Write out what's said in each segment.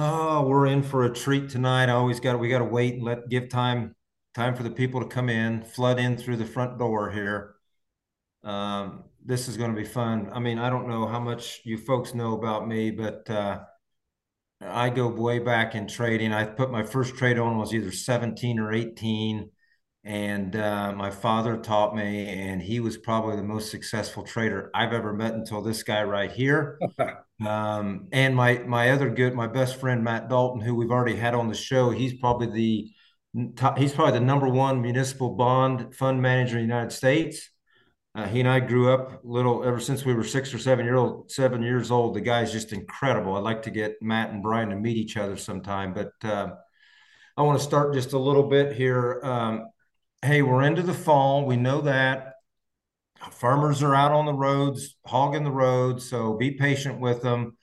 Oh, we're in for a treat tonight. I always got we got to wait and let give time time for the people to come in, flood in through the front door here. Um, this is going to be fun. I mean, I don't know how much you folks know about me, but uh, I go way back in trading. I put my first trade on was either 17 or 18. And uh, my father taught me, and he was probably the most successful trader I've ever met until this guy right here. um, and my my other good, my best friend Matt Dalton, who we've already had on the show, he's probably the he's probably the number one municipal bond fund manager in the United States. Uh, he and I grew up little ever since we were six or seven year old, seven years old. The guy's just incredible. I'd like to get Matt and Brian to meet each other sometime, but uh, I want to start just a little bit here. Um, hey, we're into the fall. We know that farmers are out on the roads, hogging the roads. So be patient with them.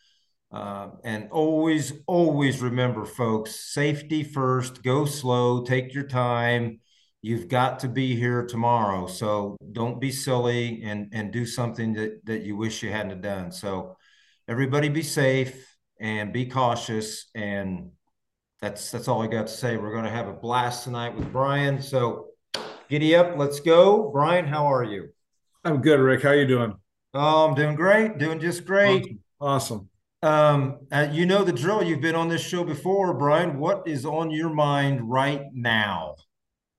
Uh, and always, always remember, folks, safety first, go slow, take your time you've got to be here tomorrow. So don't be silly and and do something that that you wish you hadn't done. So everybody be safe and be cautious and that's that's all I got to say. We're going to have a blast tonight with Brian. So giddy up, let's go. Brian, how are you? I'm good, Rick. How you doing? Oh, I'm doing great. Doing just great. Awesome. awesome. Um, uh, you know the drill. You've been on this show before, Brian. What is on your mind right now?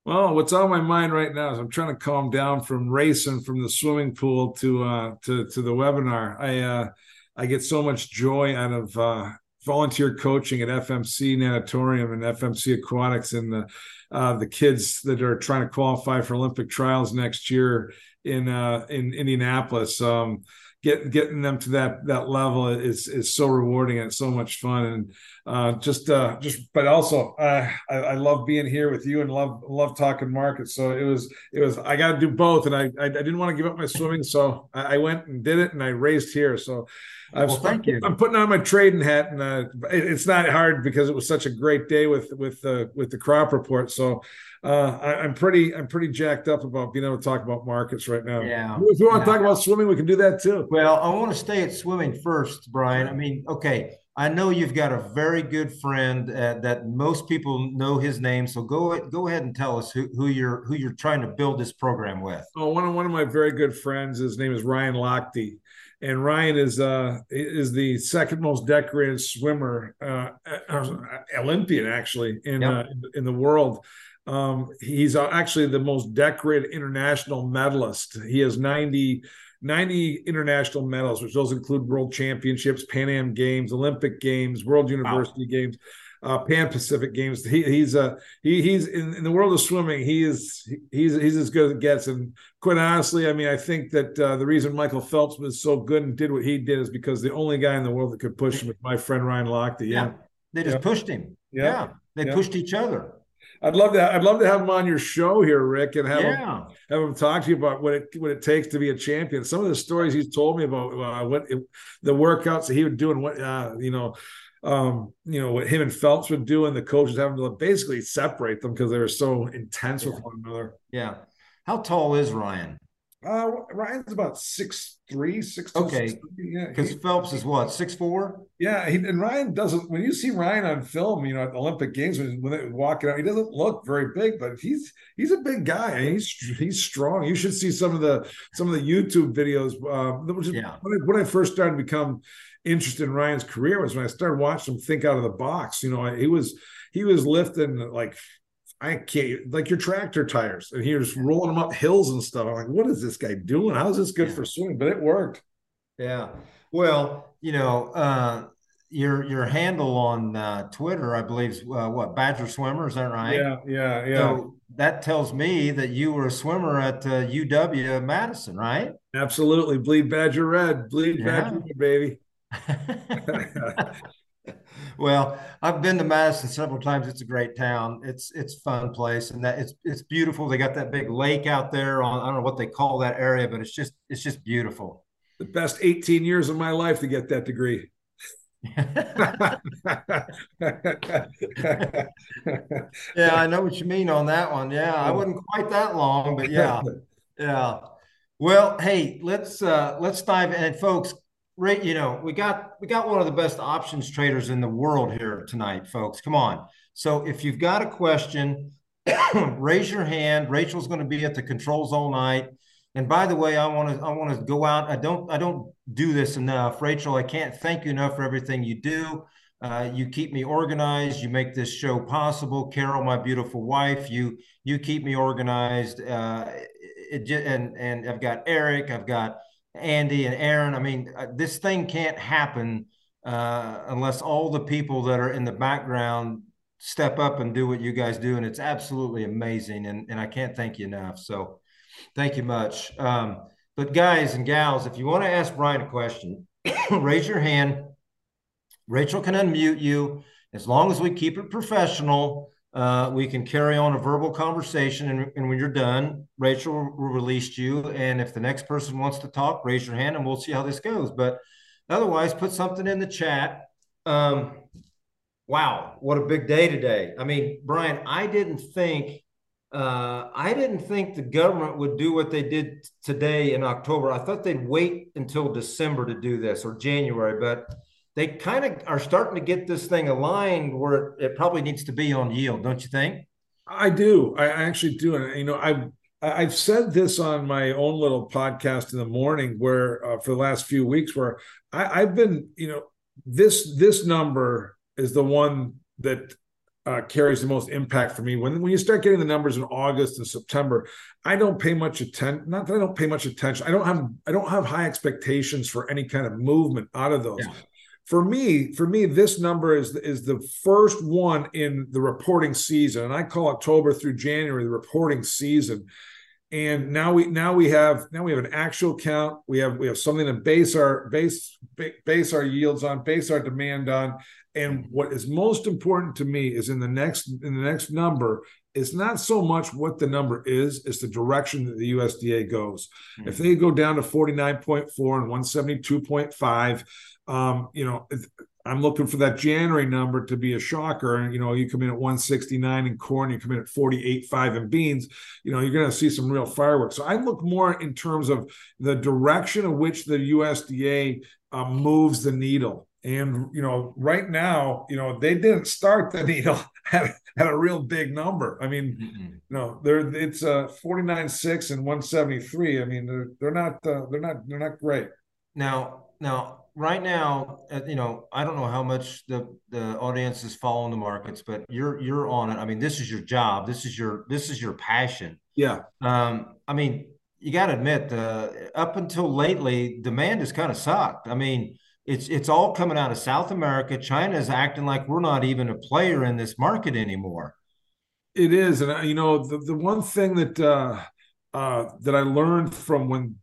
Well, what's on my mind right now is I'm trying to calm down from racing from the swimming pool to uh, to to the webinar. I uh, I get so much joy out of uh, volunteer coaching at FMC Natatorium and FMC Aquatics and the uh, the kids that are trying to qualify for Olympic trials next year in uh, in Indianapolis. Um, get, getting them to that that level is is so rewarding and so much fun. And uh, just uh, just but also I, I love being here with you and love love talking markets. So it was it was I got to do both and I, I, I didn't want to give up my swimming. So I, I, went and did it and I raced here. So well, I'm, thank you. I'm putting on my trading hat and uh, it, it's not hard because it was such a great day with with uh, with the crop report so uh, I, am pretty I'm pretty jacked up about being able to talk about markets right now. Yeah. If you want to talk about swimming, we can do that too. Well, I want to stay at swimming first, Brian. I mean, okay. I know you've got a very good friend uh, that most people know his name. So go go ahead and tell us who, who you're who you're trying to build this program with. Oh, one of one of my very good friends. His name is Ryan Lochte, and Ryan is uh is the second most decorated swimmer, uh, uh Olympian actually in yep. uh, in the world. Um, he's actually the most decorated international medalist. He has 90, 90 international medals, which those include world championships, Pan Am Games, Olympic Games, World University wow. Games, uh, Pan Pacific Games. He, he's a uh, he, he's in, in, the world of swimming. He is he's he's as good as it gets. And quite honestly, I mean, I think that uh, the reason Michael Phelps was so good and did what he did is because the only guy in the world that could push him was my friend Ryan Lochte. Yeah, yeah. they just yeah. pushed him. Yeah, yeah. they pushed each other. I'd love to. I'd love to have him on your show here, Rick, and have yeah. him have him talk to you about what it what it takes to be a champion. Some of the stories he's told me about uh, what it, the workouts that he would do and what uh, you know, um, you know what him and Phelps would do, and the coaches having to basically separate them because they were so intense yeah. with one another. Yeah. How tall is Ryan? Uh, Ryan's about six three, six two. Okay, six, yeah. Because Phelps is what six four. Yeah, he, and Ryan doesn't. When you see Ryan on film, you know at the Olympic Games when, when they walking out, he doesn't look very big, but he's he's a big guy. And he's he's strong. You should see some of the some of the YouTube videos. Uh, which is yeah. when, I, when I first started to become interested in Ryan's career was when I started watching him think out of the box. You know, he was he was lifting like I can't like your tractor tires, and he was rolling them up hills and stuff. I'm like, what is this guy doing? How's this good for swimming? But it worked. Yeah. Well, you know, uh, your your handle on uh, Twitter, I believe, is uh, what Badger Swimmer. Is that right? Yeah, yeah, yeah. So that tells me that you were a swimmer at UW uh, Madison, right? Absolutely. Bleed Badger Red. Bleed yeah. Badger Red, baby. well, I've been to Madison several times. It's a great town. It's it's a fun place, and that it's it's beautiful. They got that big lake out there. On I don't know what they call that area, but it's just it's just beautiful. The best 18 years of my life to get that degree. yeah, I know what you mean on that one. Yeah, I wasn't quite that long, but yeah, yeah. Well, hey, let's uh let's dive in, folks Right, you know, we got we got one of the best options traders in the world here tonight, folks. Come on. So if you've got a question, raise your hand. Rachel's going to be at the controls all night. And by the way, I want to I want to go out. I don't I don't do this enough, Rachel. I can't thank you enough for everything you do. Uh, you keep me organized. You make this show possible. Carol, my beautiful wife, you you keep me organized. Uh, it, and and I've got Eric. I've got Andy and Aaron. I mean, uh, this thing can't happen uh, unless all the people that are in the background step up and do what you guys do. And it's absolutely amazing. And and I can't thank you enough. So Thank you much. Um, but guys and gals, if you want to ask Brian a question, raise your hand. Rachel can unmute you. As long as we keep it professional, uh, we can carry on a verbal conversation. And, and when you're done, Rachel will, release you. And if the next person wants to talk, raise your hand and we'll see how this goes. But otherwise, put something in the chat. Um, wow, what a big day today. I mean, Brian, I didn't think uh, I didn't think the government would do what they did today in October. I thought they'd wait until December to do this or January, but they kind of are starting to get this thing aligned where it probably needs to be on yield, don't you think? I do. I actually do. And, you know, I've, I've said this on my own little podcast in the morning where uh, for the last few weeks where I, I've been, you know, this, this number is the one that uh, carries the most impact for me. When when you start getting the numbers in August and September, I don't pay much attention. Not that I don't pay much attention. I don't have I don't have high expectations for any kind of movement out of those. Yeah. For me, for me, this number is is the first one in the reporting season, and I call October through January the reporting season. And now we now we have now we have an actual count. We have we have something to base our base base our yields on, base our demand on, and what is most important to me is in the next in the next number it's not so much what the number is, it's the direction that the USDA goes. Mm-hmm. If they go down to 49.4 and 172.5, um, you know, I'm looking for that January number to be a shocker. And, you know, you come in at 169 in corn, you come in at 48.5 in beans, you know, you're going to see some real fireworks. So I look more in terms of the direction of which the USDA uh, moves the needle. And you know, right now, you know, they didn't start the needle at, at a real big number. I mean, mm-hmm. you know, they're it's a 49.6 and 173. I mean, they're they're not uh, they're not they're not great. Now, now, right now, uh, you know, I don't know how much the the audience is following the markets, but you're you're on it. I mean, this is your job. This is your this is your passion. Yeah. Um, I mean, you got to admit, uh, up until lately, demand has kind of sucked. I mean it's it's all coming out of South America. China is acting like we're not even a player in this market anymore. It is, and you know the the one thing that uh, uh, that I learned from when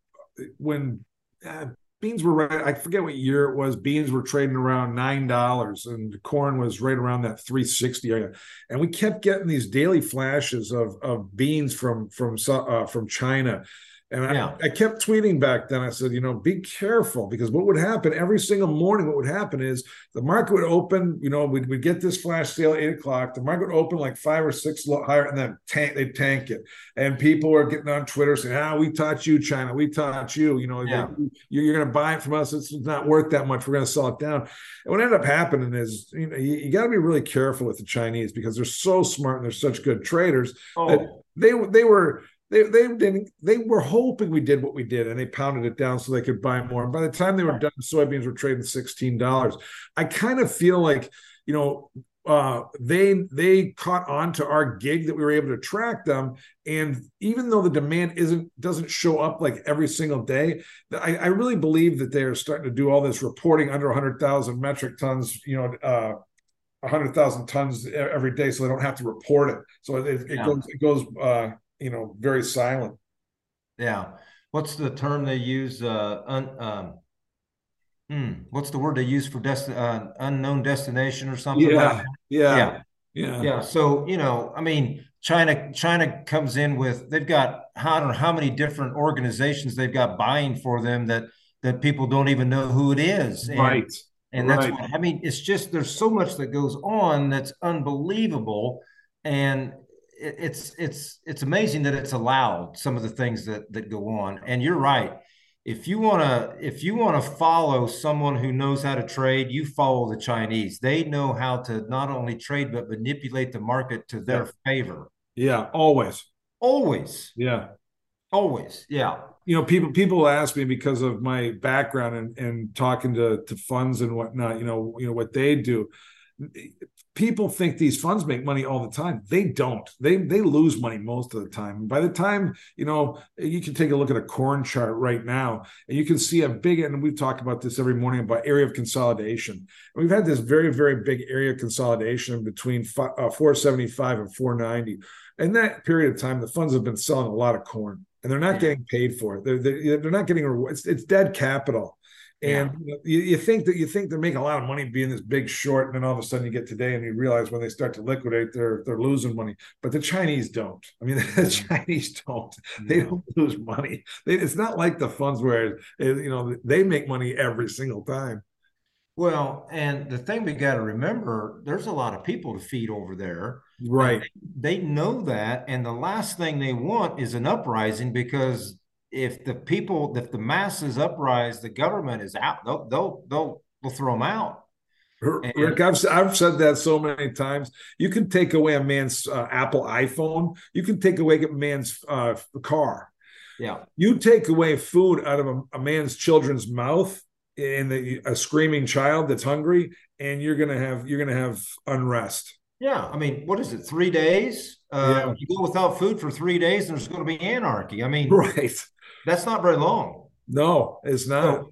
when uh, beans were right, I forget what year it was. Beans were trading around nine dollars, and corn was right around that three sixty area. And we kept getting these daily flashes of of beans from from uh, from China and yeah. I, I, kept tweeting back then. I said, you know, be careful because what would happen every single morning, what would happen is the market would open, you know, we'd, we'd get this flash sale at eight o'clock. The market would open like five or six higher and then tank, they'd tank it. And people were getting on Twitter saying, ah, we taught you, China. We taught you. You know, yeah. you're, you're going to buy it from us. It's not worth that much. We're going to sell it down. And what ended up happening is, you know, you, you got to be really careful with the Chinese because they're so smart and they're such good traders oh. that they, they were, they they didn't they were hoping we did what we did and they pounded it down so they could buy more. And by the time they were done, soybeans were trading sixteen dollars. I kind of feel like you know uh, they they caught on to our gig that we were able to track them and even though the demand isn't doesn't show up like every single day i, I really believe that they're starting to do all this reporting under 100000 metric tons you know uh, 100,000 tons every day, so they don't have to report it. So it, it yeah. goes it goes uh, you know very silent. Yeah. What's the term they use uh un, um, hmm, what's the word they use for desti- uh, unknown destination or something? Yeah, like yeah. Yeah. Yeah. Yeah. So you know i mean china china comes in with they've got i don't know how many different organizations they've got buying for them that that people don't even know who it is. And, right. and that's right. what i mean it's just there's so much that goes on that's unbelievable. And it's it's it's amazing that it's allowed some of the things that that go on. And you're right. if you want to if you want to follow someone who knows how to trade you follow the chinese. They know how to not only trade but manipulate the market to their yeah. favor. Yeah always. Always. Yeah. Always yeah. You know people people ask me because of my background and, and talking to to funds and whatnot you know you know what they do people think these funds make money all the time. They don't. They they lose money most of the time. By the time you know, you can take a look at a corn chart right now, and you can see a big. And we've talked about this every morning about area of consolidation. We've had this very very big area of consolidation between uh, 475 and 490. In that period of time, the funds have been selling a lot of corn, and they're not getting paid for it. They're they're, they're not getting. It's, it's dead capital. And yeah. you, you, think that you think they're making a lot of money being this big short, and then all of a sudden you get today and you realize when they start to liquidate, they're they're losing money. But the Chinese don't. I mean, the Chinese don't. They don't lose money. They, it's not like the funds where eh, you know they make money every single time. Well, and the thing we got to remember, there's a lot of people to feed over there. Right. They know that, and the last thing they want is an uprising because if the people, if the masses uprise, the government is out. They'll they'll they'll, they'll throw them out. Rick, I've, I've said that so many times. You can take away a man's uh, Apple iPhone. You can take away a man's uh, car. Yeah. You take away food out of a, a man's children's mouth and the, a screaming child that's hungry, and you're gonna have you're gonna have unrest. Yeah, I mean, what is it? Three days? Uh, yeah. You go without food for three days, and there's going to be anarchy. I mean, right? That's not very long. No, it's not. So,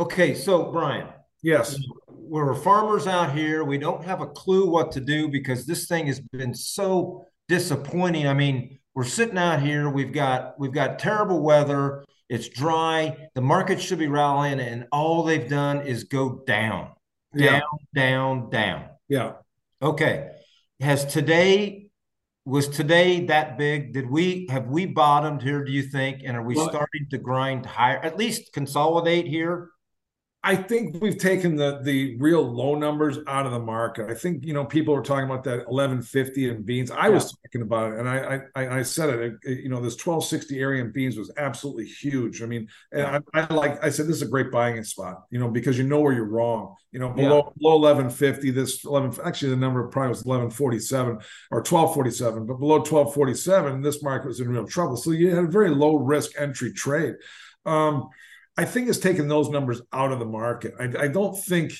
okay, so Brian. Yes. We're farmers out here. We don't have a clue what to do because this thing has been so disappointing. I mean, we're sitting out here. We've got we've got terrible weather. It's dry. The market should be rallying, and all they've done is go down, down, yeah. down, down. Yeah. Okay. Has today was today that big? Did we have we bottomed here? Do you think? And are we well, starting to grind higher? At least consolidate here. I think we've taken the the real low numbers out of the market. I think you know people were talking about that 1150 and beans. I yeah. was talking about it, and I I, I said it, You know, this 1260 area in beans was absolutely huge. I mean, and I, I, like I said, this is a great buying spot. You know, because you know where you're wrong. You know, below yeah. below 1150, this 11 actually the number probably was 1147 or 1247, but below 1247, this market was in real trouble. So you had a very low risk entry trade. Um, I think it's taken those numbers out of the market. I, I don't think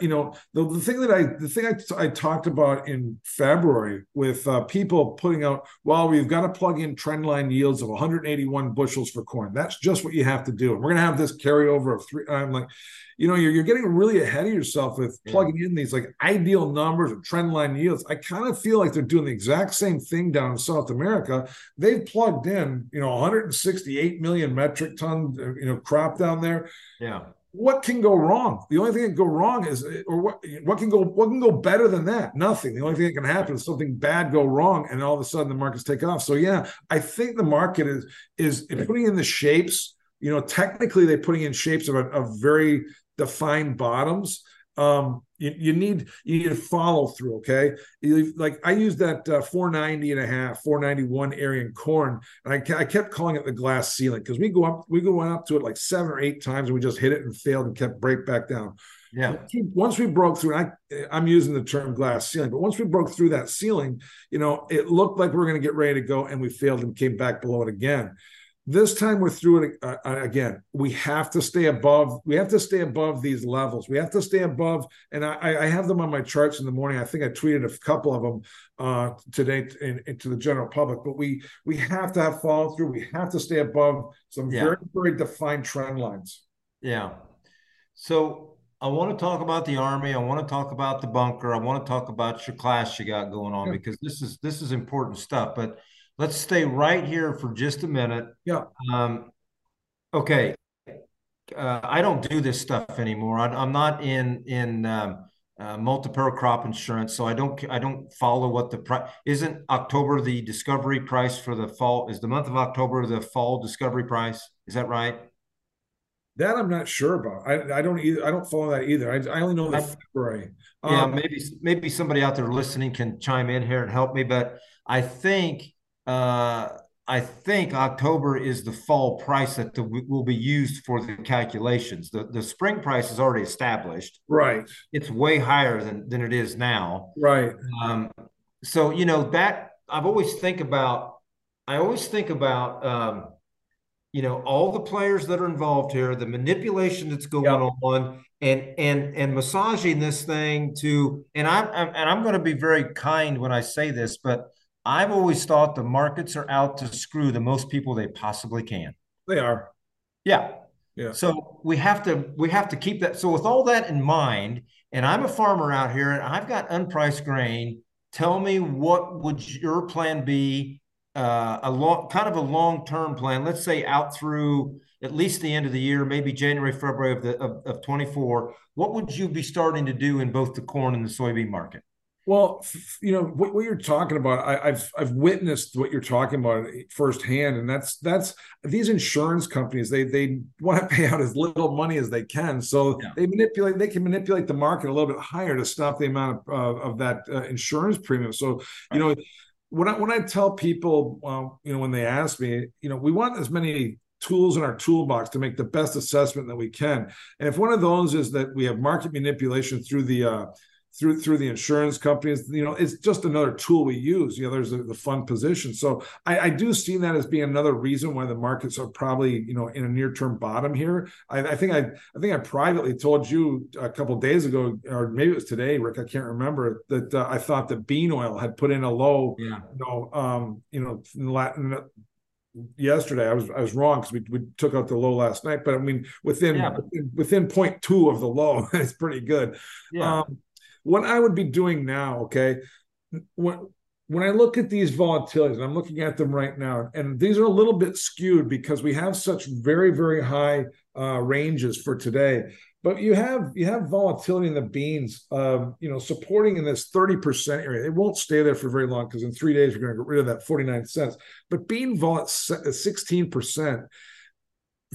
you know the, the thing that I the thing I, I talked about in February with uh, people putting out well we've got to plug in trendline yields of 181 bushels for corn that's just what you have to do and we're going to have this carryover of three I'm like you know, you're, you're getting really ahead of yourself with plugging in these like ideal numbers or trend line yields. I kind of feel like they're doing the exact same thing down in South America. They've plugged in, you know, 168 million metric ton, uh, you know, crop down there. Yeah. What can go wrong? The only thing that can go wrong is, or what what can go what can go better than that? Nothing. The only thing that can happen is something bad go wrong, and all of a sudden the markets take off. So yeah, I think the market is is putting in the shapes you know, technically they're putting in shapes of, a, of very defined bottoms um you, you need you need to follow through okay? You, like i used that uh, 490 and a half 491 area in corn and I, I kept calling it the glass ceiling because we go up we go up to it like seven or eight times and we just hit it and failed and kept break back down. Yeah. Once we broke through I, i'm using the term glass ceiling but once we broke through that ceiling you know it looked like we are going to get ready to go and we failed and came back below it again this time we're through it uh, uh, again. We have to stay above. We have to stay above these levels. We have to stay above. And I, I have them on my charts in the morning. I think I tweeted a couple of them uh, today in, in, to the general public. But we we have to have follow through. We have to stay above some yeah. very very defined trend lines. Yeah. So I want to talk about the army. I want to talk about the bunker. I want to talk about your class you got going on yeah. because this is this is important stuff. But let's stay right here for just a minute. Yeah. Um, okay. Uh, I don't do this stuff anymore. I, am not in in um, uh, crop insurance, so I don't I don't follow what the price isn't. October the discovery price for the fall is the month of October the fall discovery price. Is that right? That I'm not sure about. I, I don't either. I don't follow that either. I, I only know the February. Um, yeah, maybe maybe somebody out there listening can chime in here and help me. But I think uh, I think October is the fall price that the, will be used for the calculations. The the spring price is already established. Right. It's way higher than than it is now. Right. Um, so you know that I've always think about. I always think about. Um, you know all the players that are involved here, the manipulation that's going on, and and and massaging this thing to. And I'm, I'm and I'm going to be very kind when I say this, but I've always thought the markets are out to screw the most people they possibly can. They are. Yeah. Yeah. So we have to we have to keep that. So with all that in mind, and I'm a farmer out here and I've got unpriced grain. Tell me what would your plan be? Uh, a long kind of a long term plan. Let's say out through at least the end of the year, maybe January, February of the of, of 24. What would you be starting to do in both the corn and the soybean market? Well, you know what, what you're talking about. I, have I've witnessed what you're talking about firsthand, and that's that's these insurance companies. They they want to pay out as little money as they can, so yeah. they manipulate. They can manipulate the market a little bit higher to stop the amount of uh, of that uh, insurance premium. So you know when I when I tell people, well, you know, when they ask me, you know, we want as many tools in our toolbox to make the best assessment that we can. And if one of those is that we have market manipulation through the uh, through through the insurance companies you know it's just another tool we use you know there's a, the fund position so I, I, do see that as being another reason why the markets are probably you know in a near term bottom here I, I, think i i think i privately told you a couple days ago or maybe it was today rick i can't remember that uh, i thought that bean oil had put in a low yeah. you know um you know in Latin, yesterday. I was I was wrong because we, we took out the low last night, but I mean within yeah. within, within point two of the low, it's pretty good. Yeah. Um, what I would be doing now, okay, when when I look at these volatilities, I'm looking at them right now, and these are a little bit skewed because we have such very very high uh, ranges for today. But you have you have volatility in the beans, um, you know, supporting in this 30% area. It won't stay there for very long because in three days we're going to get rid of that 49 cents. But bean vol 16%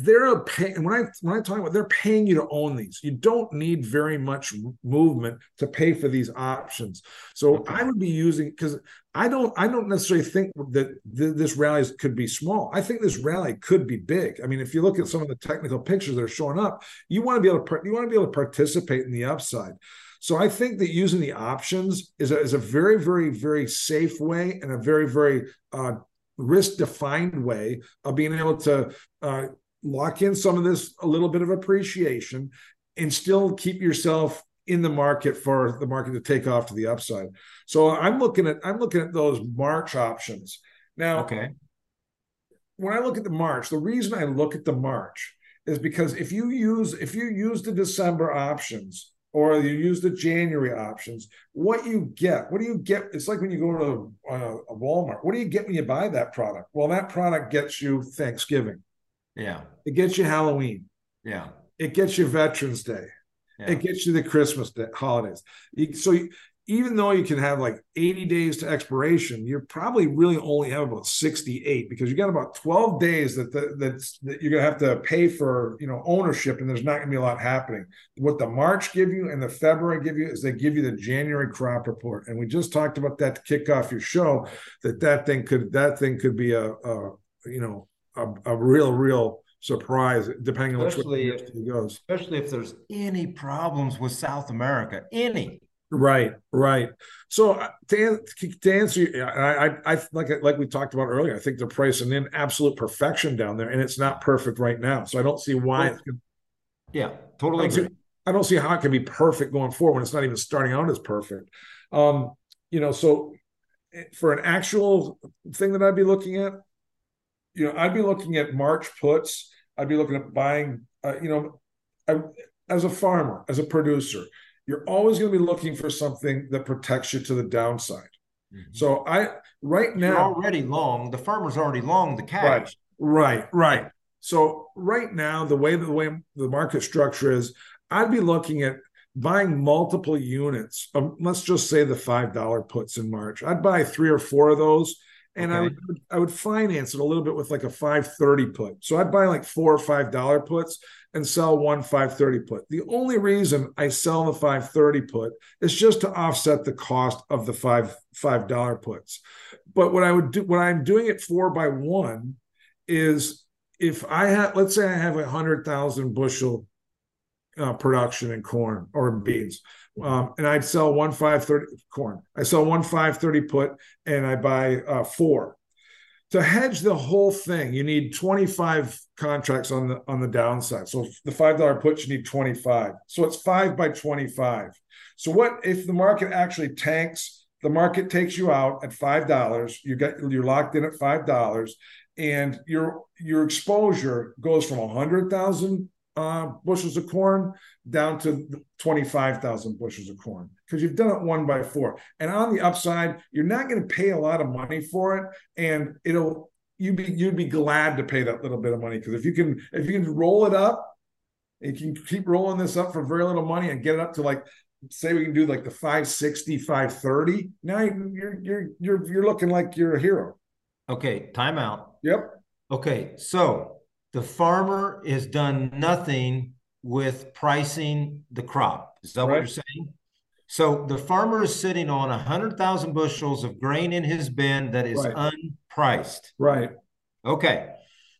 they're paying when I when I talk about they're paying you to own these. You don't need very much movement to pay for these options. So okay. I would be using because I don't I don't necessarily think that th- this rally could be small. I think this rally could be big. I mean, if you look at some of the technical pictures that are showing up, you want to be able to you want to be able to participate in the upside. So I think that using the options is a, is a very very very safe way and a very very uh, risk defined way of being able to uh, lock in some of this a little bit of appreciation and still keep yourself in the market for the market to take off to the upside. So I'm looking at I'm looking at those March options. Now, okay. When I look at the March, the reason I look at the March is because if you use if you use the December options or you use the January options, what you get, what do you get? It's like when you go to a, a Walmart. What do you get when you buy that product? Well, that product gets you Thanksgiving. Yeah. It gets you Halloween. Yeah. It gets you Veterans Day. Yeah. It gets you the Christmas day, holidays. So even though you can have like 80 days to expiration, you're probably really only have about 68 because you got about 12 days that the, that's that you're gonna have to pay for you know ownership, and there's not gonna be a lot happening. What the March give you and the February give you is they give you the January crop report, and we just talked about that to kick off your show. That that thing could that thing could be a, a you know a, a real, real surprise, depending on especially which way it goes. Especially if there's any problems with South America, any. Right, right. So uh, to, to answer you, I, I, I like like we talked about earlier. I think they're pricing in absolute perfection down there, and it's not perfect right now. So I don't see why. Well, yeah, totally. I don't, see, I don't, see, how it can be perfect going forward when it's not even starting out as perfect. Um, you know, so eh, for an actual thing that I'd be looking at, you know, I'd be looking at March puts. I'd be looking at buying, uh, you know, I, as a farmer, as a producer, you're always going to be looking for something that protects you to the downside. Mm-hmm. So I right now you're already long. The farmer's already long the cash. Right, right, right. So right now, the way the way the market structure is, I'd be looking at buying multiple units. Of, let's just say the five dollar puts in March. I'd buy three or four of those and okay. I would I would finance it a little bit with like a 530 put. So I'd buy like four or five dollar puts and sell one 530 put. The only reason I sell the 530 put is just to offset the cost of the five five dollar puts. But what I would do when I'm doing it four by one is if I have let's say I have a hundred thousand bushel uh, production in corn or beans. Um, and I'd sell one five thirty corn. I sell one five thirty put, and I buy uh, four. To hedge the whole thing, you need twenty five contracts on the on the downside. So the five dollar put, you need twenty five. So it's five by twenty five. So what if the market actually tanks? The market takes you out at five dollars. You get you're locked in at five dollars, and your your exposure goes from a hundred thousand uh, bushels of corn down to 25,000 bushels of corn because you've done it one by four. And on the upside, you're not going to pay a lot of money for it, and it'll you'd be you'd be glad to pay that little bit of money because if you can if you can roll it up, you can keep rolling this up for very little money and get it up to like say we can do like the 560 530 now you're you're you're you're looking like you're a hero. Okay timeout yep. Okay so the farmer has done nothing with pricing the crop. Is that right. what you're saying? So the farmer is sitting on 100,000 bushels of grain in his bin that is right. unpriced. Right. Okay.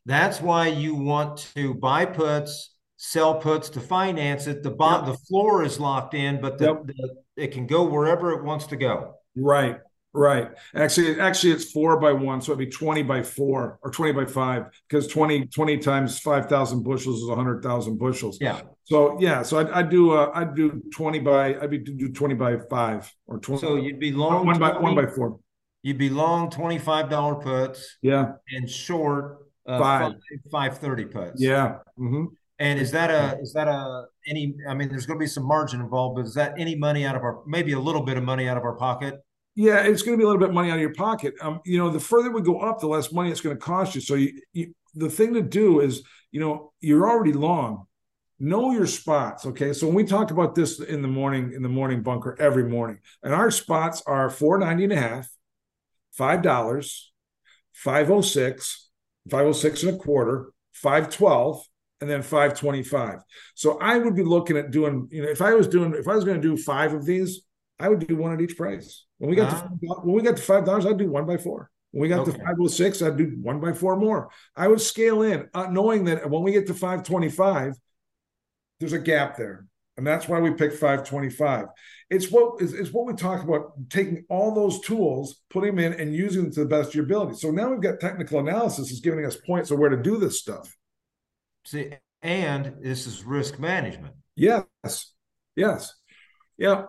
That's why you want to buy puts, sell puts to finance it. The yep. the floor is locked in, but the, yep. the, it can go wherever it wants to go. Right. Right. Actually, actually, it's four by one, so it'd be twenty by four or twenty by five because 20, 20 times five thousand bushels is hundred thousand bushels. Yeah. So yeah, so I'd, I'd do uh, I'd do twenty by I'd be do twenty by five or twenty. So you'd be long one 20, by one by four. You'd be long twenty five dollar puts. Yeah. And short uh, five five thirty puts. Yeah. Mm-hmm. And is that a is that a any? I mean, there's going to be some margin involved, but is that any money out of our maybe a little bit of money out of our pocket? Yeah, it's going to be a little bit money out of your pocket. Um, you know, the further we go up, the less money it's going to cost you. So you, you, the thing to do is, you know, you're already long. Know your spots. Okay. So when we talk about this in the morning, in the morning bunker every morning, and our spots are four ninety and a half, five dollars, five oh six, five oh six and a quarter, five twelve, and then 525. So I would be looking at doing, you know, if I was doing, if I was going to do five of these, I would do one at each price. When we got uh-huh. to when we got to five dollars, I'd do one by four. When we got okay. to five oh six, I'd do one by four more. I would scale in, uh, knowing that when we get to five twenty five, there's a gap there, and that's why we picked five twenty five. It's what is it's what we talk about taking all those tools, putting them in, and using them to the best of your ability. So now we've got technical analysis is giving us points of where to do this stuff. See, and this is risk management. Yes, yes, yeah.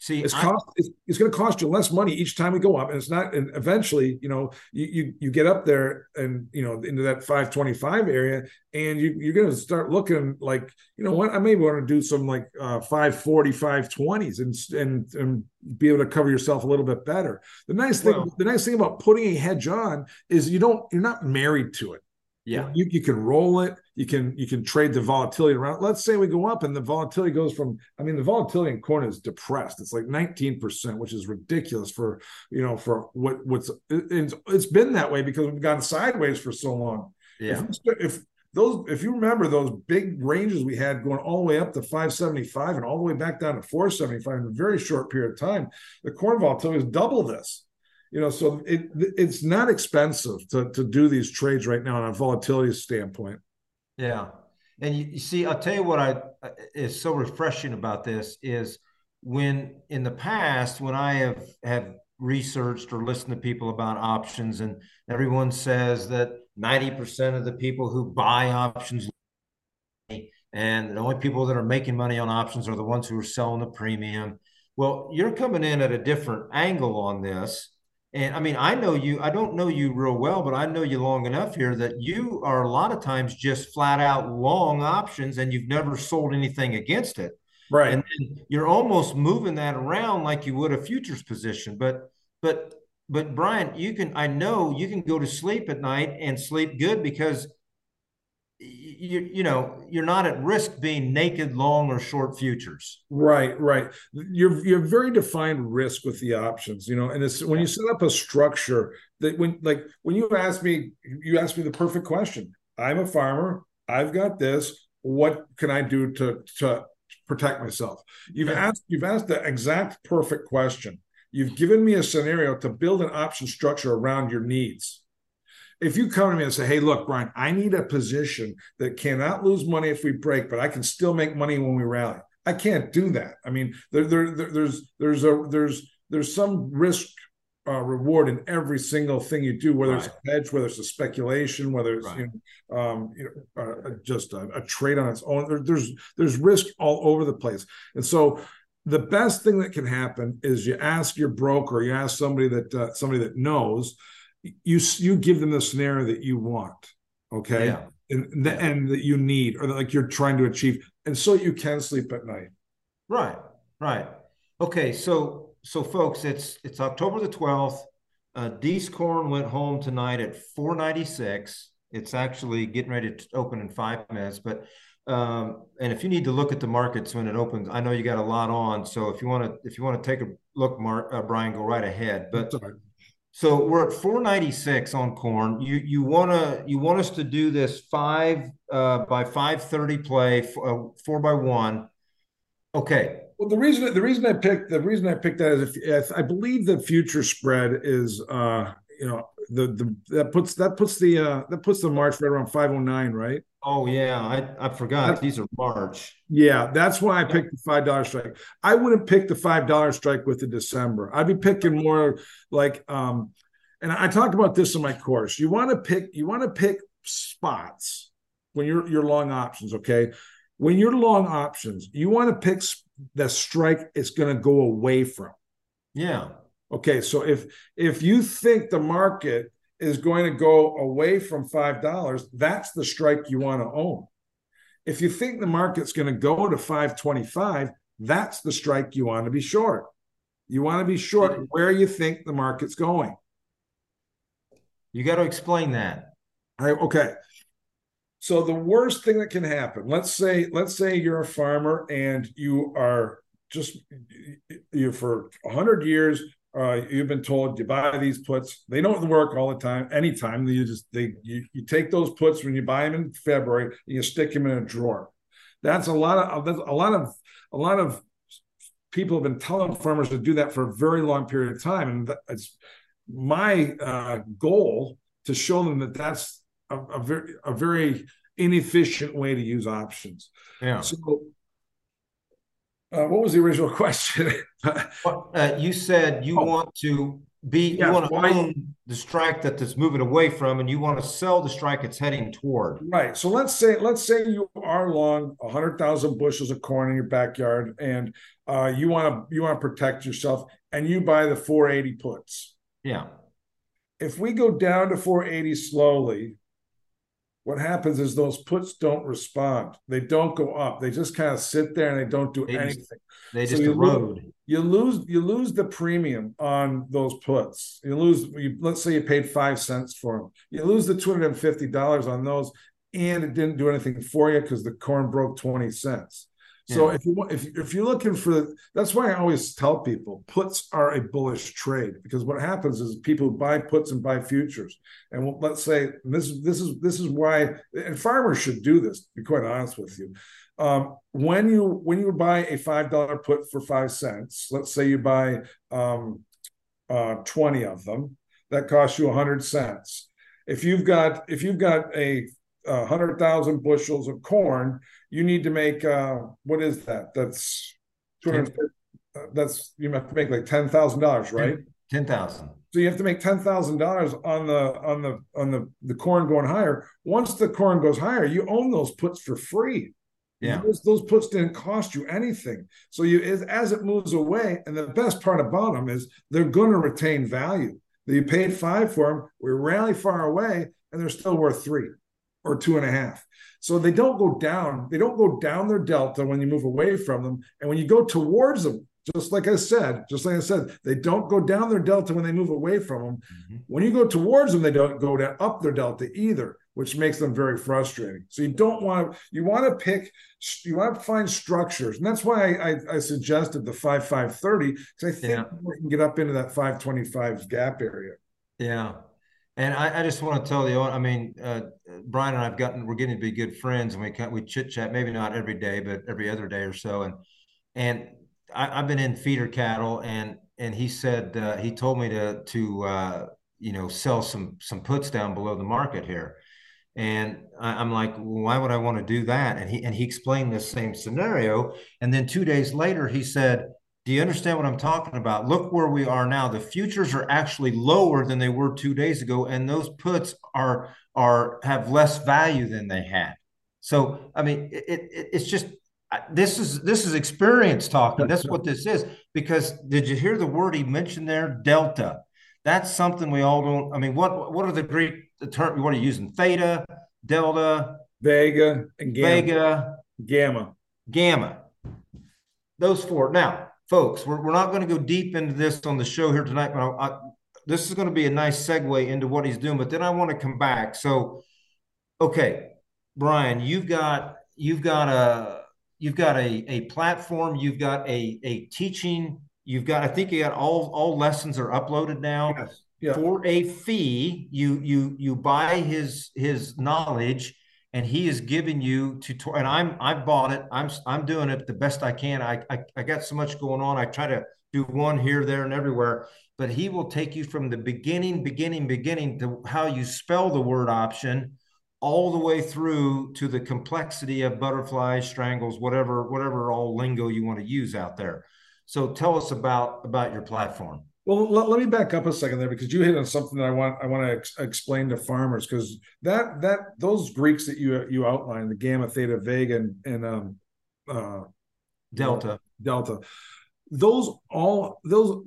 See, it's cost. It's, it's going to cost you less money each time we go up, and it's not. And eventually, you know, you you, you get up there and you know into that five twenty five area, and you you're going to start looking like you know what I may want to do some like uh, 540, 520s, and and and be able to cover yourself a little bit better. The nice thing, well, the nice thing about putting a hedge on is you don't you're not married to it. Yeah. You, you can roll it. You can you can trade the volatility around. Let's say we go up and the volatility goes from, I mean, the volatility in corn is depressed. It's like 19%, which is ridiculous for, you know, for what what's it's, it's been that way because we've gone sideways for so long. Yeah. If, if those if you remember those big ranges we had going all the way up to 575 and all the way back down to 475 in a very short period of time, the corn volatility is double this you know so it it's not expensive to to do these trades right now on a volatility standpoint. Yeah. And you, you, see i'll tell you what i is so refreshing about this is when in the past when i have have researched or listened to people about options and everyone says that 90% of the people who buy options and the only people that are making money on options are the ones who are selling the premium. Well you're coming in at a different angle on this and I mean, I know you, I don't know you real well, but I know you long enough here that you are a lot of times just flat out long options and you've never sold anything against it. Right. And you're almost moving that around like you would a futures position. But, but, but Brian, you can, I know you can go to sleep at night and sleep good because you you know you're not at risk being naked long or short futures. Right, right. You're you're very defined risk with the options, you know. And it's when you set up a structure that when like when you ask me, you ask me the perfect question. I'm a farmer. I've got this. What can I do to to protect myself? You've yeah. asked you've asked the exact perfect question. You've given me a scenario to build an option structure around your needs if you come to me and say, "Hey, look, Brian, I need a position that cannot lose money if we break, but I can still make money when we rally," I can't do that. I mean, there, there, there there's there's a there's there's some risk uh, reward in every single thing you do, whether right. it's a hedge, whether it's a speculation, whether it's right. you know, um, you know uh, just a, a, trade on its own. There, there's there's risk all over the place, and so the best thing that can happen is you ask your broker, you ask somebody that uh, somebody that knows you you give them the scenario that you want okay yeah. and yeah. and that you need or that like you're trying to achieve and so you can sleep at night right right okay so so folks it's it's october the 12th uh Dees corn went home tonight at 496 it's actually getting ready to open in five minutes but um, and if you need to look at the markets when it opens, I know you got a lot on. So if you want to, if you want to take a look, Mark, uh, Brian, go right ahead. But so we're at 496 on corn. You you wanna you want us to do this five uh, by 530 play uh, four by one. Okay. Well, the reason the reason I picked the reason I picked that is if, if I believe the future spread is uh you know the the that puts that puts the uh that puts the March right around 509 right Oh yeah, I, I forgot that's, these are March. Yeah, that's why I picked the five dollar strike. I wouldn't pick the five dollar strike with the December. I'd be picking more like um, and I talk about this in my course. You want to pick you want to pick spots when you're you're long options. Okay, when you're long options, you want to pick the strike it's going to go away from. Yeah. Okay, so if if you think the market is going to go away from $5, that's the strike you want to own. If you think the market's going to go to 525, that's the strike you want to be short. You want to be short where you think the market's going. You got to explain that. I, okay. So the worst thing that can happen, let's say, let's say you're a farmer and you are just you for 100 years uh, you've been told you buy these puts. They don't work all the time. Anytime you just they you, you take those puts when you buy them in February, and you stick them in a drawer. That's a lot of that's a lot of a lot of people have been telling farmers to do that for a very long period of time, and it's my uh, goal to show them that that's a, a very a very inefficient way to use options. Yeah. So uh, what was the original question? uh, you said you oh. want to be you want to well, own the strike that it's moving away from, and you want to sell the strike it's heading toward. Right. So let's say let's say you are long hundred thousand bushels of corn in your backyard, and uh, you want to you want to protect yourself, and you buy the 480 puts. Yeah. If we go down to 480 slowly, what happens is those puts don't respond. They don't go up. They just kind of sit there and they don't do they anything. Just, they just you erode. Lose, you lose you lose the premium on those puts. You lose. You, let's say you paid five cents for them. You lose the two hundred and fifty dollars on those, and it didn't do anything for you because the corn broke twenty cents. So yeah. if you want, if if you're looking for, that's why I always tell people puts are a bullish trade because what happens is people buy puts and buy futures, and let's say this this is this is why and farmers should do this. To be quite honest with you, um, when you when you buy a five dollar put for five cents, let's say you buy um, uh, twenty of them, that costs you hundred cents. If you've got if you've got a uh, hundred thousand bushels of corn, you need to make uh, what is that? That's two hundred. Uh, that's you have to make like ten thousand dollars, right? Ten thousand. So you have to make ten thousand dollars on the on the on the the corn going higher. Once the corn goes higher, you own those puts for free. Yeah, those, those puts didn't cost you anything. So you as, as it moves away, and the best part about them is they're going to retain value. You paid five for them. We're really far away, and they're still worth three or two and a half. So they don't go down. They don't go down their delta when you move away from them. And when you go towards them, just like I said, just like I said, they don't go down their delta when they move away from them. Mm-hmm. When you go towards them, they don't go down, up their delta either. which makes them very frustrating. So you don't want to you want to pick you want to find structures, and that's why I, I, I suggested the five five thirty because I think yeah. we can get up into that five twenty five gap area. Yeah, and I, I, just want to tell you, I mean, uh, Brian and I've gotten we're getting to be good friends, and we we chit chat maybe not every day, but every other day or so, and and I, have been in feeder cattle, and and he said uh, he told me to to uh, you know sell some some puts down below the market here and I, am like, why would I want to do that? And he and he explained this same scenario. And then two days later, he said, Do you understand what I'm talking about? Look where we are now. The futures are actually lower than they were two days ago, and those puts are are have less value than they had. So I mean, it, it it's just this is this is experience talking. That's what this is. Because did you hear the word he mentioned there? Delta. That's something we all don't. I mean, what what are the Greek the term? What are you using? Theta, delta, vega, and gamma. Vega, gamma, gamma. Those four. Now, folks, we're, we're not going to go deep into this on the show here tonight, but I, I, this is going to be a nice segue into what he's doing. But then I want to come back. So, okay, Brian, you've got you've got a you've got a a platform. You've got a a teaching You've got, I think you got all all lessons are uploaded now. Yes. Yeah. For a fee, you you you buy his his knowledge, and he is giving you to. And I'm I've bought it. I'm I'm doing it the best I can. I, I I got so much going on. I try to do one here, there, and everywhere. But he will take you from the beginning, beginning, beginning to how you spell the word option, all the way through to the complexity of butterflies, strangles, whatever whatever all lingo you want to use out there. So tell us about about your platform. Well, let, let me back up a second there because you hit on something that I want I want to ex- explain to farmers because that that those Greeks that you you outlined the gamma, theta, vega, and, and um, uh, delta, delta, those all those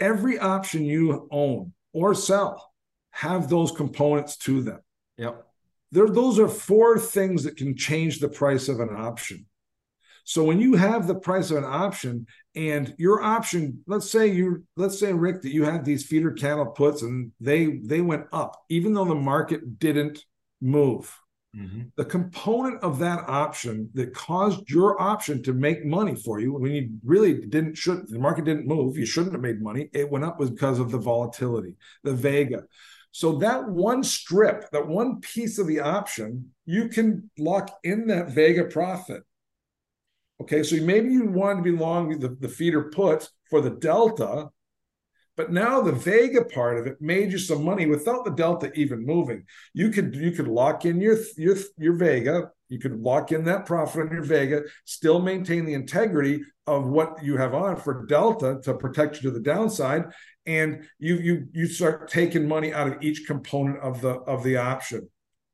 every option you own or sell have those components to them. Yep. There, those are four things that can change the price of an option. So when you have the price of an option and your option, let's say you let's say Rick that you had these feeder cattle puts and they they went up even though the market didn't move. Mm-hmm. The component of that option that caused your option to make money for you when you really didn't should the market didn't move, you shouldn't have made money. It went up was because of the volatility, the Vega. So that one strip, that one piece of the option, you can lock in that Vega profit Okay, so maybe you wanted to be long the, the feeder put for the delta, but now the Vega part of it made you some money without the delta even moving. You could you could lock in your your your Vega, you could lock in that profit on your Vega, still maintain the integrity of what you have on for delta to protect you to the downside, and you you you start taking money out of each component of the of the option.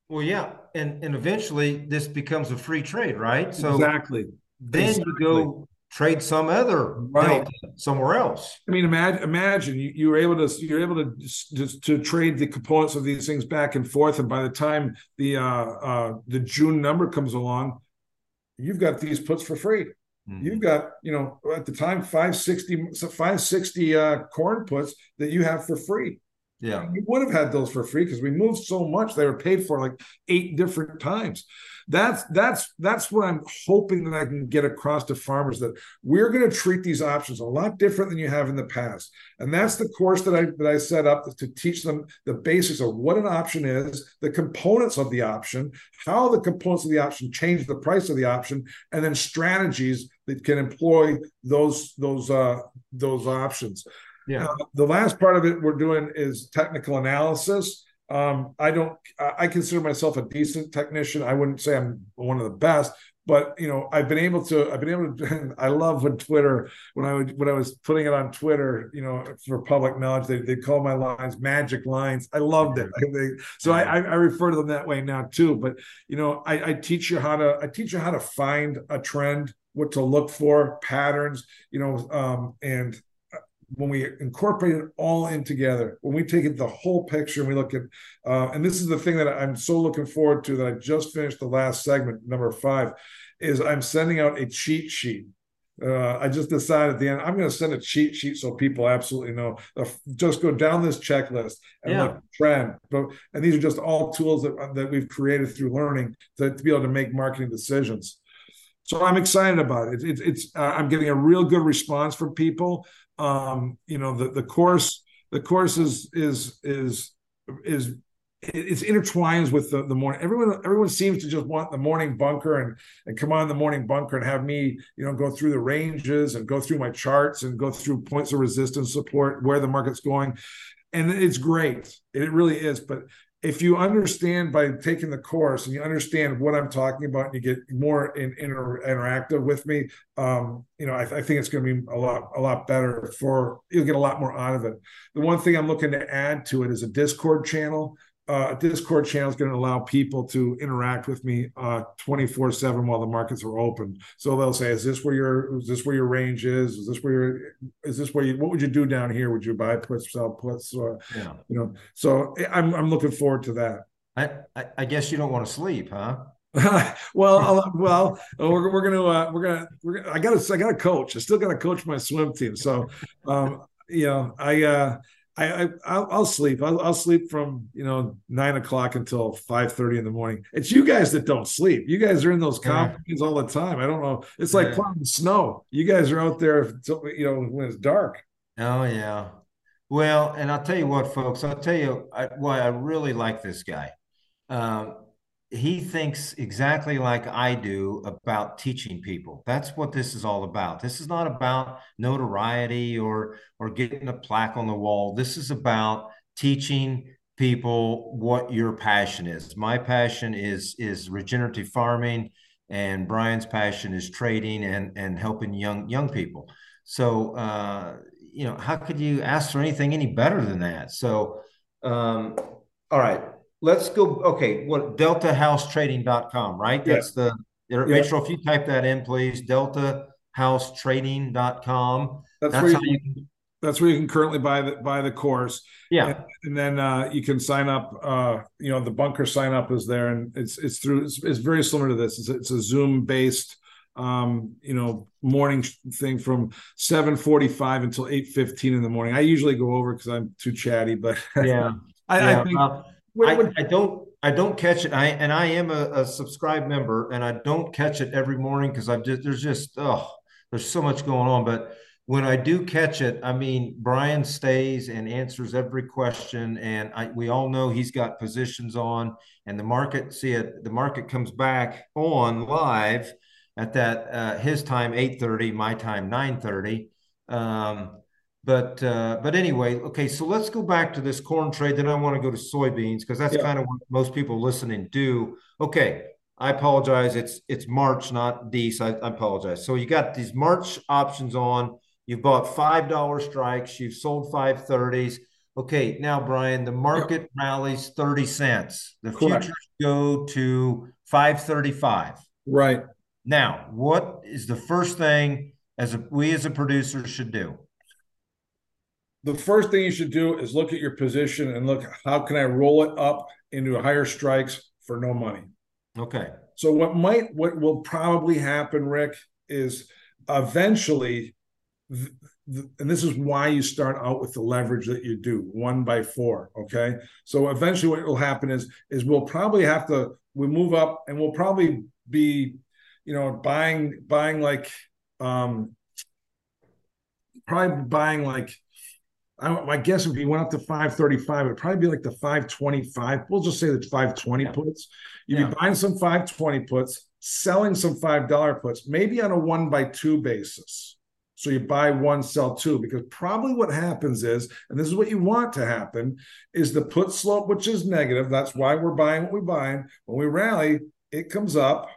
Well, yeah, and and eventually this becomes a free trade, right? So exactly then exactly. you go trade some other right. somewhere else. I mean, imagine imagine you, you were able to you're able to just to trade the components of these things back and forth, and by the time the uh, uh, the June number comes along, you've got these puts for free. Mm-hmm. You've got, you know, at the time 560 560 uh, corn puts that you have for free. Yeah. We would have had those for free because we moved so much. They were paid for like eight different times that's that's that's what I'm hoping that I can get across to farmers that we're going to treat these options a lot different than you have in the past. And that's the course that I that I set up to teach them the basics of what an option is, the components of the option, how the components of the option change the price of the option, and then strategies that can employ those those uh, those options. Yeah. Uh, the last part of it we're doing is technical analysis. Um, I don't. I consider myself a decent technician. I wouldn't say I'm one of the best, but you know, I've been able to. I've been able to. I love when Twitter, when I would, when I was putting it on Twitter, you know, for public knowledge, they they call my lines magic lines. I loved it. They, so I, I refer to them that way now too. But you know, I, I teach you how to. I teach you how to find a trend, what to look for, patterns. You know, um, and when we incorporate it all in together, when we take it the whole picture and we look at, uh, and this is the thing that I'm so looking forward to that I just finished the last segment, number five, is I'm sending out a cheat sheet uh, I just decided at the end I'm going to send a cheat sheet so people absolutely know. Uh, just go down this checklist and yeah. look trend. But and these are just all tools that that we've created through learning to, to be able to make marketing decisions. So I'm excited about it. it it's uh, I'm getting a real good response from people. Um, you know, the the course the course is is is is it's intertwines with the, the morning. Everyone everyone seems to just want the morning bunker and and come on the morning bunker and have me, you know, go through the ranges and go through my charts and go through points of resistance support, where the market's going. And it's great. It really is. But if you understand by taking the course and you understand what I'm talking about and you get more in, inter, interactive with me, um, you know, I, I think it's going to be a lot, a lot better for, you'll get a lot more out of it. The one thing I'm looking to add to it is a discord channel uh, Discord channel is going to allow people to interact with me uh, 24 7 while the markets are open. So they'll say, is this where your, is this where your range is? Is this where your, is this where you, what would you do down here? Would you buy puts, sell puts? Or, yeah. you know, so I'm, I'm looking forward to that. I, I, I guess you don't want to sleep, huh? well, well, we're, we're gonna uh, we're gonna we're gonna, I got to I got to coach. I still got to coach my swim team. So, um, you know, I uh, I, I will sleep. I'll, I'll, sleep from you know nine o'clock until five thirty in the morning. It's you guys that don't sleep. You guys are in those companies yeah. all the time. I don't know. It's like yeah. plowing snow. You guys are out there, you know, when it's dark. Oh yeah. Well, and I'll tell you what, folks. I'll tell you why I really like this guy. Um, he thinks exactly like I do about teaching people. That's what this is all about. This is not about notoriety or or getting a plaque on the wall. This is about teaching people what your passion is. My passion is is regenerative farming and Brian's passion is trading and and helping young young people. So uh, you know, how could you ask for anything any better than that? So um, all right let's go. Okay, what deltahousetrading.com, right? That's yeah. the yeah. Rachel. If you type that in, please, deltahousetrading.com. That's, that's where you, you can, that's where you can currently buy the buy the course. Yeah, and, and then uh, you can sign up. Uh, you know, the bunker sign up is there, and it's it's through. It's, it's very similar to this. It's, it's a Zoom based um, you know, morning thing from 7:45 until 8:15 in the morning. I usually go over because I'm too chatty, but yeah, I, yeah. I think uh, I, I, don't I don't catch it. I and I am a, a subscribed member, and I don't catch it every morning because I've just there's just oh there's so much going on. But when I do catch it, I mean Brian stays and answers every question, and I, we all know he's got positions on, and the market see it. The market comes back on live at that uh, his time eight thirty, my time nine thirty. Um, but uh, but anyway, okay. So let's go back to this corn trade. Then I want to go to soybeans because that's yeah. kind of what most people listening do. Okay, I apologize. It's it's March, not Dece. I, I apologize. So you got these March options on. You've bought five dollar strikes. You've sold five thirties. Okay, now Brian, the market rallies thirty cents. The Correct. futures go to five thirty five. Right now, what is the first thing as a, we as a producer should do? The first thing you should do is look at your position and look how can I roll it up into higher strikes for no money. Okay. So what might what will probably happen, Rick, is eventually, th- th- and this is why you start out with the leverage that you do one by four. Okay. So eventually, what will happen is is we'll probably have to we move up and we'll probably be, you know, buying buying like um probably buying like I, I, guess if he went up to 535, it'd probably be like the 525. We'll just say the 520 yeah. puts. You'd yeah. be buying some 520 puts, selling some $5 puts, maybe on a one by two basis. So you buy one, sell two, because probably what happens is, and this is what you want to happen, is the put slope, which is negative. That's why we're buying what we're buying. When we rally, it comes up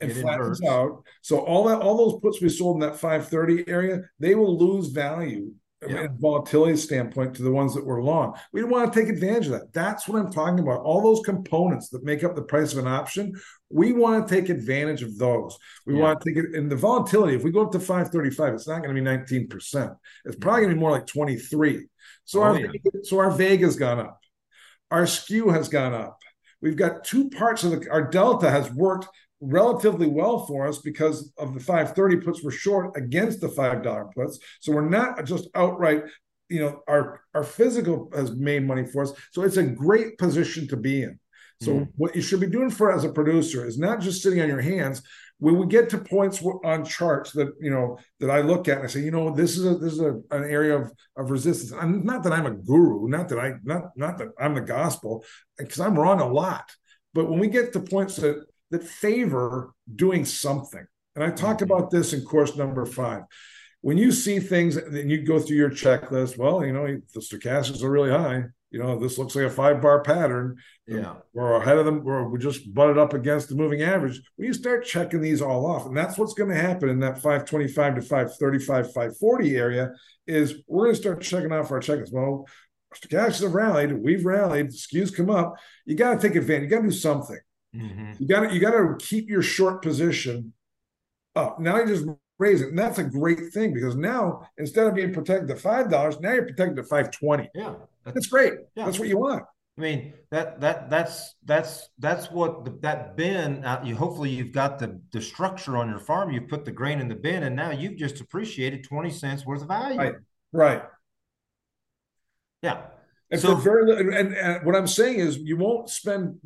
and it flattens inverts. out. So all that, all those puts we sold in that 530 area, they will lose value yeah. volatility standpoint to the ones that were long. We want to take advantage of that. That's what I'm talking about. All those components that make up the price of an option, we want to take advantage of those. We yeah. want to take it in the volatility. If we go up to 535, it's not going to be 19%. It's probably going to be more like 23. So oh, our yeah. so our Vega's gone up. Our skew has gone up. We've got two parts of the our delta has worked relatively well for us because of the 530 puts we're short against the $5 puts. So we're not just outright, you know, our our physical has made money for us. So it's a great position to be in. So mm. what you should be doing for as a producer is not just sitting on your hands. When we get to points on charts that you know that I look at and I say, you know, this is a this is a, an area of of resistance. I'm not that I'm a guru, not that I not not that I'm the gospel, because I'm wrong a lot. But when we get to points that that favor doing something, and I talk mm-hmm. about this in course number five. When you see things and you go through your checklist, well, you know, the stochastics are really high you know, this looks like a five bar pattern. Yeah. We're ahead of them, or we just butted up against the moving average. When you start checking these all off, and that's what's going to happen in that 525 to 535, 540 area, is we're going to start checking off our checklists. Well, stochastics have rallied, we've rallied, skews come up. You got to take advantage, you got to do something. Mm-hmm. You got to you got to keep your short position up. Now you just raise it. And that's a great thing because now instead of being protected at five dollars, now you're protected at five twenty. Yeah. That's great. Yeah. That's what you want. I mean that that that's that's that's what the, that bin. Uh, you hopefully you've got the the structure on your farm. You've put the grain in the bin, and now you've just appreciated twenty cents worth of value. Right. Right. Yeah. And so very and, and what I'm saying is you won't spend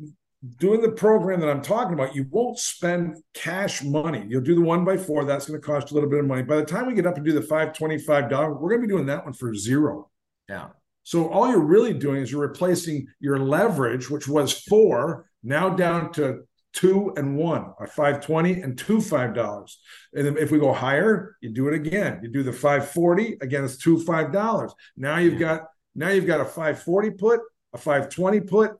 doing the program that I'm talking about, you won't spend cash money. You'll do the one by four. That's going to cost a little bit of money. By the time we get up and do the five twenty-five dollar, we're going to be doing that one for zero. Yeah. So all you're really doing is you're replacing your leverage, which was four, now down to two and one, a 520 and two five dollars. And then if we go higher, you do it again. You do the 540, again, it's two five dollars. Now you've got now you've got a 540 put, a 520 put,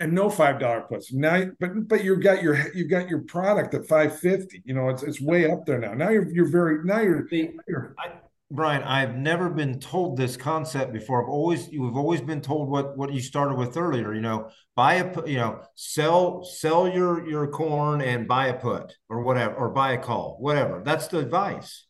and no five dollar puts. Now, but but you've got your you've got your product at five fifty. You know, it's it's way up there now. Now you're you're very now you're, you're I, Brian, I've never been told this concept before. I've always you've always been told what what you started with earlier. You know, buy a you know sell sell your your corn and buy a put or whatever or buy a call whatever. That's the advice.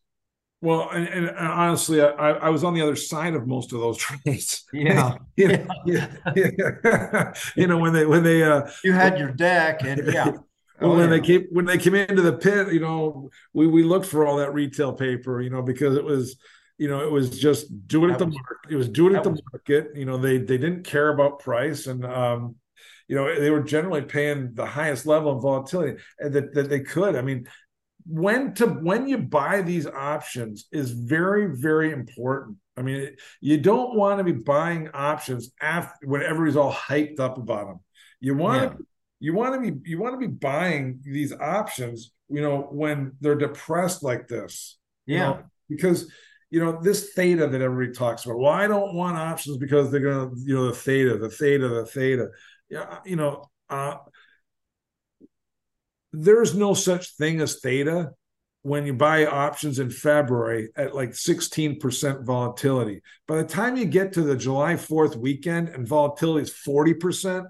Well, and, and, honestly, I, I was on the other side of most of those trades. Yeah, you, know, yeah. yeah. you know when they when they uh, you had your deck and yeah. Oh, when yeah. they came when they came into the pit, you know, we we looked for all that retail paper, you know, because it was, you know, it was just doing it the market. It was doing it the was, market. You know, they they didn't care about price, and um, you know, they were generally paying the highest level of volatility that that they could. I mean, when to when you buy these options is very very important. I mean, you don't want to be buying options after when everybody's all hyped up about them. You want yeah. to you want to be you want to be buying these options you know when they're depressed like this yeah know? because you know this theta that everybody talks about well i don't want options because they're gonna you know the theta the theta the theta yeah you know uh there's no such thing as theta when you buy options in February at like 16% volatility. By the time you get to the July 4th weekend and volatility is 40%,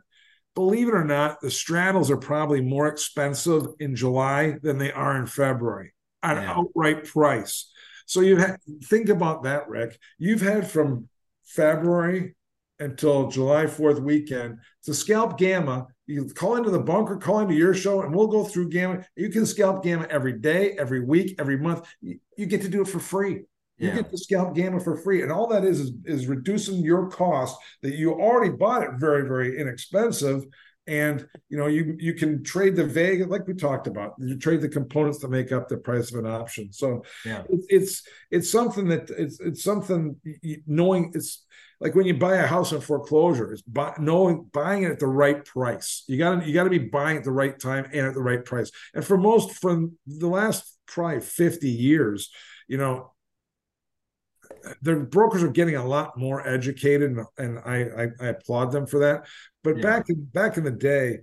believe it or not, the straddles are probably more expensive in July than they are in February at yeah. outright price. So you ha- think about that, Rick. You've had from February until July 4th weekend to scalp gamma. You call into the bunker, call into your show, and we'll go through gamma. You can scalp gamma every day, every week, every month. You, get to do it for free. You yeah. get to scalp gamma for free. And all that is, is is reducing your cost that you already bought it very, very inexpensive. And you know, you you can trade the Vega, like we talked about. You trade the components that make up the price of an option. So yeah. it's it's it's something that it's it's something knowing it's like when you buy a house in foreclosure, it's buy, knowing buying it at the right price. You got to you got to be buying at the right time and at the right price. And for most from the last probably 50 years, you know, the brokers are getting a lot more educated, and, and I, I, I applaud them for that. But yeah. back in back in the day,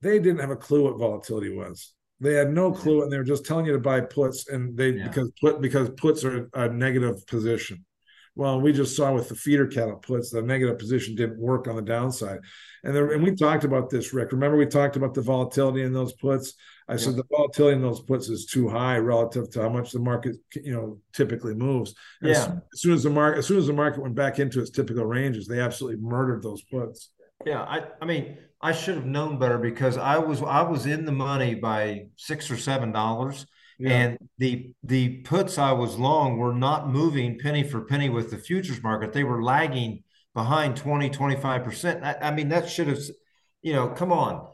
they didn't have a clue what volatility was. They had no clue, and they were just telling you to buy puts, and they yeah. because put because puts are a negative position. Well, we just saw with the feeder cattle puts, the negative position didn't work on the downside. And, there, and we talked about this, Rick. Remember, we talked about the volatility in those puts. I yeah. said the volatility in those puts is too high relative to how much the market, you know, typically moves. And yeah. As, as, soon as the market, as soon as the market went back into its typical ranges, they absolutely murdered those puts. Yeah, I, I mean, I should have known better because I was I was in the money by six or seven dollars. Yeah. And the the puts I was long were not moving penny for penny with the futures market. They were lagging behind 20, 25%. I, I mean, that should have, you know, come on.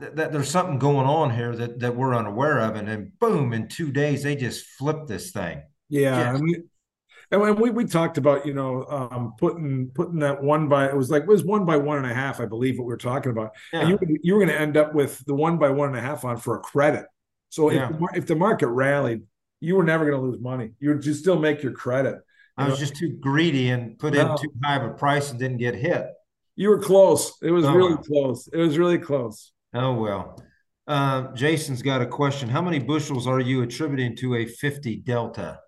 That, there's something going on here that, that we're unaware of. And then boom, in two days, they just flipped this thing. Yeah. I mean, and we, we talked about you know um, putting putting that one by it was like it was one by one and a half I believe what we were talking about yeah. and you you were going to end up with the one by one and a half on for a credit so yeah. if, if the market rallied you were never going to lose money you would just still make your credit I was just too greedy and put no. in too high of a price and didn't get hit. You were close. It was oh, really close. It was really close. Oh well. Uh, Jason's got a question. How many bushels are you attributing to a 50 delta?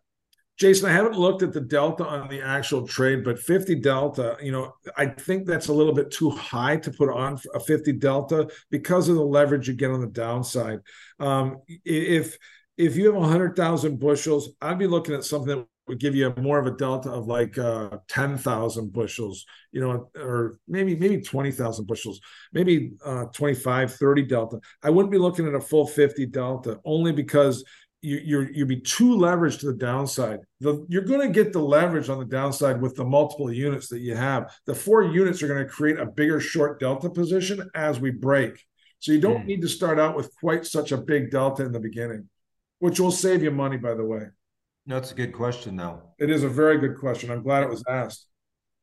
Jason, I haven't looked at the delta on the actual trade, but 50 delta, you know, I think that's a little bit too high to put on a 50 delta because of the leverage you get on the downside. Um, if if you have 100,000 bushels, I'd be looking at something that would give you more of a delta of like uh, 10,000 bushels, you know, or maybe maybe 20,000 bushels, maybe uh, 25, 30 delta. I wouldn't be looking at a full 50 delta only because you, you're you'd be too leveraged to the downside. The, you're going to get the leverage on the downside with the multiple units that you have. The four units are going to create a bigger short delta position as we break. So you don't mm. need to start out with quite such a big delta in the beginning, which will save you money, by the way. That's a good question, though. It is a very good question. I'm glad it was asked.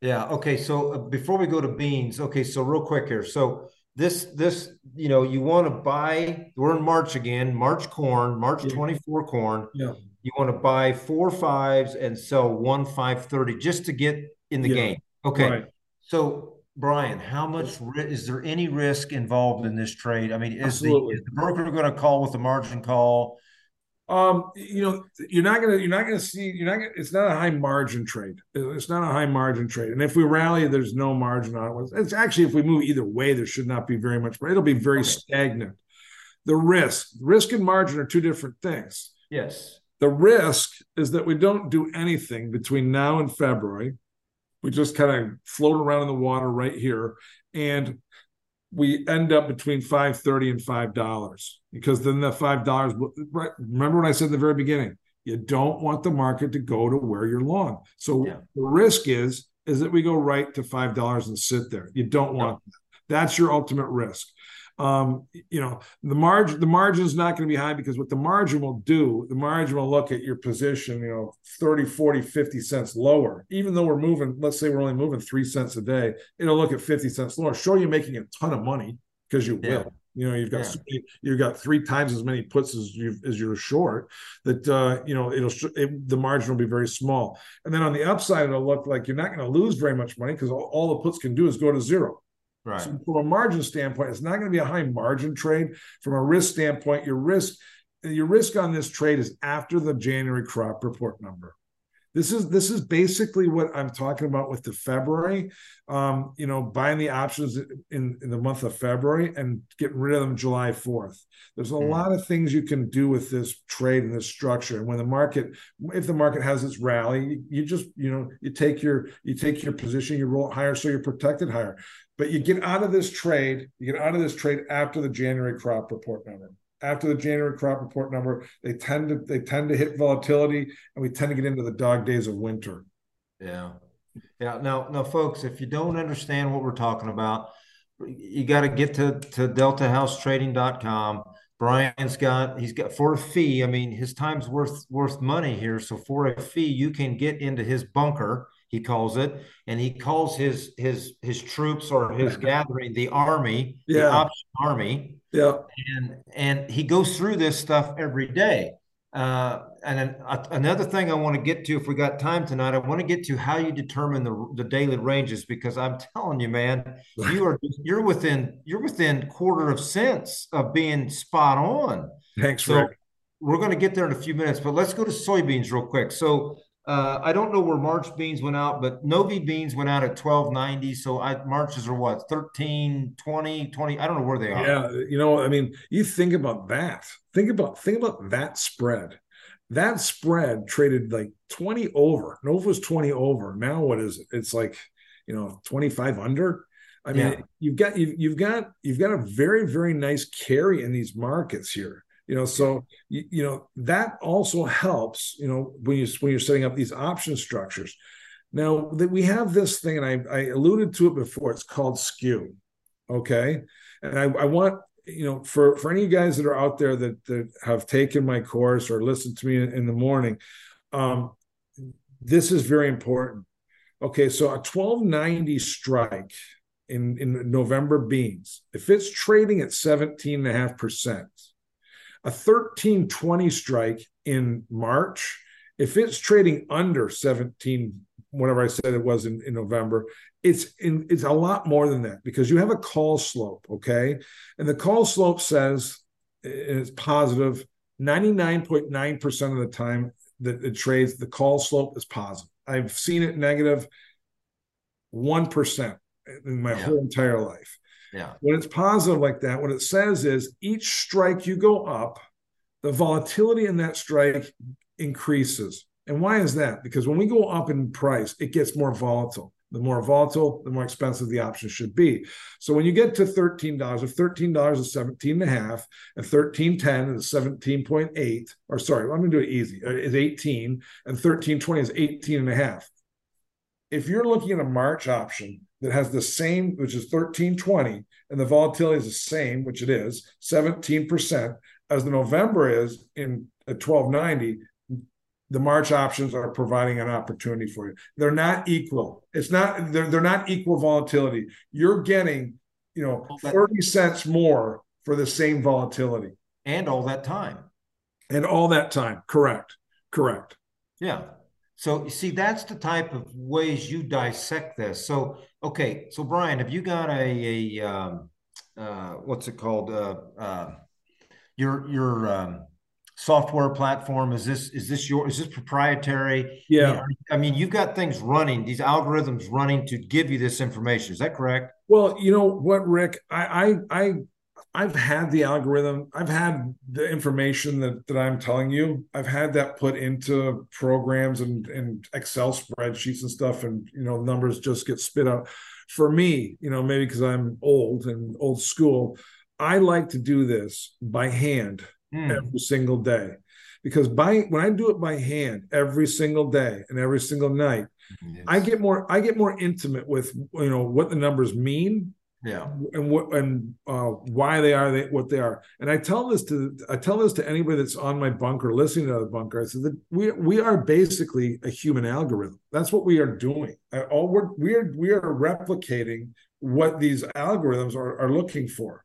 Yeah. Okay. So uh, before we go to beans, okay. So real quick here. So this this you know you want to buy we're in march again march corn march yeah. 24 corn. Yeah. You want to buy four fives and sell one five thirty just to get in the yeah. game. Okay. Right. so brian how much is there any risk involved in this trade? I mean is the, is the broker going to call with the margin call um, you know, you're not gonna you're not gonna see you're not gonna, it's not a high margin trade. It's not a high margin trade. And if we rally, there's no margin on it. It's actually if we move either way, there should not be very much. But it'll be very okay. stagnant. The risk, risk and margin are two different things. Yes. The risk is that we don't do anything between now and February. We just kind of float around in the water right here. And we end up between 530 and $5 because then the $5 right remember what I said in the very beginning you don't want the market to go to where you're long so yeah. the risk is is that we go right to $5 and sit there you don't want that that's your ultimate risk um, you know, the margin the margin is not going to be high because what the margin will do, the margin will look at your position, you know, 30, 40, 50 cents lower. Even though we're moving, let's say we're only moving three cents a day, it'll look at 50 cents lower. Sure, you're making a ton of money because you yeah. will. You know, you've got yeah. you've got three times as many puts as you as you're short. That uh, you know, it'll it, the margin will be very small. And then on the upside, it'll look like you're not going to lose very much money because all, all the puts can do is go to zero. Right. So from a margin standpoint, it's not going to be a high margin trade. From a risk standpoint, your risk your risk on this trade is after the January crop report number. This is this is basically what I'm talking about with the February. Um, you know, buying the options in, in the month of February and getting rid of them July 4th. There's a mm. lot of things you can do with this trade and this structure. And when the market, if the market has its rally, you just, you know, you take your you take your position, you roll it higher so you're protected higher. But you get out of this trade, you get out of this trade after the January crop report number. After the January crop report number, they tend to they tend to hit volatility, and we tend to get into the dog days of winter. Yeah, yeah. Now, now, folks, if you don't understand what we're talking about, you got to get to to DeltaHouseTrading.com. Brian's got he's got for a fee. I mean, his time's worth worth money here. So for a fee, you can get into his bunker he calls it, and he calls his his his troops or his gathering the army, yeah. the option army. Yeah, and and he goes through this stuff every day. Uh, and then, uh, another thing I want to get to, if we got time tonight, I want to get to how you determine the the daily ranges because I'm telling you, man, you are you're within you're within quarter of cents of being spot on. Thanks, so Rick. We're going to get there in a few minutes, but let's go to soybeans real quick. So uh, I don't know where March beans went out, but Novi beans went out at 1290. So I Marches are what 13, 20, 20. I don't know where they are. Yeah. You know, I mean, you think about that. Think about think about that spread. That spread traded like 20 over. Nova was 20 over. Now what is it? It's like, you know, 25 under. I mean, yeah. you've got you've, you've got you've got a very very nice carry in these markets here. You know, so you, you know that also helps. You know, when you when you're setting up these option structures. Now that we have this thing, and I, I alluded to it before, it's called skew. Okay, and I, I want you know for for any guys that are out there that that have taken my course or listened to me in, in the morning, um, this is very important. Okay, so a 1290 strike in, in November beans, if it's trading at 17.5%, a 1320 strike in March, if it's trading under 17, whatever I said it was in, in November, it's in, it's a lot more than that because you have a call slope, okay? And the call slope says it's positive 99.9% of the time that it trades, the call slope is positive. I've seen it negative 1 in my yeah. whole entire life. Yeah. When it's positive like that, what it says is each strike you go up, the volatility in that strike increases. And why is that? Because when we go up in price, it gets more volatile. The more volatile, the more expensive the option should be. So when you get to $13, if $13 is 17 and a half, and 1310 is 17.8, or sorry, I'm gonna do it easy, uh, is 18, and 1320 is 18 and a half. If you're looking at a March option that has the same, which is 1320, and the volatility is the same, which it is, 17%, as the November is in at 1290, the March options are providing an opportunity for you. They're not equal. It's not they're, they're not equal volatility. You're getting, you know, 30 cents more for the same volatility. And all that time. And all that time. Correct. Correct. Yeah. So you see, that's the type of ways you dissect this. So okay, so Brian, have you got a, a um, uh, what's it called? Uh, uh, your your um, software platform is this is this your is this proprietary? Yeah, I mean, you've got things running, these algorithms running to give you this information. Is that correct? Well, you know what, Rick, I I, I I've had the algorithm, I've had the information that, that I'm telling you, I've had that put into programs and, and Excel spreadsheets and stuff, and you know, numbers just get spit out. For me, you know, maybe because I'm old and old school, I like to do this by hand mm. every single day. Because by when I do it by hand every single day and every single night, yes. I get more I get more intimate with you know what the numbers mean yeah. And what and uh, why they are they, what they are. And i tell this to i tell this to anybody that's on my bunker listening to the bunker i said that we we are basically a human algorithm. That's what we are doing. All we're we are we are replicating what these algorithms are, are looking for.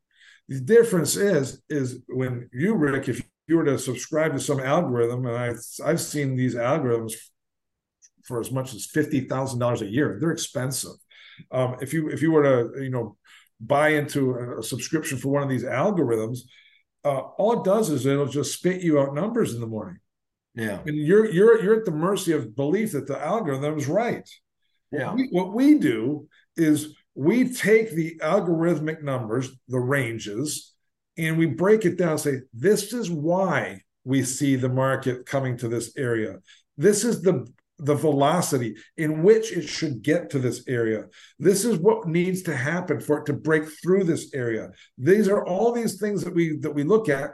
The difference is is when you rick if you were to subscribe to some algorithm and i i've seen these algorithms for as much as $50000 a year they're expensive. Um, if you if you were to you know buy into a subscription for one of these algorithms, uh, all it does is it'll just spit you out numbers in the morning. Yeah, and you're you're you're at the mercy of belief that the algorithm is right. Yeah, what we, what we do is we take the algorithmic numbers, the ranges, and we break it down. say this is why we see the market coming to this area. This is the the velocity in which it should get to this area. This is what needs to happen for it to break through this area. These are all these things that we that we look at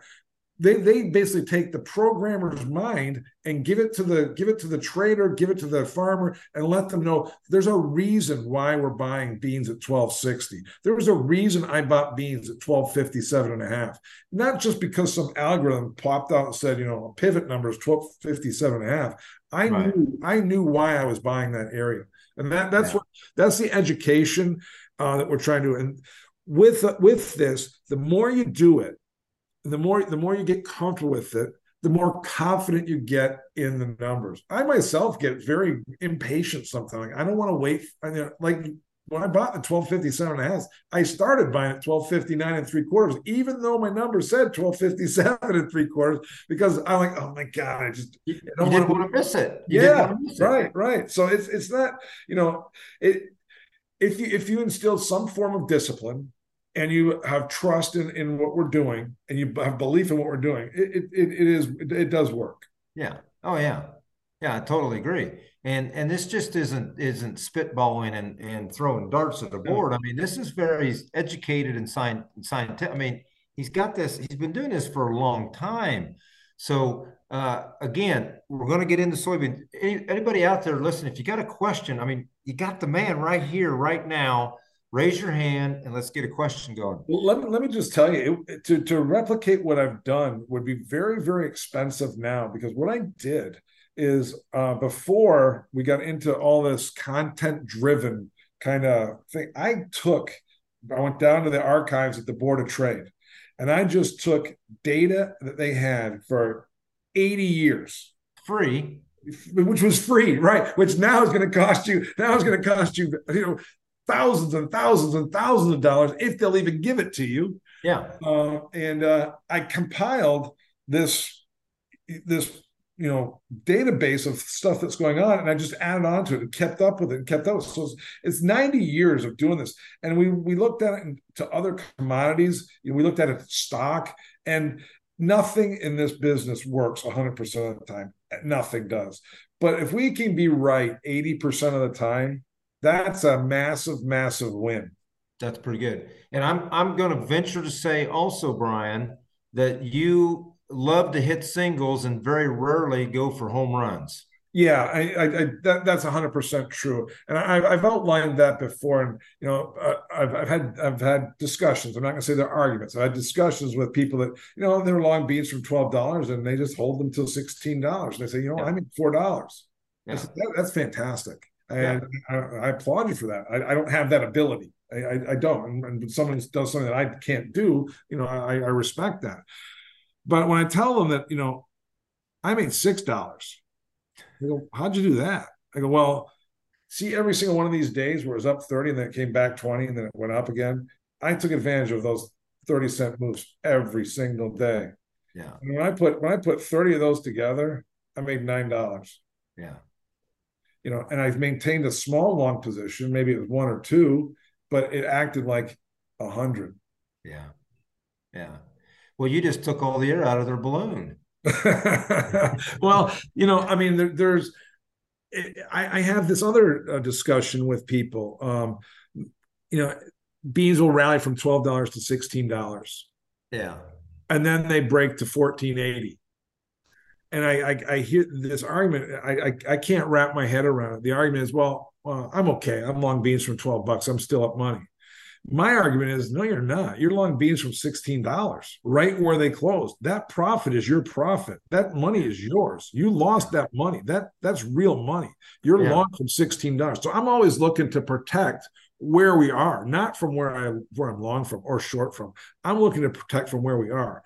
they they basically take the programmer's mind and give it to the give it to the trader give it to the farmer and let them know there's a reason why we're buying beans at 1260 there was a reason i bought beans at 1257 and a half. Not just because some algorithm popped out and said you know a pivot number is 1257 and a half. I right. knew i knew why i was buying that area. And that that's yeah. what that's the education uh, that we're trying to and with with this the more you do it the more the more you get comfortable with it, the more confident you get in the numbers. I myself get very impatient sometimes. I don't want to wait. I mean, like when I bought the 1257 and a half, I started buying at 1259 and three quarters, even though my number said 1257 and three quarters, because I'm like, oh my God, I just I don't want, want to miss it. You yeah, miss right, it. right. So it's it's not, you know, it if you if you instill some form of discipline and you have trust in, in what we're doing and you have belief in what we're doing, it, it, it is, it does work. Yeah. Oh yeah. Yeah, I totally agree. And and this just isn't isn't spitballing and and throwing darts at the board. I mean, this is very educated and science scientific. I mean, he's got this. He's been doing this for a long time. So uh, again, we're going to get into soybean. Any, anybody out there listen? If you got a question, I mean, you got the man right here, right now. Raise your hand and let's get a question going. Well, let me let me just tell you, it, to to replicate what I've done would be very very expensive now because what I did is uh, before we got into all this content driven kind of thing, I took, I went down to the archives at the Board of Trade and I just took data that they had for 80 years. Free. Which was free, right? Which now is going to cost you, now is going to cost you, you know, thousands and thousands and thousands of dollars if they'll even give it to you. Yeah. Uh, and uh, I compiled this this you know database of stuff that's going on and i just added on to it and kept up with it and kept up so it's, it's 90 years of doing this and we we looked at it to other commodities we looked at it stock and nothing in this business works 100% of the time nothing does but if we can be right 80% of the time that's a massive massive win that's pretty good and i'm i'm going to venture to say also brian that you love to hit singles and very rarely go for home runs. Yeah, I, I, I that, that's hundred percent true, and I, have outlined that before. And you know, uh, I've, I've had I've had discussions. I'm not going to say they're arguments. I had discussions with people that you know they're long beans from twelve dollars, and they just hold them till sixteen dollars. And they say, you know, yeah. I make four dollars. Yeah. That, that's fantastic, and yeah. I, I, applaud you for that. I, I don't have that ability. I, I, don't. And, and someone does something that I can't do, you know, I, I respect that. But when I tell them that, you know, I made six dollars, they go, How'd you do that? I go, Well, see every single one of these days where it was up 30 and then it came back 20 and then it went up again. I took advantage of those 30 cent moves every single day. Yeah. And when I put when I put 30 of those together, I made nine dollars. Yeah. You know, and I've maintained a small long position, maybe it was one or two, but it acted like a hundred. Yeah. Yeah. Well, you just took all the air out of their balloon. well, you know, I mean, there, there's, I, I, have this other uh, discussion with people. Um, you know, beans will rally from twelve dollars to sixteen dollars. Yeah, and then they break to fourteen eighty. And I, I, I hear this argument. I, I, I can't wrap my head around it. The argument is, well, well, I'm okay. I'm long beans from twelve bucks. I'm still up money. My argument is no, you're not. You're long beans from $16, right where they closed. That profit is your profit. That money is yours. You lost that money. That that's real money. You're yeah. long from $16. So I'm always looking to protect where we are, not from where I where I'm long from or short from. I'm looking to protect from where we are.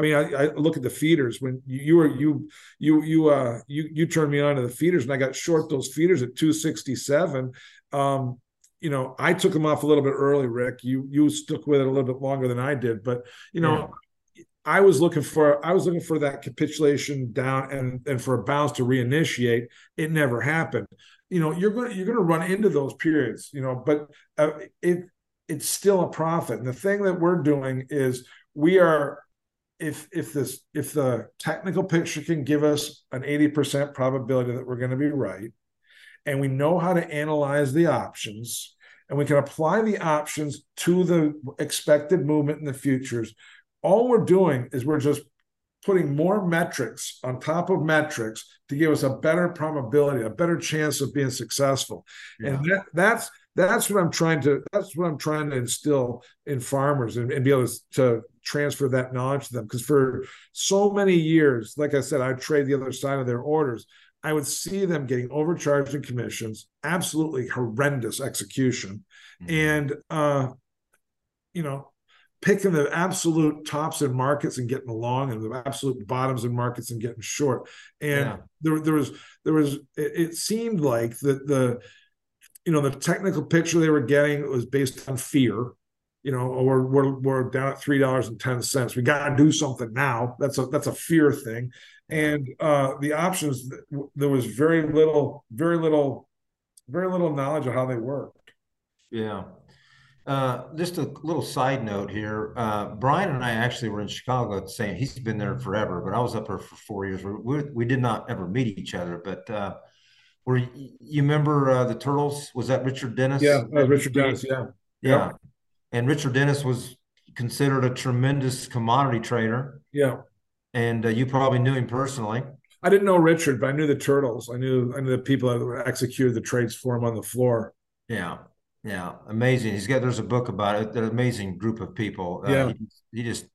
I mean, I, I, look at the feeders when you, you were you you you uh you you turned me on to the feeders and I got short those feeders at 267. Um, you know, I took them off a little bit early, Rick. You you stuck with it a little bit longer than I did, but you know, yeah. I was looking for I was looking for that capitulation down and and for a bounce to reinitiate. It never happened. You know, you're going you're going to run into those periods. You know, but uh, it it's still a profit. And the thing that we're doing is we are if if this if the technical picture can give us an 80% probability that we're going to be right and we know how to analyze the options and we can apply the options to the expected movement in the futures all we're doing is we're just putting more metrics on top of metrics to give us a better probability a better chance of being successful yeah. and that, that's that's what i'm trying to that's what i'm trying to instill in farmers and, and be able to, to transfer that knowledge to them because for so many years like i said i trade the other side of their orders I would see them getting overcharged in commissions, absolutely horrendous execution, mm-hmm. and uh, you know, picking the absolute tops in markets and getting along, and the absolute bottoms in markets and getting short. And yeah. there, there was, there was. It, it seemed like the the, you know, the technical picture they were getting was based on fear. You know, or we're, we're down at three dollars and ten cents. We got to do something now. That's a that's a fear thing and uh, the options there was very little very little very little knowledge of how they worked yeah Uh, just a little side note here. Uh, Brian and I actually were in Chicago at the same. He's been there forever, but I was up there for four years. We, we, we did not ever meet each other, but uh, were you, you remember uh, the Turtles? Was that Richard Dennis? Yeah, uh, Richard Dennis. Yeah, yeah. Yep. And Richard Dennis was considered a tremendous commodity trader. Yeah, and uh, you probably knew him personally. I didn't know Richard, but I knew the Turtles. I knew I knew the people that executed the trades for him on the floor. Yeah, yeah, amazing. He's got there's a book about it. An amazing group of people. Uh, yeah, he, he, just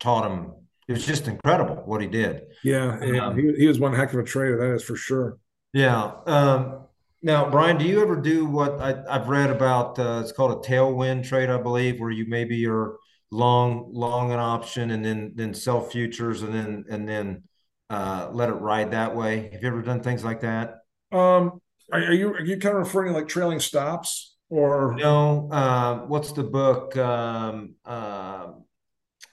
taught him. It was just incredible what he did. Yeah, um, he, he was one heck of a trader. That is for sure. Yeah. Um, now, Brian, do you ever do what I, have read about? Uh, it's called a tailwind trade, I believe, where you maybe you're long long an option and then then sell futures and then and then uh, let it ride that way. Have you ever done things like that? Um, are, are you are you kind of referring to like trailing stops or no? Uh, what's the book? Um,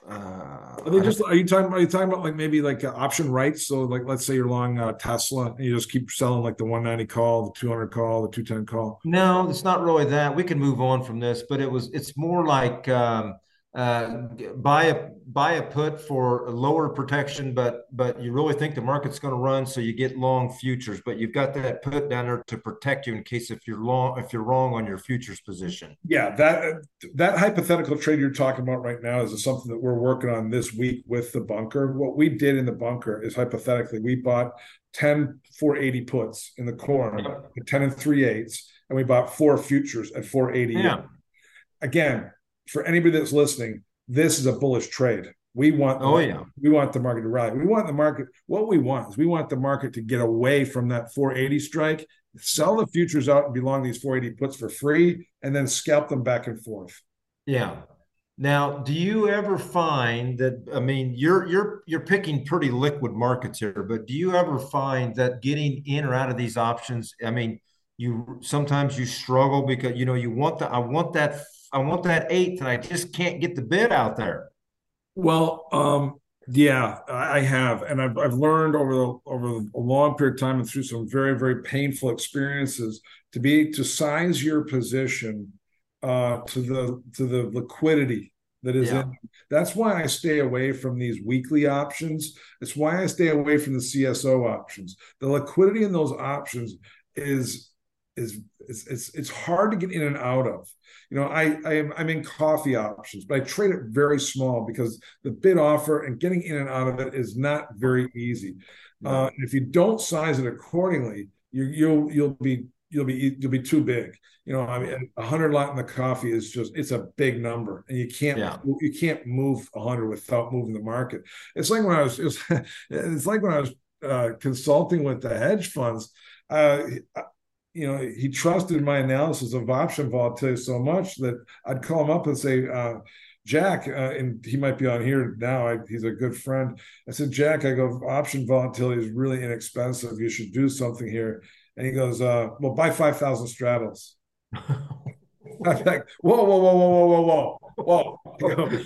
uh, are they just are you talking are you talking about like maybe like uh, option rights? So like let's say you're long uh, Tesla and you just keep selling like the 190 call, the 200 call, the 210 call. No, it's not really that. We can move on from this, but it was it's more like um, uh, buy a buy a put for lower protection, but but you really think the market's going to run, so you get long futures. But you've got that put down there to protect you in case if you're long if you're wrong on your futures position. Yeah, that that hypothetical trade you're talking about right now is something that we're working on this week with the bunker. What we did in the bunker is hypothetically we bought 10 480 puts in the corn, yeah. 10 and 3 eighths, and we bought four futures at 480. Yeah. Again, for anybody that's listening, this is a bullish trade. We want oh yeah, we want the market to rally. We want the market. What we want is we want the market to get away from that 480 strike, sell the futures out and belong these 480 puts for free, and then scalp them back and forth. Yeah. Now, do you ever find that? I mean, you're you're you're picking pretty liquid markets here, but do you ever find that getting in or out of these options? I mean, you sometimes you struggle because you know you want the I want that I want that eighth, and I just can't get the bid out there. Well, um, yeah, I have, and I've I've learned over the over a long period of time and through some very very painful experiences to be to size your position uh, to the to the liquidity that is yeah. in. That's why I stay away from these weekly options. It's why I stay away from the CSO options. The liquidity in those options is is it's it's, it's hard to get in and out of. You know, I, I am I'm in coffee options, but I trade it very small because the bid offer and getting in and out of it is not very easy. Uh, if you don't size it accordingly, you, you'll you'll be you'll be you'll be too big. You know, I mean, a hundred lot in the coffee is just it's a big number, and you can't yeah. you can't move a hundred without moving the market. It's like when I was it was, it's like when I was uh, consulting with the hedge funds. Uh, you know, he trusted my analysis of option volatility so much that I'd call him up and say, uh, Jack, uh, and he might be on here now. I, he's a good friend. I said, Jack, I go, option volatility is really inexpensive. You should do something here. And he goes, uh, well, buy 5,000 straddles. I'm like, whoa, whoa, whoa, whoa, whoa, whoa, whoa. whoa!"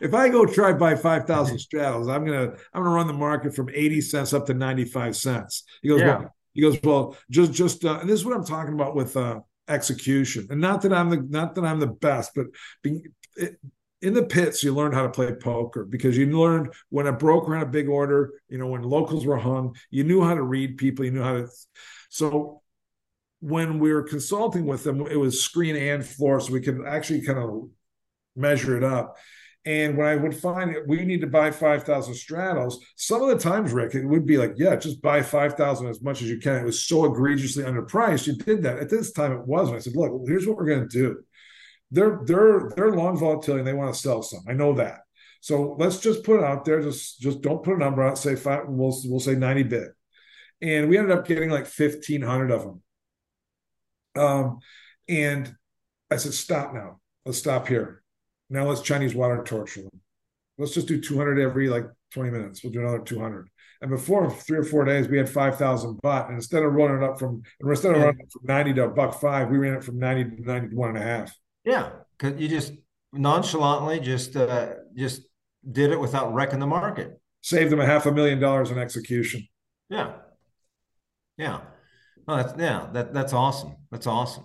if I go try buy five thousand straddles, I'm gonna I'm gonna run the market from eighty cents up to ninety five cents. He goes, yeah. well, he goes, well, just just uh, and this is what I'm talking about with uh, execution, and not that I'm the not that I'm the best, but being, it, in the pits you learn how to play poker because you learned when a broker had a big order, you know, when locals were hung, you knew how to read people, you knew how to. So when we were consulting with them, it was screen and floor, so we could actually kind of measure it up. And when I would find it, we need to buy 5,000 straddles, some of the times, Rick, it would be like, yeah, just buy 5,000 as much as you can. It was so egregiously underpriced. You did that. At this time, it wasn't. I said, look, here's what we're going to do. They're, they're, they're long volatility and they want to sell some. I know that. So let's just put it out there. Just, just don't put a number out. Say five, we'll, we'll say 90 bid. And we ended up getting like 1,500 of them. Um, and I said, stop now. Let's stop here. Now let's Chinese water torture them. Let's just do 200 every like 20 minutes. We'll do another 200. And before three or four days, we had 5,000 bought. And instead of running it up from, instead of running from 90 to a buck five, we ran it from 90 to 91 and a half. Yeah. Cause you just nonchalantly just, uh, just did it without wrecking the market. Saved them a half a million dollars in execution. Yeah. Yeah. Oh, that's, yeah, that, that's awesome. That's awesome.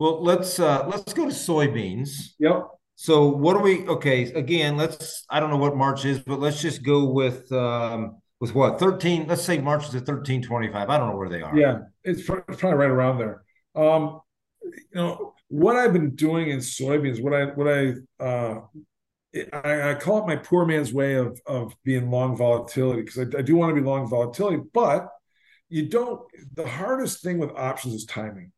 Well, let's uh let's go to soybeans. Yep. So what do we okay, again, let's I don't know what March is, but let's just go with um with what 13, let's say March is at 1325. I don't know where they are. Yeah, it's probably right around there. Um, you know, what I've been doing in soybeans, what I what I uh I, I, call it my poor man's way of of being long volatility because I, I, do want to be long volatility, but you don't. The hardest thing with options is timing.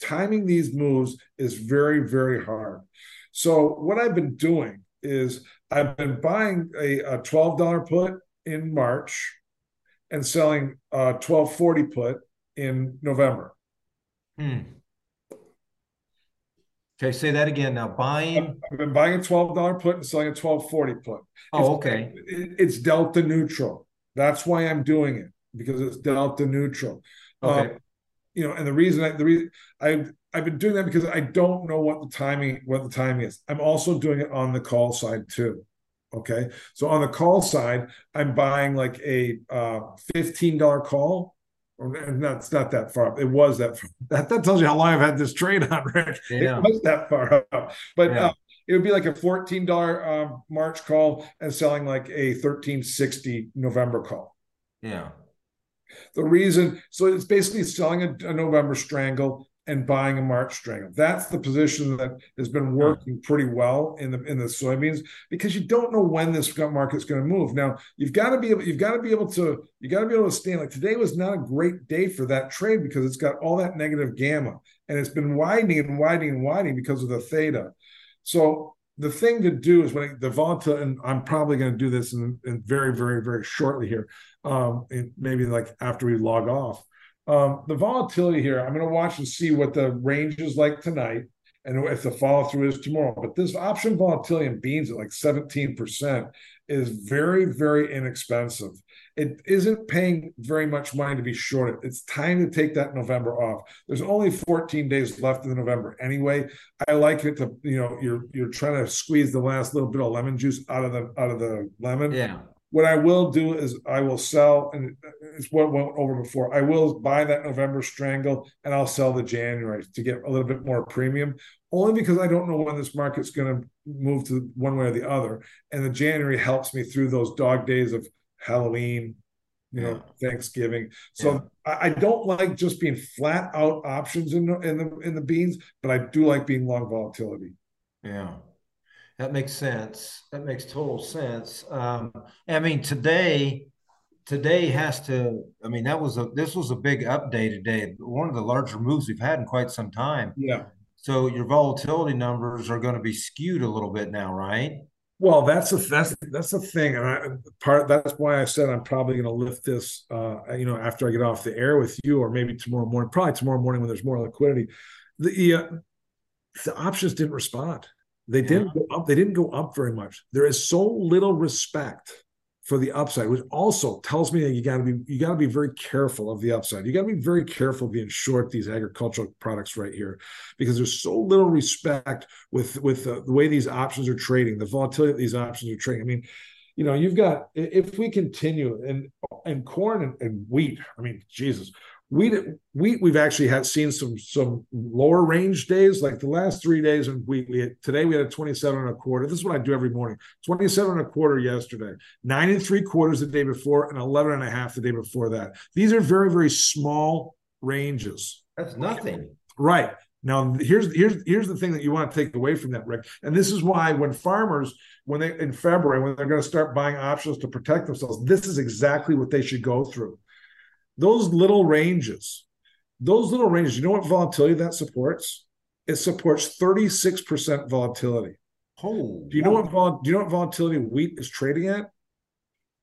Timing these moves is very very hard. So what I've been doing is I've been buying a, a twelve dollar put in March and selling a twelve forty put in November. Hmm. Okay, say that again now. Buying. I've been buying a twelve dollar put and selling a twelve forty put. Oh, it's, okay. It's delta neutral. That's why I'm doing it because it's delta neutral. Okay. Um, you know, and the reason I the reason I've I've been doing that because I don't know what the timing what the timing is. I'm also doing it on the call side too. Okay, so on the call side, I'm buying like a uh, fifteen dollar call not, it's not that far up. It was that far. That, that tells you how long I've had this trade on, Rick. Yeah. It was that far up. But yeah. uh, it would be like a $14 uh, March call and selling like a 1360 November call. Yeah. The reason, so it's basically selling a, a November strangle and buying a March strangle. That's the position that has been working pretty well in the in the soybeans because you don't know when this market's going to move. Now you've got to be able you've got to be able to you got to be able to stand like today was not a great day for that trade because it's got all that negative gamma and it's been widening and widening and widening because of the theta. So the thing to do is when the volatile, and I'm probably going to do this in, in very, very, very shortly here, um, maybe like after we log off um, the volatility here, I'm going to watch and see what the range is like tonight and if the follow through is tomorrow. But this option volatility in beans at like 17% is very, very inexpensive. It isn't paying very much money to be shorted. It's time to take that November off. There's only 14 days left in November anyway. I like it to, you know, you're you're trying to squeeze the last little bit of lemon juice out of the out of the lemon. Yeah. What I will do is I will sell, and it's what went over before. I will buy that November strangle and I'll sell the January to get a little bit more premium, only because I don't know when this market's going to move to one way or the other. And the January helps me through those dog days of Halloween, you know, yeah. Thanksgiving. So yeah. I, I, don't like just being flat out options in the, in the in the beans, but I do like being long volatility. Yeah. That makes sense. That makes total sense. Um, I mean, today, today has to. I mean, that was a. This was a big update today. One of the larger moves we've had in quite some time. Yeah. So your volatility numbers are going to be skewed a little bit now, right? Well, that's a that's that's the thing, and I, part that's why I said I'm probably going to lift this. Uh, you know, after I get off the air with you, or maybe tomorrow morning. Probably tomorrow morning when there's more liquidity. The uh, the options didn't respond. They yeah. didn't go up. They didn't go up very much. There is so little respect for the upside, which also tells me that you got to be you got to be very careful of the upside. You got to be very careful being short these agricultural products right here, because there's so little respect with with the, the way these options are trading, the volatility of these options are trading. I mean, you know, you've got if we continue and and corn and, and wheat. I mean, Jesus, we we we've actually had seen some some lower range days like the last three days and we, we had, today we had a 27 and a quarter. This is what i do every morning. 27 and a quarter yesterday nine and three quarters the day before and 11 and a half the day before that. These are very very small ranges. That's nothing. Right. Now here's here's here's the thing that you want to take away from that rick and this is why when farmers when they in february when they're going to start buying options to protect themselves this is exactly what they should go through those little ranges, those little ranges, you know what volatility that supports? It supports 36% volatility. Oh, do you know what vol- do you know what volatility wheat is trading at?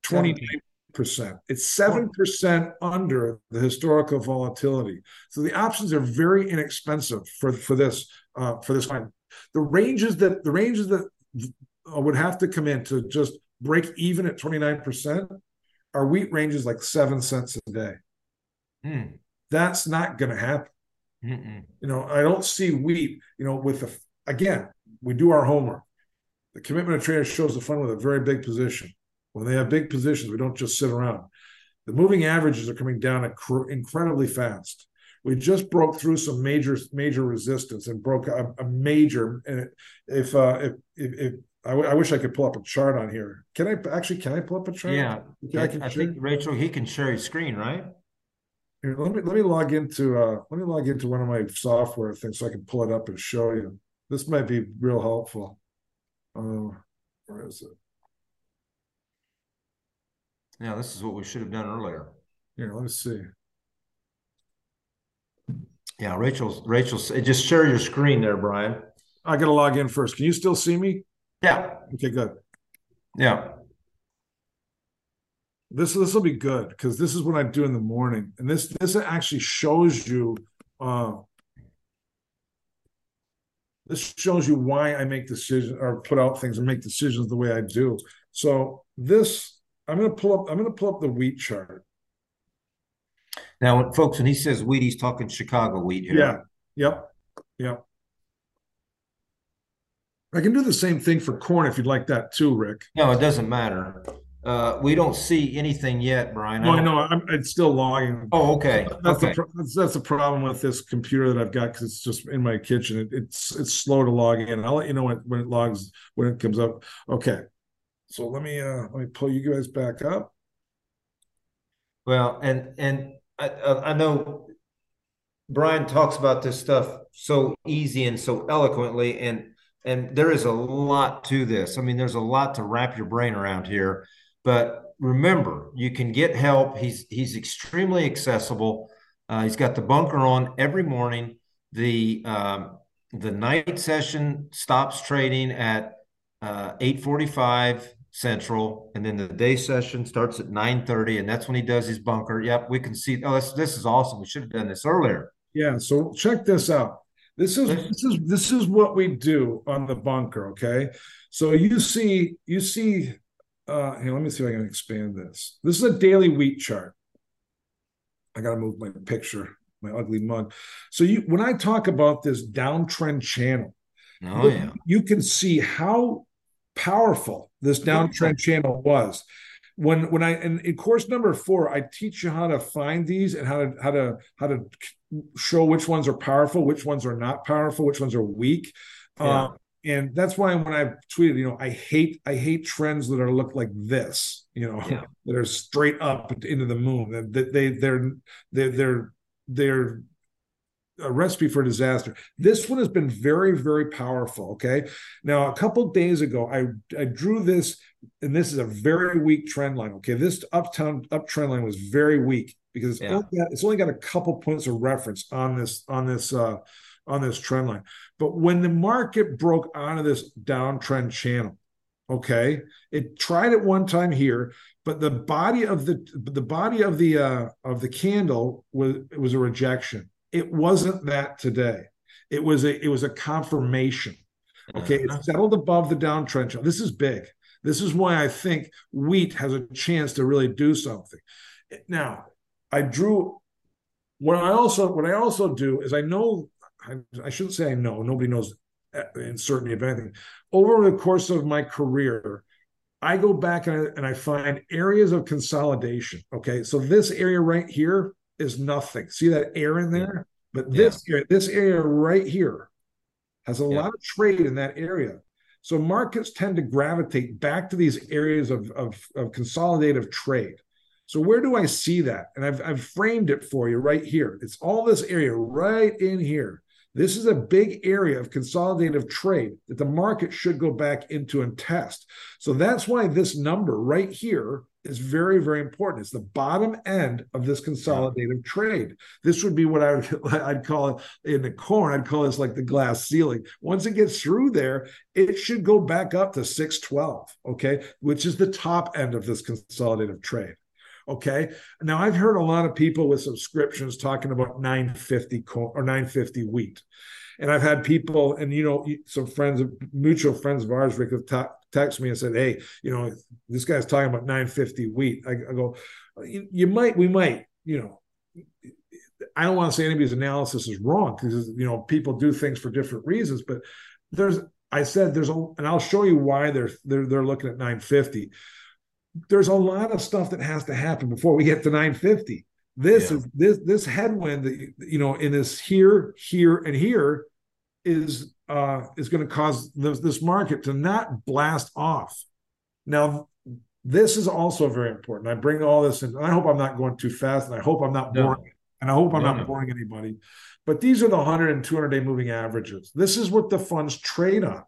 29%. It's 7% under the historical volatility. So the options are very inexpensive for, for this uh, for this kind. The ranges that the ranges that would have to come in to just break even at 29% our wheat ranges like seven cents a day. Mm. That's not going to happen. Mm-mm. You know, I don't see wheat. You know, with the again, we do our homework. The commitment of traders shows the fund with a very big position. When they have big positions, we don't just sit around. The moving averages are coming down incredibly fast. we just broke through some major major resistance and broke a, a major. And if uh, if if, if I, w- I wish I could pull up a chart on here. Can I actually? Can I pull up a chart? Yeah, I, I think Rachel, he can share his screen, right? Here, let me let me log into uh let me log into one of my software things so I can pull it up and show you. This might be real helpful. Uh, where is it? Yeah, this is what we should have done earlier. Here, let me see. Yeah, Rachel's Rachel's just share your screen there, Brian. I gotta log in first. Can you still see me? Yeah. Okay, good. Yeah. This this will be good because this is what I do in the morning, and this this actually shows you. Uh, this shows you why I make decisions or put out things and make decisions the way I do. So this, I'm going to pull up. I'm going to pull up the wheat chart. Now, folks, when he says wheat, he's talking Chicago wheat here. Yeah. Yep. Yep. I can do the same thing for corn if you'd like that too, Rick. No, it doesn't matter. Uh, we don't see anything yet, Brian. No, I know. I'm, it's still logging. Oh, okay. That's okay. the that's, that's the problem with this computer that I've got because it's just in my kitchen. It, it's it's slow to log in. I'll let you know when, when it logs when it comes up. Okay. So let me uh let me pull you guys back up. Well, and and I I know Brian talks about this stuff so easy and so eloquently, and and there is a lot to this. I mean, there's a lot to wrap your brain around here. But remember, you can get help. He's he's extremely accessible. Uh, he's got the bunker on every morning. The um, the night session stops trading at uh, 8:45 Central, and then the day session starts at 9:30, and that's when he does his bunker. Yep, we can see. Oh, this this is awesome. We should have done this earlier. Yeah. So check this out. This is this is this is what we do on the bunker. Okay. So you see you see uh, here, let me see if I can expand this. This is a daily wheat chart. I got to move my picture, my ugly mug. So you, when I talk about this downtrend channel, oh, yeah. you can see how powerful this downtrend channel was. When when I in, in course number four, I teach you how to find these and how to how to how to show which ones are powerful, which ones are not powerful, which ones are weak. Yeah. Uh, and that's why when I tweeted, you know, I hate I hate trends that are look like this, you know, yeah. that are straight up into the moon. That they, they they're they're they're they're a recipe for disaster. This one has been very very powerful. Okay, now a couple days ago, I I drew this, and this is a very weak trend line. Okay, this uptown uptrend line was very weak because it's, yeah. only got, it's only got a couple points of reference on this on this. uh on this trend line. But when the market broke onto this downtrend channel, okay, it tried it one time here, but the body of the the body of the uh, of the candle was it was a rejection. It wasn't that today. It was a it was a confirmation. Okay, it uh-huh. settled above the downtrend channel. This is big. This is why I think wheat has a chance to really do something. Now, I drew what I also what I also do is I know I, I shouldn't say I know. Nobody knows uh, in certainty of anything. Over the course of my career, I go back and I, and I find areas of consolidation. Okay, so this area right here is nothing. See that air in there? But this yeah. area, this area right here has a yeah. lot of trade in that area. So markets tend to gravitate back to these areas of, of, of consolidative trade. So where do I see that? And I've, I've framed it for you right here. It's all this area right in here. This is a big area of consolidative trade that the market should go back into and test. So that's why this number right here is very, very important. It's the bottom end of this consolidative trade. This would be what I would, I'd call it in the corn. I'd call this like the glass ceiling. Once it gets through there, it should go back up to 612, okay, which is the top end of this consolidative trade. Okay. Now I've heard a lot of people with subscriptions talking about 950 corn or 950 wheat. And I've had people, and you know, some friends, mutual friends of ours, Rick, have text me and said, "Hey, you know, this guy's talking about 950 wheat." I, I go, you, "You might, we might, you know." I don't want to say anybody's analysis is wrong because you know people do things for different reasons, but there's I said there's a, and I'll show you why they're they're they're looking at 950 there's a lot of stuff that has to happen before we get to 950. This yeah. is this this headwind that you know in this here, here, and here is uh is going to cause this, this market to not blast off. Now, this is also very important. I bring all this in. and I hope I'm not going too fast, and I hope I'm not boring. No. And I hope I'm no, not no. boring anybody. But these are the 100 and 200 day moving averages. This is what the funds trade on.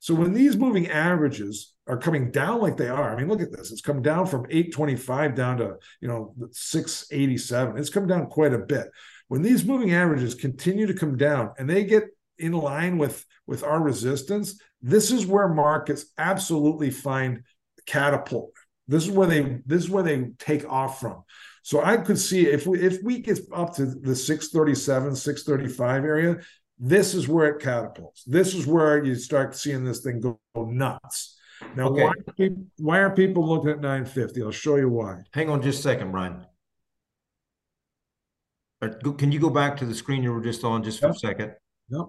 So when these moving averages are coming down like they are, I mean, look at this. It's come down from 825 down to, you know, 687. It's come down quite a bit. When these moving averages continue to come down and they get in line with with our resistance, this is where markets absolutely find catapult. This is where they this is where they take off from. So I could see if we if we get up to the 637, 635 area, this is where it catapults. This is where you start seeing this thing go, nuts. Now, okay. why, are people, why are people looking at 950? I'll show you why. Hang on just a second, Brian. Uh, can you go back to the screen you were just on just for yep. a second? Yep.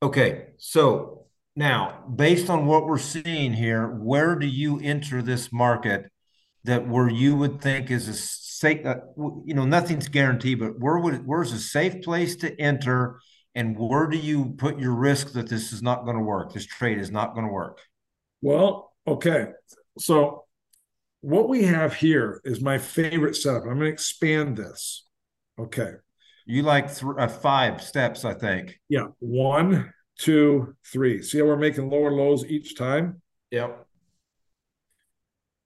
Okay, so now based on what we're seeing here, where do you enter this market that where you would think is a safe, uh, you know, nothing's guaranteed, but where would where's a safe place to enter, and where do you put your risk that this is not going to work? This trade is not going to work. Well, okay, so what we have here is my favorite setup. I'm going to expand this. Okay. You like th- uh, five steps, I think. Yeah. One, two, three. See how we're making lower lows each time? Yep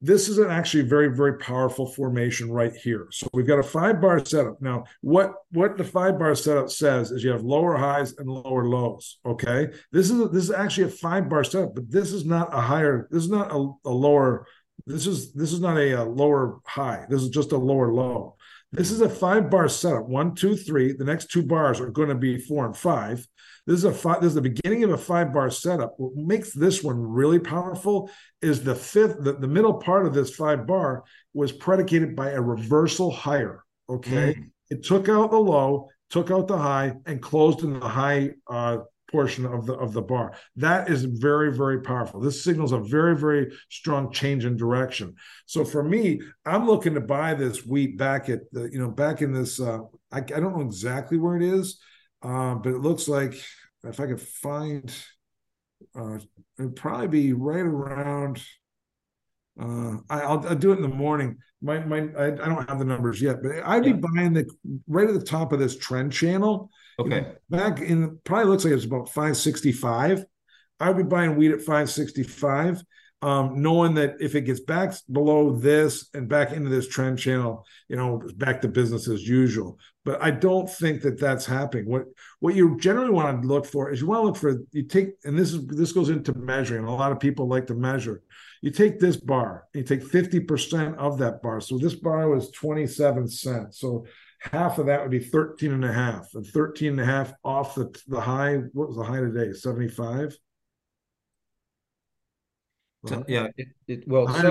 this is an actually very very powerful formation right here so we've got a five bar setup now what what the five bar setup says is you have lower highs and lower lows okay this is a, this is actually a five bar setup but this is not a higher this is not a, a lower this is this is not a, a lower high this is just a lower low this is a five bar setup one two three the next two bars are going to be four and five this is a five, this is the beginning of a five bar setup. What makes this one really powerful is the fifth, the, the middle part of this five bar was predicated by a reversal higher. Okay. Mm. It took out the low, took out the high, and closed in the high uh, portion of the of the bar. That is very very powerful. This signals a very very strong change in direction. So for me, I'm looking to buy this wheat back at the you know back in this. Uh, I, I don't know exactly where it is, uh, but it looks like if I could find, uh, it'd probably be right around. Uh, I, will I'll do it in the morning. My my I, I, don't have the numbers yet, but I'd yeah. be buying the right at the top of this trend channel. Okay. Back in probably looks like it's about 565. I'd be buying wheat at 565 um, knowing that if it gets back below this and back into this trend channel, you know, back to business as usual. But I don't think that that's happening. What what you generally want to look for is you want to look for you take, and this is this goes into measuring. A lot of people like to measure. You take this bar, you take fifty percent of that bar. So this bar was twenty seven cents. So half of that would be 13 and a half and 13 and a half off the, the high what was the high today 75 so, yeah, it, it well, high,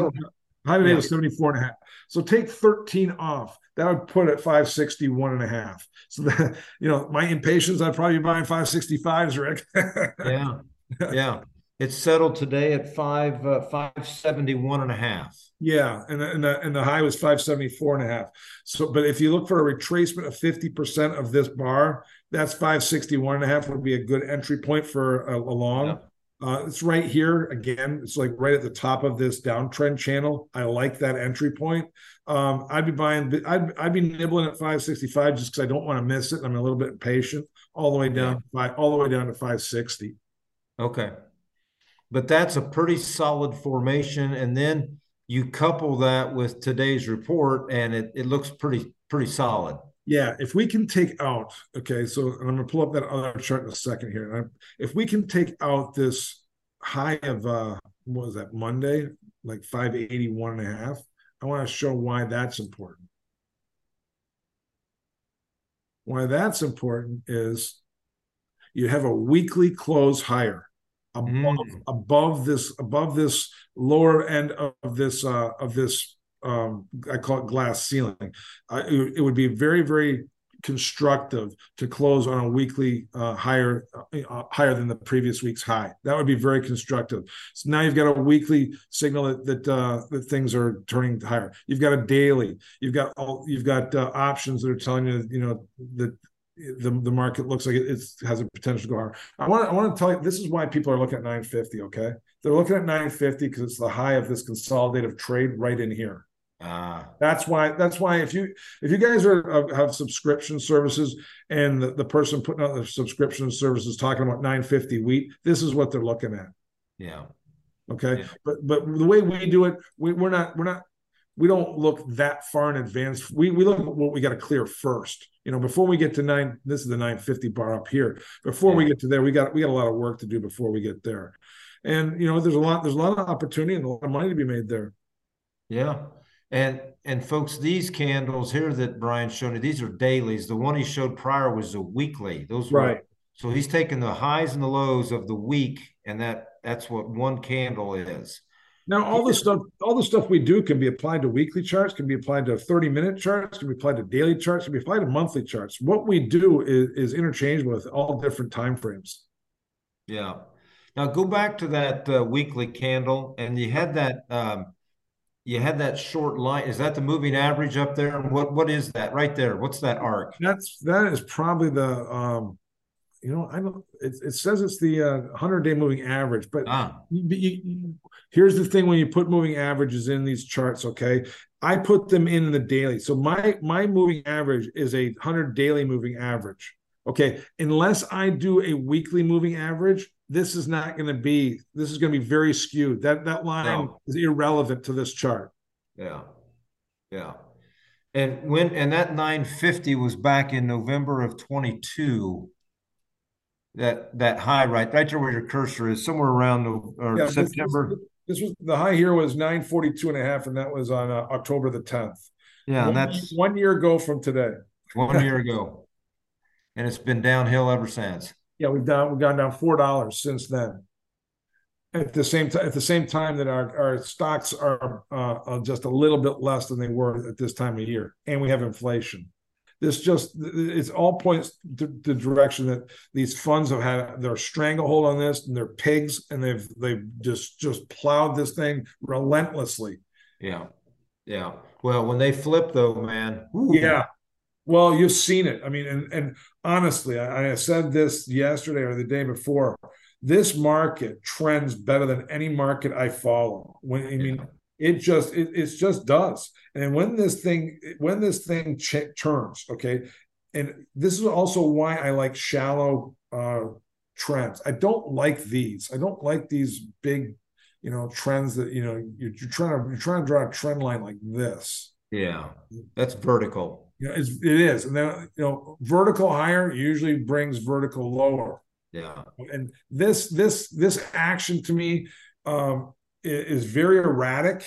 high today yeah. was 74 and a half. So take 13 off. That would put it 561 and a half. So that, you know, my impatience, I'd probably be buying 565s, Rick. yeah. Yeah. It's settled today at five uh, five seventy one and a half. Yeah, and and the, and the high was five seventy four and a half. So, but if you look for a retracement of fifty percent of this bar, that's five sixty one and a half would be a good entry point for a, a long. Yeah. Uh, it's right here again. It's like right at the top of this downtrend channel. I like that entry point. Um, I'd be buying. I'd I'd be nibbling at 565 just because I don't want to miss it. I'm a little bit impatient. All the way down five, all the way down to 560. Okay, but that's a pretty solid formation, and then you couple that with today's report, and it it looks pretty pretty solid. Yeah, if we can take out, okay, so I'm gonna pull up that other chart in a second here. If we can take out this high of uh what was that Monday, like 581 and a half, I want to show why that's important. Why that's important is you have a weekly close higher above mm. above this above this lower end of this uh of this um, I call it glass ceiling. Uh, it, it, would be very, very constructive to close on a weekly uh, higher uh, higher than the previous week's high. That would be very constructive. So now you've got a weekly signal that that, uh, that things are turning higher. You've got a daily. You've got all, you've got uh, options that are telling you you know that the, the market looks like it has a potential to go higher. I want I want to tell you this is why people are looking at 950. Okay, they're looking at 950 because it's the high of this consolidative trade right in here. Uh, that's why. That's why if you if you guys are have subscription services and the, the person putting out the subscription services talking about 950 wheat, this is what they're looking at. Yeah. Okay. Yeah. But but the way we do it, we, we're not we're not we don't look that far in advance. We we look at what we got to clear first. You know, before we get to nine, this is the 950 bar up here. Before yeah. we get to there, we got we got a lot of work to do before we get there. And you know, there's a lot there's a lot of opportunity and a lot of money to be made there. Yeah. And and folks, these candles here that Brian showed you, these are dailies. The one he showed prior was a weekly. Those were, right. So he's taking the highs and the lows of the week, and that that's what one candle is. Now, all the stuff, all the stuff we do can be applied to weekly charts, can be applied to 30 minute charts, can be applied to daily charts, can be applied to monthly charts. What we do is, is interchangeable with all different time frames. Yeah. Now go back to that uh, weekly candle, and you had that um, you had that short line. Is that the moving average up there? What what is that right there? What's that arc? That's that is probably the um, you know I don't. It, it says it's the uh, hundred day moving average, but ah. you, you, here's the thing: when you put moving averages in these charts, okay, I put them in the daily. So my my moving average is a hundred daily moving average. Okay, unless I do a weekly moving average, this is not going to be this is going to be very skewed that that line no. is irrelevant to this chart yeah yeah and when and that 950 was back in november of 22 that that high right? Right there where your cursor is somewhere around or yeah, september. this, this, was the high here was 942 and a half and that was on uh, october the 10th yeah one, that's one year ago from today. One year ago. And it's been downhill ever since. Yeah, we've done we've gone down four dollars since then. At the same time, at the same time that our, our stocks are uh, just a little bit less than they were at this time of year, and we have inflation. This just it's all points to the direction that these funds have had their stranglehold on this, and they're pigs, and they've they've just just plowed this thing relentlessly. Yeah, yeah. Well, when they flip though, man. Ooh. Yeah, well, you've seen it. I mean, and, and honestly, I, I said this yesterday or the day before. This market trends better than any market I follow. When I mean, it just it, it just does. And when this thing when this thing ch- turns, okay, and this is also why I like shallow uh, trends. I don't like these. I don't like these big, you know, trends that you know you're, you're trying to you're trying to draw a trend line like this. Yeah, that's vertical. You know, it's, it is, and then you know, vertical higher usually brings vertical lower. Yeah, and this this this action to me um, is very erratic,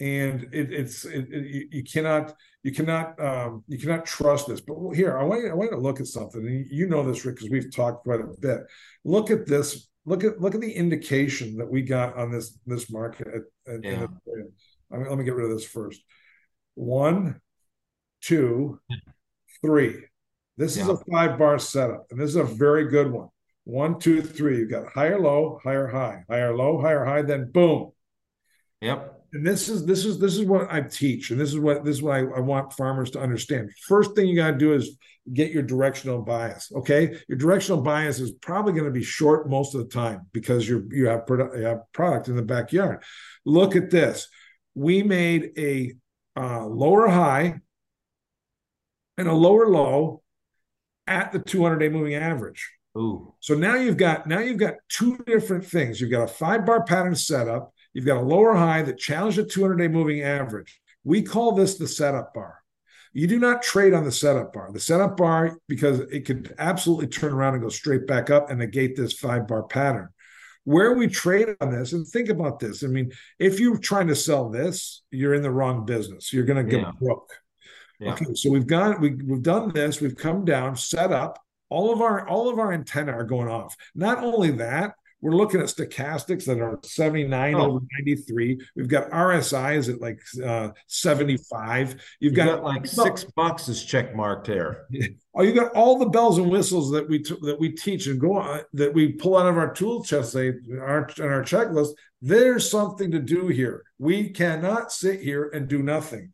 and it, it's it, it, you cannot you cannot um, you cannot trust this. But here, I want you, I want you to look at something, and you know this, Rick, because we've talked quite a bit. Look at this. Look at look at the indication that we got on this this market. At, at, yeah. I mean, let me get rid of this first. One, two, three. This yeah. is a five bar setup, and this is a very good one. One, two, three. You've got higher, low, higher, high, higher, low, higher, high, then boom. Yep. And this is this is this is what I teach, and this is what this is what I, I want farmers to understand. First thing you got to do is get your directional bias. Okay, your directional bias is probably going to be short most of the time because you you have product you have product in the backyard. Look at this. We made a uh, lower high and a lower low at the 200 day moving average. Ooh. So now you've got now you've got two different things. You've got a five bar pattern setup. You've got a lower high that challenged the 200 day moving average. We call this the setup bar. You do not trade on the setup bar. The setup bar because it could absolutely turn around and go straight back up and negate this five bar pattern. Where we trade on this, and think about this. I mean, if you're trying to sell this, you're in the wrong business. You're going to get yeah. broke. Yeah. Okay, so we've got we, we've done this. We've come down, set up. All of our all of our antenna are going off. Not only that, We're looking at stochastics that are 79 oh. over 93. We've got RSIs at like uh, 75. You've you got, got, like six boxes check marked here. Oh, you got all the bells and whistles that we t- that we teach and go on that we pull out of our tool chest say our in our checklist. There's something to do here. We cannot sit here and do nothing.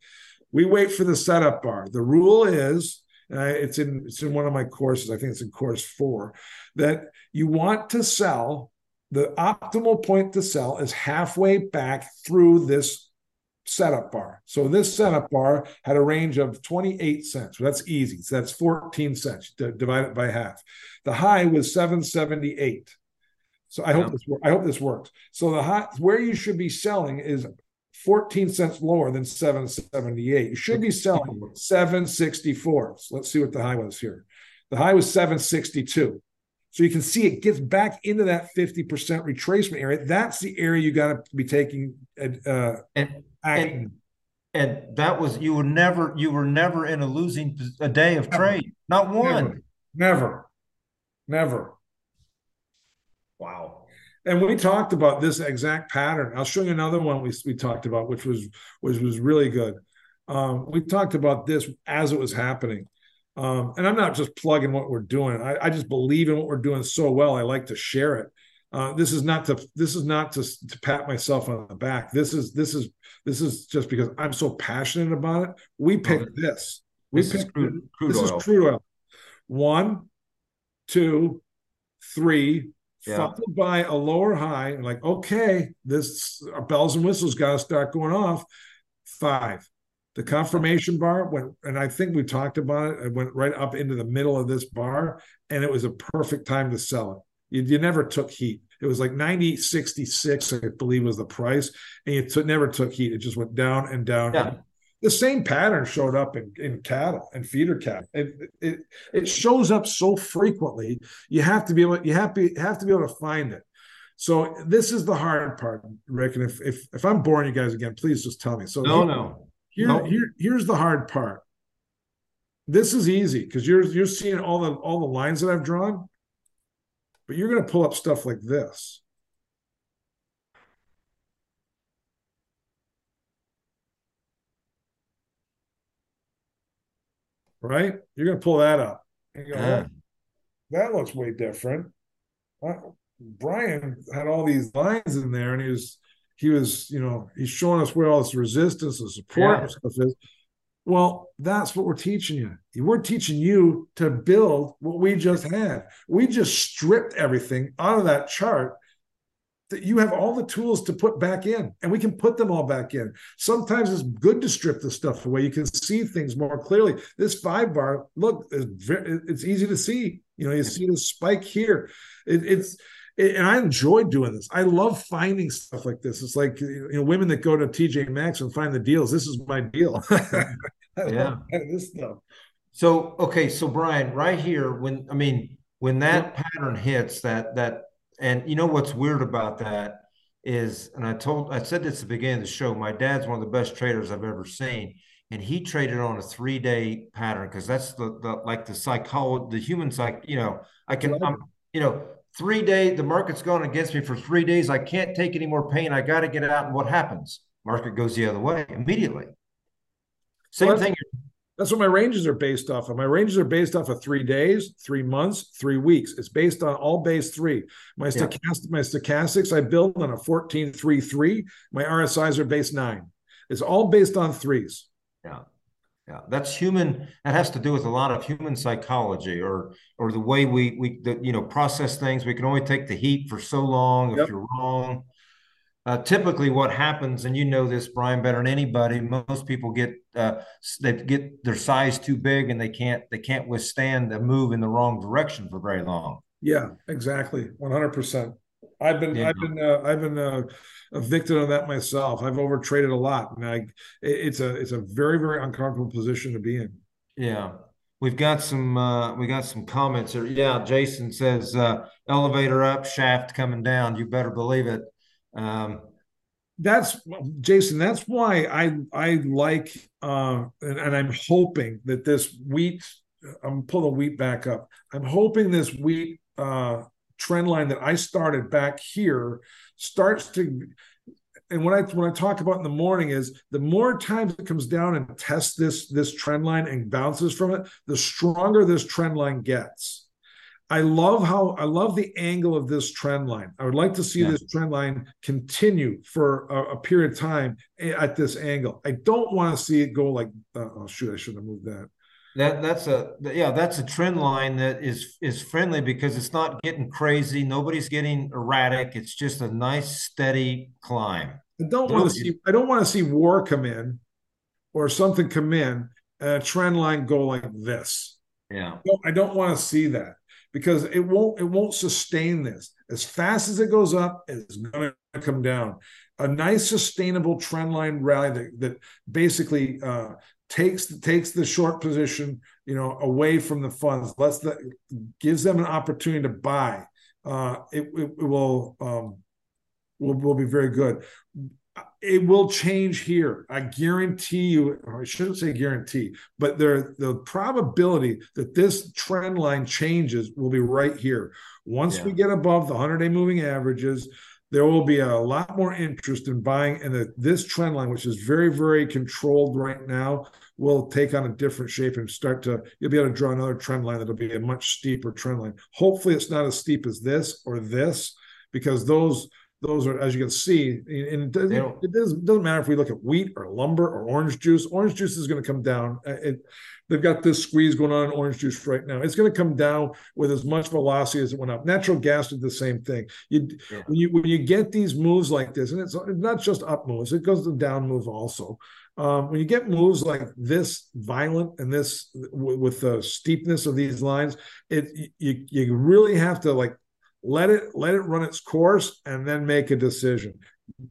We wait for the setup bar. The rule is uh, it's in it's in one of my courses. I think it's in course four that you want to sell the optimal point to sell is halfway back through this setup bar. So this setup bar had a range of 28 cents. So that's easy. So that's 14 cents. Divide it by half. The high was 778. So I hope this I hope this works. So the high where you should be selling is 14 cents lower than 778. You should be selling 764. So let's see what the high was here. The high was 762. So you can see it gets back into that 50% retracement area. That's the area you got to be taking uh, and, and, and that was you were never you were never in a losing a day of never. trade. Not one. Never. Never. never. Wow. And we talked about this exact pattern. I'll show you another one we, we talked about, which was which was really good. Um, we talked about this as it was happening. Um, and I'm not just plugging what we're doing. I, I, just believe in what we're doing so well. I like to share it. Uh, this is not to this is not to, to pat myself on the back. This is this is this is just because I'm so passionate about it. We picked this. We this picked crude, crude this oil. is crude oil. One, two, three, yeah. followed by a lower high. Like, okay, this bells and whistles got to start going off. Five, the confirmation bar went, and I think we talked about it. It went right up into the middle of this bar, and it was a perfect time to sell it. You, you never took heat. It was like 90, 66, I believe was the price. And it t- never took heat. It just went down and down. Yeah. The same pattern showed up in, in cattle and feeder cattle. It, it, it shows up so frequently. You have to be able, you have to, have to be able to find it. So this is the hard part, Rick. And if, if, if I'm boring you guys again, please just tell me. So no, no here, here, here's the hard part. This is easy because you're you're seeing all the all the lines that I've drawn, but you're going to pull up stuff like this. Right? You're going to pull that up. And go, yeah. oh, that looks way different. Brian had all these lines in there, and he was he was, you know, he's showing us where all this resistance and support yeah. and stuff is. Well, that's what we're teaching you. We're teaching you to build what we just had. We just stripped everything out of that chart that you have all the tools to put back in, and we can put them all back in. Sometimes it's good to strip the stuff away. You can see things more clearly. This five bar, look, it's, very, it's easy to see. You know, you see the spike here. It, it's and I enjoy doing this. I love finding stuff like this. It's like you know, women that go to TJ Maxx and find the deals. This is my deal. yeah, this stuff. So okay, so Brian, right here, when I mean when that pattern hits that that, and you know what's weird about that is, and I told I said this at the beginning of the show. My dad's one of the best traders I've ever seen, and he traded on a three day pattern because that's the, the like the psychology, the human psych. You know, I can, I'm, you know three day, the market's gone against me for three days. I can't take any more pain. I got to get out. And what happens? Market goes the other way immediately. Same well, thing. That's what my ranges are based off of. My ranges are based off of three days, three months, three weeks. It's based on all base three. My yeah. stochastic, my stochastics I build on a 14 3 3. My RSIs are based nine. It's all based on threes. Yeah. Yeah, that's human. That has to do with a lot of human psychology, or or the way we we the, you know process things. We can only take the heat for so long. If you're wrong, uh, typically what happens, and you know this, Brian, better than anybody. Most people get uh, they get their size too big, and they can't they can't withstand a move in the wrong direction for very long. Yeah, exactly, one hundred percent. I've been yeah. I've been uh, I've been uh, a victim of that myself. I've overtraded a lot, and I it's a it's a very very uncomfortable position to be in. Yeah, we've got some uh, we got some comments here. Yeah, Jason says uh, elevator up, shaft coming down. You better believe it. Um, that's Jason. That's why I I like uh, and, and I'm hoping that this wheat. I'm pulling wheat back up. I'm hoping this wheat uh, trend line that I started back here starts to and when I when I talk about in the morning is the more times it comes down and tests this this trend line and bounces from it, the stronger this trend line gets. I love how I love the angle of this trend line. I would like to see yeah. this trend line continue for a, a, period of time at this angle. I don't want to see it go like uh, oh shoot, I should have moved that. That that's a yeah, that's a trend line that is is friendly because it's not getting crazy. Nobody's getting erratic. It's just a nice steady climb. I don't want to see I don't want to see war come in or something come in and a trend line go like this. Yeah. I don't, I don't want to see that because it won't it won't sustain this. As fast as it goes up, it's going to come down. A nice sustainable trend line rally that, that basically uh, takes takes the short position, you know, away from the funds, lets the gives them an opportunity to buy. Uh, it, it, it will um, will will be very good. It will change here. I guarantee you, I shouldn't say guarantee, but there the probability that this trend line changes will be right here. Once yeah. we get above the 100 day moving averages, there will be a lot more interest in buying and that this trend line which is very very controlled right now will take on a different shape and start to you'll be able to draw another trend line that'll be a much steeper trend line hopefully it's not as steep as this or this because those those are as you can see and it doesn't, it doesn't, doesn't matter if we look at wheat or lumber or orange juice orange juice is going to come down. Uh, it, they've got this squeeze going on in orange juice right now. It's going to come down with as much velocity as it went up. Natural gas did the same thing. You yeah. when you when you get these moves like this and it's not just up moves it goes to down move also. Um, when you get moves like this violent and this w- with the steepness of these lines it you you really have to like let it let it run its course and then make a decision.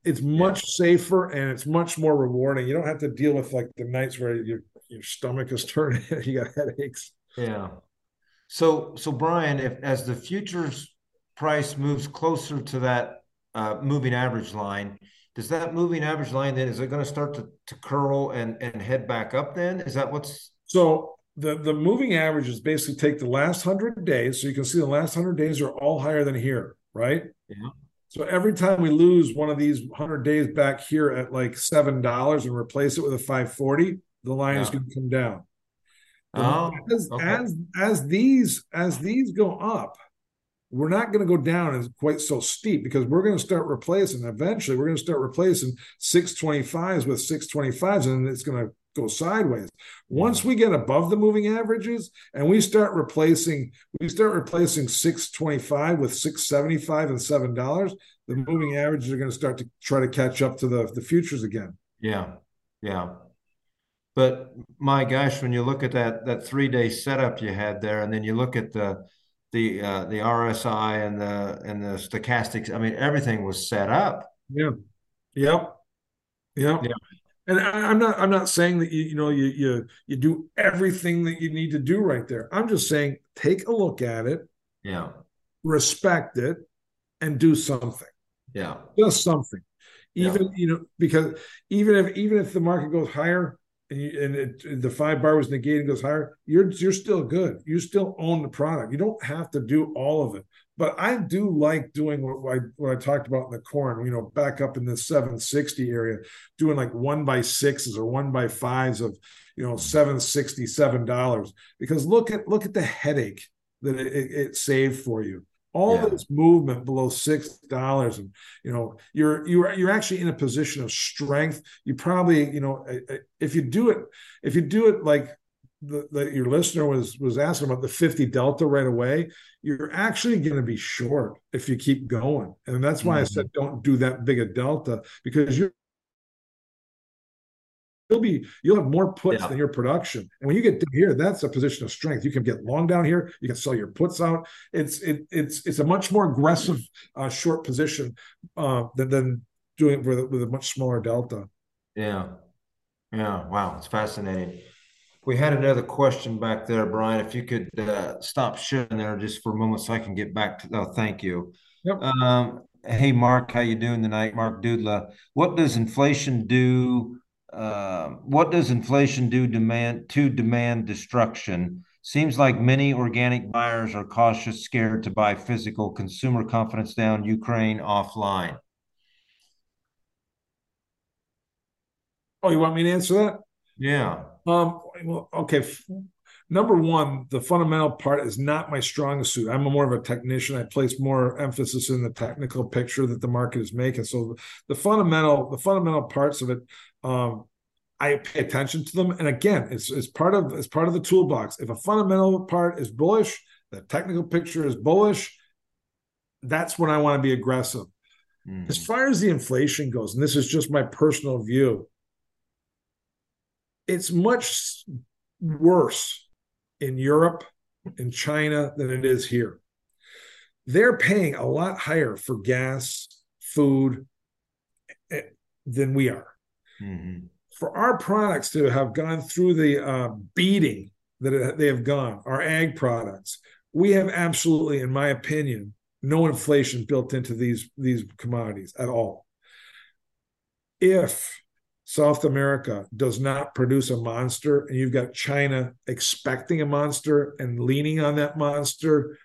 It's much yeah. safer and it's much more rewarding. You don't have to deal with like the nights where your your stomach is turning you got headaches. Yeah. So so brian if as the futures price moves closer to that uh, moving average line does that moving average line then is it going to start to, to curl and and head back up then? Is that what's so the the moving averages basically take the last 100 days so you can see the last 100 days are all higher than here right yeah so every time we lose one of these 100 days back here at like seven dollars and replace it with a 540 the line yeah. is going to come down oh, as, okay. as as these as these go up we're not going to go down as quite so steep because we're going to start replacing eventually we're going to start replacing 625s with 625s and it's going to go sideways. Once we get above the moving averages and we start replacing, we start replacing 625 with 675 and seven dollars, the moving averages are going to start to try to catch up to the, the futures again. Yeah. Yeah. But my gosh, when you look at that that three day setup you had there, and then you look at the the uh, the RSI and the and the stochastics, I mean, everything was set up. Yeah. Yep. Yep. Yeah and I, am not I'm not saying that you you know you you you do everything that you need to do right there. I'm just saying take a look at it, yeah, respect it, and do something. Yeah, just something. Even yeah. you know because even if even if the market goes higher and, you, and it, the five bar was negated and goes higher, you're you're still good. You still own the product. You don't have to do all of it. But I do like doing what I, what I talked about in the corn, you know, back up in the 760 area, doing like one by sixes or one by fives of, you know, $767. Because look at look at the headache that it, it, it saved for you all yeah. this movement below six dollars and you know you're you're you're actually in a position of strength you probably you know if you do it if you do it like the, your listener was was asking about the 50 delta right away you're actually going to be short if you keep going. And that's why mm-hmm. i said mm-hmm. don't do that big a delta because you're you'll be you'll have more puts yeah. than your production. And when you get down here that's a position of strength. You can get long down here you can sell your puts out. It's it, it's it's a much more aggressive uh, short position uh, than, than doing it with, with a much smaller delta. Yeah. Yeah. Wow. It's fascinating we had another question back there, Brian. If you could uh, stop sharing there just for a moment so I can get back to. Oh, thank you. Yep. Um, hey, Mark, how you doing tonight? Mark Dudla. What does inflation do? Uh, what does inflation do demand to demand destruction? Seems like many organic buyers are cautious, scared to buy physical. Consumer confidence down, Ukraine offline. Oh, you want me to answer that? Yeah. Um. Well, okay. Number one, the fundamental part is not my strongest suit. I'm more of a technician. I place more emphasis in the technical picture that the market is making. So the fundamental, the fundamental parts of it, um, I pay attention to them. And again, it's it's part of it's part of the toolbox. If a fundamental part is bullish, the technical picture is bullish. That's when I want to be aggressive. Mm. As far as the inflation goes, and this is just my personal view, it's much worse in Europe and China than it is here. They're paying a lot higher for gas, food eh, than we are. Mm-hmm for our products to have gone through the uh, beating that they have gone, our ag products, we have absolutely, in my opinion, no inflation built into these these commodities at all. If South America does not produce a monster, and you've got China expecting a monster and leaning on that monster,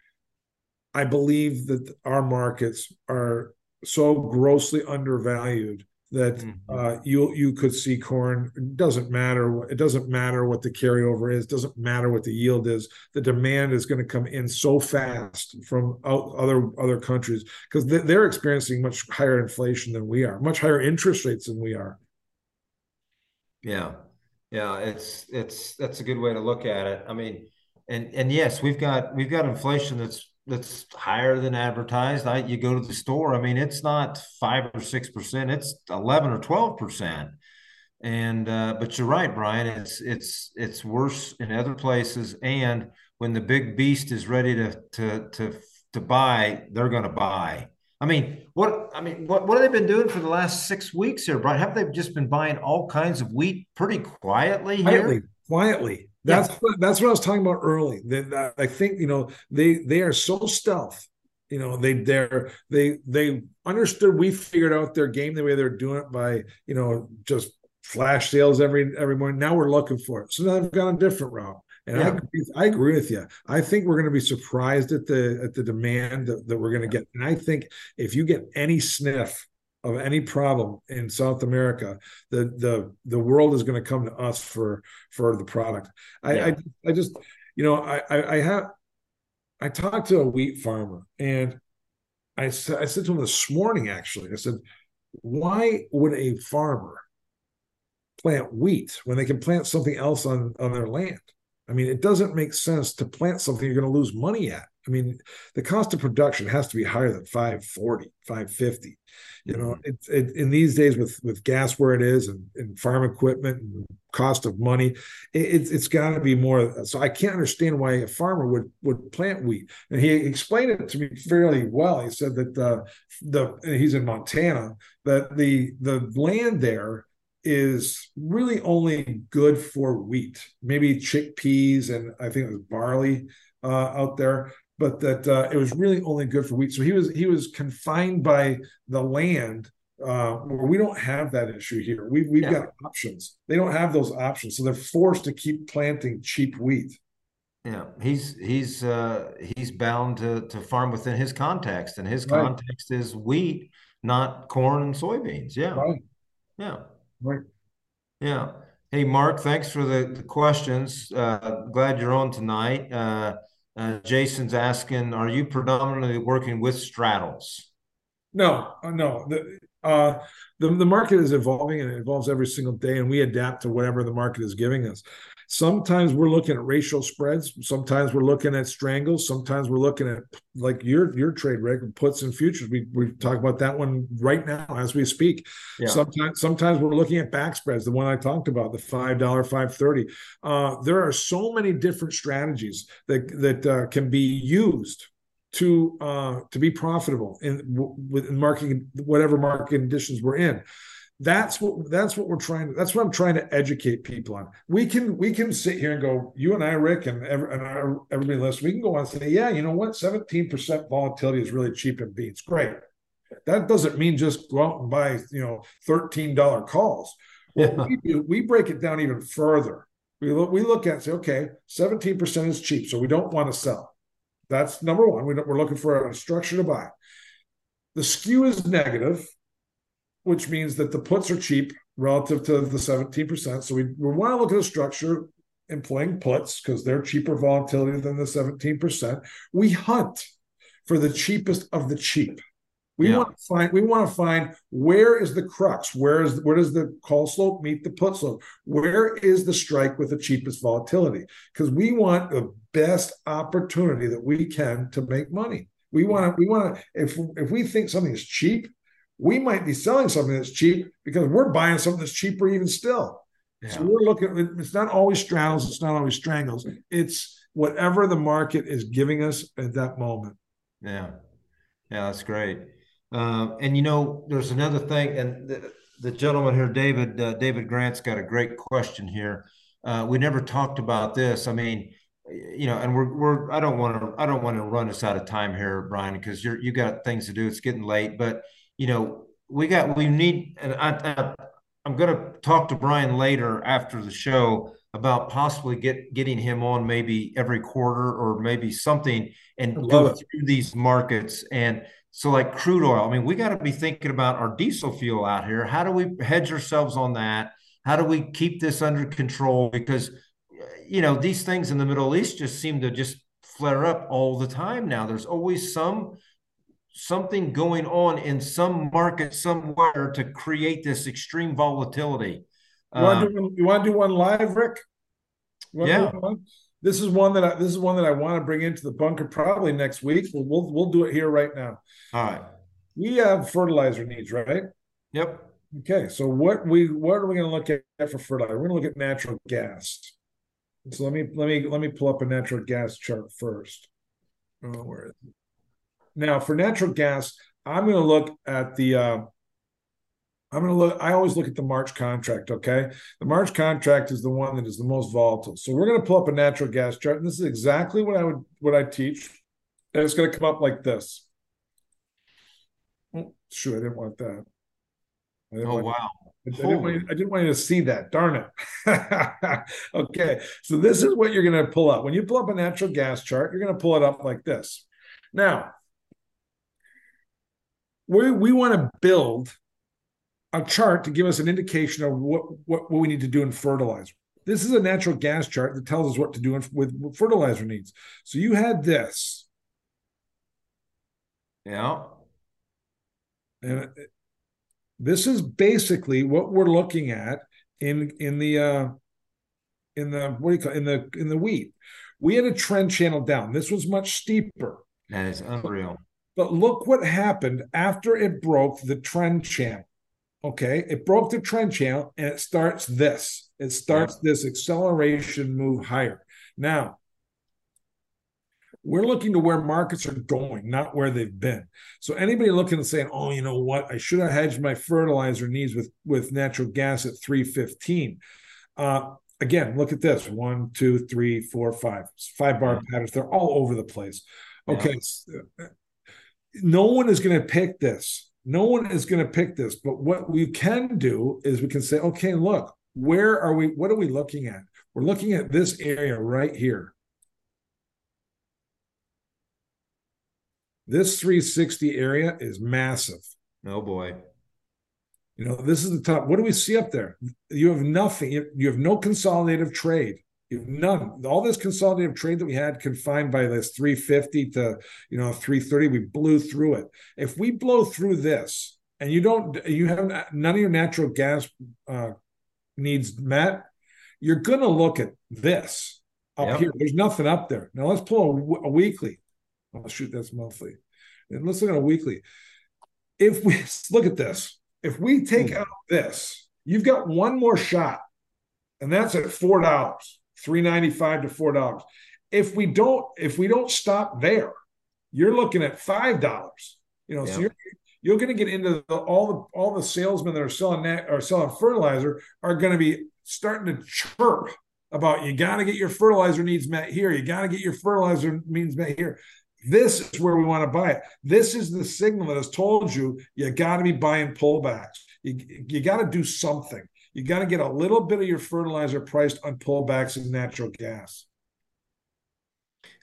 I believe that our markets are so grossly undervalued that mm-hmm. uh, you you could see corn. It doesn't matter. It doesn't matter what the carryover is. Doesn't matter what the yield is. The demand is going to come in so fast from other other countries because they're experiencing much higher inflation than we are, much higher interest rates than we are. Yeah, yeah. It's it's that's a good way to look at it. I mean, and and yes, we've got we've got inflation that's that's higher than advertised. I you go to the store, I mean, it's not five or six percent, it's eleven or twelve percent. And uh, but you're right, Brian. It's it's it's worse in other places. And when the big beast is ready to to to to buy, they're going to buy. I mean, what I mean, what what have they been doing for the last six weeks here, Brian? Have they just been buying all kinds of wheat pretty quietly here? Quietly, quietly. That's yeah. what, that's what I was talking about early. That I think you know they they are so stealth. You know they they're they they understood. We figured out their game the way they're doing it by you know just flash sales every every morning. Now we're looking for it. So now I've gone a different route. And yeah. I, agree, I agree with you. I think we're going to be surprised at the at the demand that, that we're going to get. And I think if you get any sniff of any problem in South America, the the the world is going to come to us for for the product. I yeah. I, I, just you know I, I, I have I talked to a wheat farmer and I said I said to him this morning actually I said why would a farmer plant wheat when they can plant something else on on their land? I mean, it doesn't make sense to plant something you're going to lose money at. I mean, the cost of production has to be higher than 540, 550. You know, mm-hmm. it, in these days with with gas where it is and, and farm equipment and cost of money, it, it's it's got to be more. So I can't understand why a farmer would would plant wheat. And he explained it to me fairly well. He said that the the he's in Montana that the the land there is really only good for wheat, maybe chickpeas and I think it was barley uh, out there but that uh, it was really only good for wheat. So he was he was confined by the land uh, where we don't have that issue here. We, we've yeah. got options. They don't have those options, so they're forced to keep planting cheap wheat. Yeah, he's he's uh, he's bound to to farm within his context, and his right. context is wheat, not corn and soybeans. Yeah, right. Yeah, right. Yeah. Hey, Mark, thanks for the, the questions. Uh, glad you're on tonight. Uh, uh, Jason's asking, are you predominantly working with straddles? No, uh, no. The, uh, the the market is evolving and it evolves every single day, and we adapt to whatever the market is giving us. Sometimes we're looking at ratio spreads. Sometimes we're looking at strangles. Sometimes we're looking at like your your trade Rick puts and futures. We we talk about that one right now as we speak. Yeah. Sometimes sometimes we're looking at back spreads. The one I talked about, the five dollar five thirty. Uh, there are so many different strategies that that uh, can be used to uh, to be profitable in with marketing whatever market conditions we're in that's what that's what we're trying to that's what i'm trying to educate people on we can we can sit here and go you and i rick and, every, and everybody else we can go on and say yeah you know what 17% volatility is really cheap in beans great that doesn't mean just go out and buy you know $13 calls yeah. we, do, we break it down even further We look, we look at say, okay, 17% is cheap, so we don't want to sell. That's number one. we We are looking for a structure to buy. The skew is negative, which means that the puts are cheap relative to the 17%. So we, we want to look at a structure employing puts because they're cheaper volatility than the 17%. We hunt for the cheapest of the cheap. We yeah. want to find we want to find where is the crux? Where is where does the call slope meet the put slope? Where is the strike with the cheapest volatility? Because we want the best opportunity that we can to make money. We want to we want to if if we think something is cheap, we might be selling something that's cheap because we're buying something that's cheaper even still. Yeah. So we're looking it's not always straddles, it's not always strangles. It's whatever the market is giving us at that moment. Yeah. Yeah, that's great. Uh, and you know, there's another thing, and the, the gentleman here, David, uh, David Grant's got a great question here. Uh, we never talked about this. I mean, you know, and we're we're I don't want to I don't want to run us out of time here, Brian, because you're you got things to do. It's getting late, but you know, we got we need, and I, I I'm going to talk to Brian later after the show about possibly get getting him on maybe every quarter or maybe something and go it. through these markets and so, like crude oil, I mean, we got to be thinking about our diesel fuel out here. How do we hedge ourselves on that? How do we keep this under control? Because, you know, these things in the Middle East just seem to just flare up all the time now. There's always some something going on in some market somewhere to create this extreme volatility. You want to um, do, you want to do one live, Rick? yeah. This is one that I, this is one that I want to bring into the bunker probably next week. We'll, we'll we'll do it here right now. All right. We have fertilizer needs, right? Yep. Okay. So what we what are we going to look at for fertilizer? We're going to look at natural gas. So let me let me let me pull up a natural gas chart first. Oh, where is it? Now for natural gas, I'm going to look at the uh, I'm going to look, I always look at the March contract. Okay. The March contract is the one that is the most volatile. So we're going to pull up a natural gas chart. And this is exactly what I would, what I teach. And it's going to come up like this. Oh, shoot, I didn't want that. Didn't oh, want, wow. I, I, didn't want, I didn't want you to see that. Darn it. okay. So this is what you're going to pull up. When you pull up a natural gas chart, you're going to pull it up like this. Now, we, we want to build a chart to give us an indication of what, what, what we need to do in fertilizer. This is a natural gas chart that tells us what to do with fertilizer needs. So you had this. Yeah. And this is basically what we're looking at in in the uh in the what do you call it? in the in the wheat. We had a trend channel down. This was much steeper. That is unreal. But look what happened after it broke the trend channel. Okay, it broke the trend channel and it starts this. It starts this acceleration move higher. Now, we're looking to where markets are going, not where they've been. So anybody looking and saying, "Oh, you know what? I should have hedged my fertilizer needs with with natural gas at 315." Uh, again, look at this: one, two, three, four, five, five bar patterns. They're all over the place. Okay, yeah. No one is going to pick this no one is going to pick this, but what we can do is we can say, okay, look, where are we? What are we looking at? We're looking at this area right here. This 360 area is massive. Oh boy. You know, this is the top. What do we see up there? You have nothing. You have no consolidative trade. None. All this consolidative trade that we had confined by this 350 to you know 330, we blew through it. If we blow through this, and you don't, you have none of your natural gas uh, needs met, you're going to look at this up yep. here. There's nothing up there. Now let's pull a, a weekly. Oh shoot, that's monthly. And let's look at a weekly. If we look at this, if we take mm. out this, you've got one more shot, and that's at four dollars. 395 to four dollars. If we don't, if we don't stop there, you're looking at five dollars. You know, yeah. so you're you're going to get into the, all the all the salesmen that are selling that are selling fertilizer are going to be starting to chirp about you got to get your fertilizer needs met here. You got to get your fertilizer needs met here. This is where we want to buy it. This is the signal that has told you you got to be buying pullbacks. You, you got to do something. You got to get a little bit of your fertilizer priced on pullbacks in natural gas.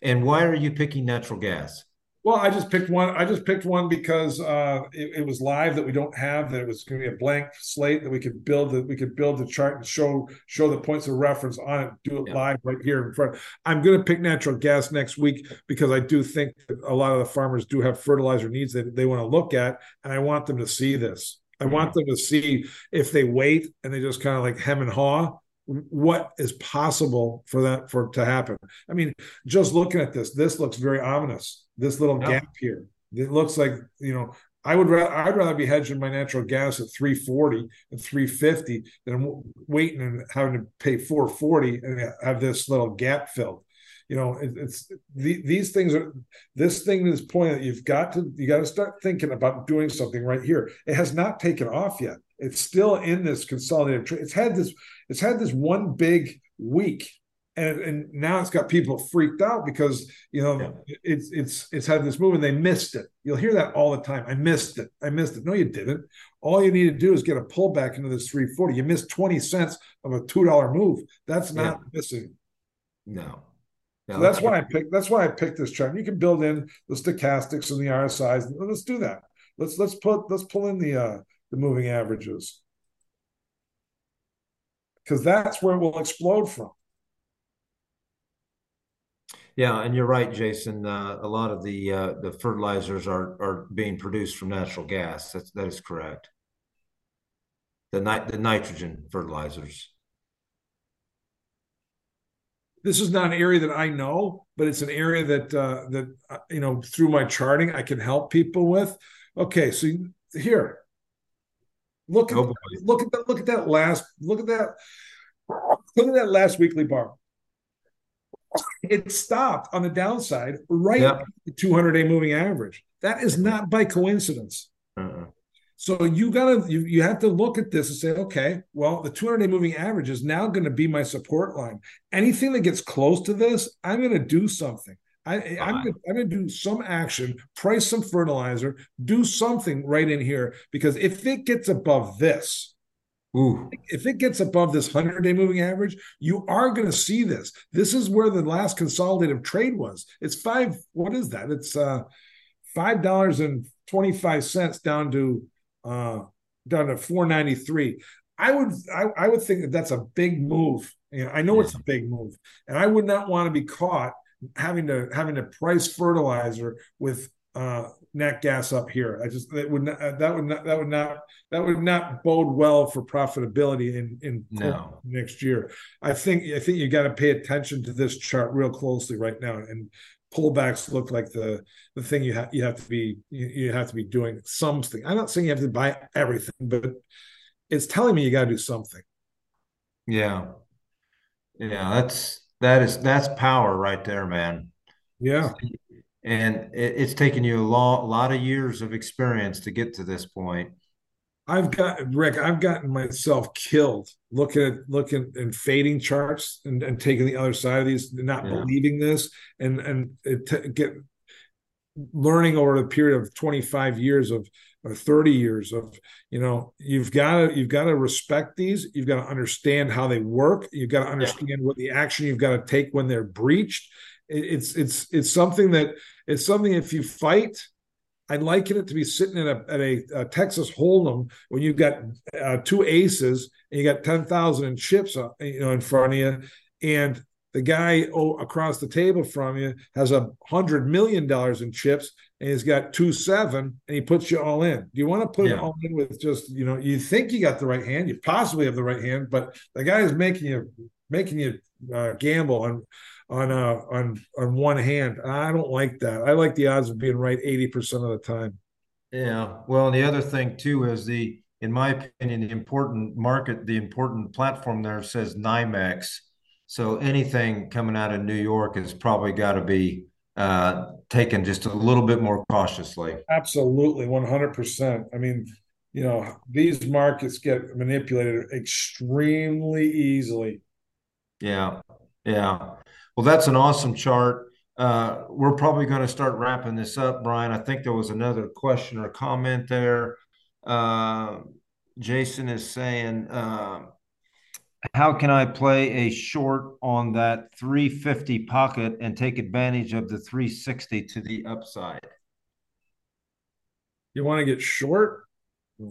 And why are you picking natural gas? Well, I just picked one. I just picked one because uh, it, it, was live that we don't have. That it was going to be a blank slate that we could build. That we could build the chart and show show the points of reference on it. Do it yeah. live right here in front. I'm going to pick natural gas next week because I do think that a lot of the farmers do have fertilizer needs that they want to look at, and I want them to see this. I want mm-hmm. them to see if they wait and they just kind of like hem and haw what is possible for that for to happen. I mean, just looking at this, this looks very ominous. This little yeah. gap here, it looks like you know. I would rather I'd rather be hedging my natural gas at 340 and 350 than waiting and having to pay 440 and have this little gap filled. You know, it, it's the, these things are this thing is point that you've got to you got to start thinking about doing something right here. It has not taken off yet. It's still in this consolidated trade. It's had this it's had this one big week and, and now it's got people freaked out because you know yeah. it's it's it's had this move and they missed it. You'll hear that all the time. I missed it. I missed it. No, you didn't. All you need to do is get a pullback into this 340. You missed 20 cents of a two dollar move. That's not yeah. missing. No. So that's why I picked. That's why I picked this chart. You can build in the stochastics and the RSI's. Let's do that. Let's let's put let's pull in the uh the moving averages because that's where it will explode from. Yeah, and you're right, Jason. Uh, a lot of the uh, the fertilizers are are being produced from natural gas. That's that is correct. The nit- the nitrogen fertilizers. This is not an area that I know, but it's an area that uh, that uh, you know through my charting I can help people with. Okay, so here, look at oh look at that look at that last look at that look at that last weekly bar it stopped on the downside right the 200 day moving average. That is not by coincidence. Uh-uh. So you gotta you, you have to look at this and say, okay, well, the 200 day moving average is now going to be my support line. Anything that gets close to this, I'm going to do something. I, I'm, gonna, I'm gonna do some action, price some fertilizer, do something right in here because if it gets above this, Ooh. If it gets above this 100 day moving average, you are going to see this. This is where the last consolidative trade was. It's five, what is that? It's uh $5.25 down to uh down to 493. I would I, I would think that that's a big move. You know, I know it's a big move, and I would not want to be caught having to having to price fertilizer with uh nat gas up here. I just that would not that would not that would not that would not bode well for profitability in in no. next year. I think I think you got to pay attention to this chart real closely right now and pullbacks look like the the thing you have you have to be you, you have to be doing something. I'm not saying you have to buy everything, but it's telling me you got to do something. Yeah. Yeah, that's that is that's power right there, man. Yeah and it, it's taken you a lot, a lot of years of experience to get to this point. I've got Rick. I've gotten myself killed looking at looking and fading charts and, and taking the other side of these, not yeah. believing this, and and it get learning over the period of 25 years of or 30 years of you know you've got to you've got to respect these you've got to understand how they work you've got to understand yeah. what the action you've got to take when they're breached it's it's it's something that it's something if you fight I'd liken it to be sitting at a, at a, a Texas Hold'em when you've got uh, two aces and you got ten thousand in chips, uh, you know, in front of you, and the guy oh, across the table from you has a hundred million dollars in chips, and he's got two seven, and he puts you all in. Do you want to put yeah. it all in with just you know? You think you got the right hand, you possibly have the right hand, but the guy is making you making you uh, gamble and on uh on on one hand. I don't like that. I like the odds of being right 80% of the time. Yeah. Well, and the other thing too is the in my opinion, the important market, the important platform there says NYMEX. So anything coming out of New York has probably got to be uh, taken just a little bit more cautiously. Absolutely, 100%. I mean, you know, these markets get manipulated extremely easily. Yeah. Yeah. Well, that's an awesome chart. Uh, we're probably going to start wrapping this up, Brian. I think there was another question or comment there. Uh, Jason is saying, uh, how can I play a short on that 350 pocket and take advantage of the 360 to the upside? You want to get short? I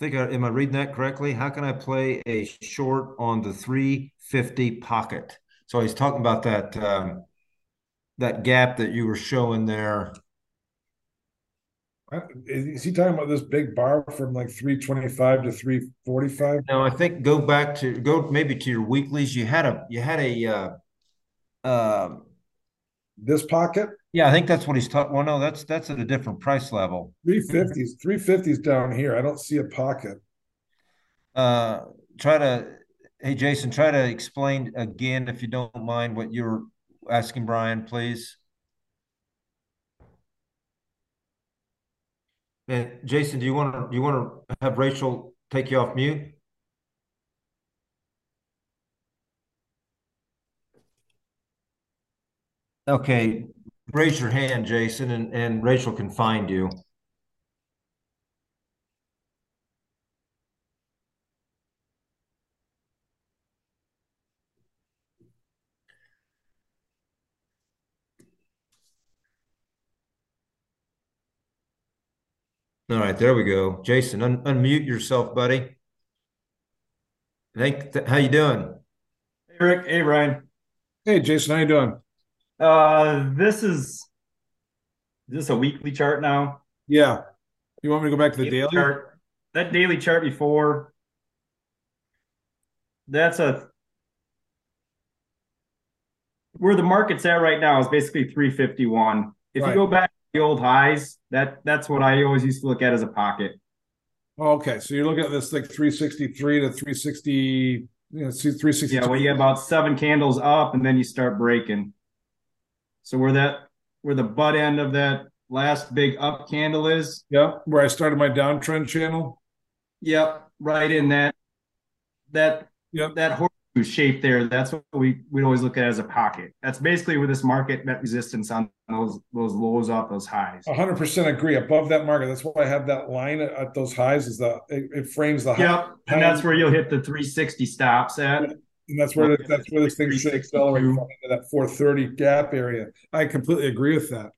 think I, am I reading that correctly? How can I play a short on the 350 pocket? So he's talking about that um, that gap that you were showing there. Is he talking about this big bar from like 325 to 345? No, I think go back to go maybe to your weeklies. You had a you had a uh, uh, this pocket. Yeah, I think that's what he's talking. Well, no, that's that's at a different price level. 350s, 350s down here. I don't see a pocket. Uh, try to, hey Jason, try to explain again if you don't mind what you're asking Brian, please. And Jason, do you want to you want to have Rachel take you off mute? Okay, raise your hand, Jason, and, and Rachel can find you. All right, there we go. Jason, un unmute yourself, buddy. Thank. Th how you doing? Hey, Rick. Hey, Ryan. Hey, Jason. How you doing? Uh, this is, is this a weekly chart now? Yeah. You want me to go back to the daily, daily? chart? That daily chart before. That's a where the market's at right now is basically 351. If right. you go back to the old highs, that that's what I always used to look at as a pocket. okay, so you're looking at this like 363 to 360, you know, 360. Yeah, well, you get about seven candles up, and then you start breaking. So where that where the butt end of that last big up candle is. Yep, where I started my downtrend channel. Yep, right in that that yep. that horseshoe shape there. That's what we we always look at as a pocket. That's basically where this market met resistance on those those lows off those highs. hundred percent agree. Above that market, that's why I have that line at, at those highs. Is the it, it frames the high. Yep, and that's where you'll hit the three sixty stops at. And that's where the, that's where this thing should accelerate into that 430 gap area. I completely agree with that.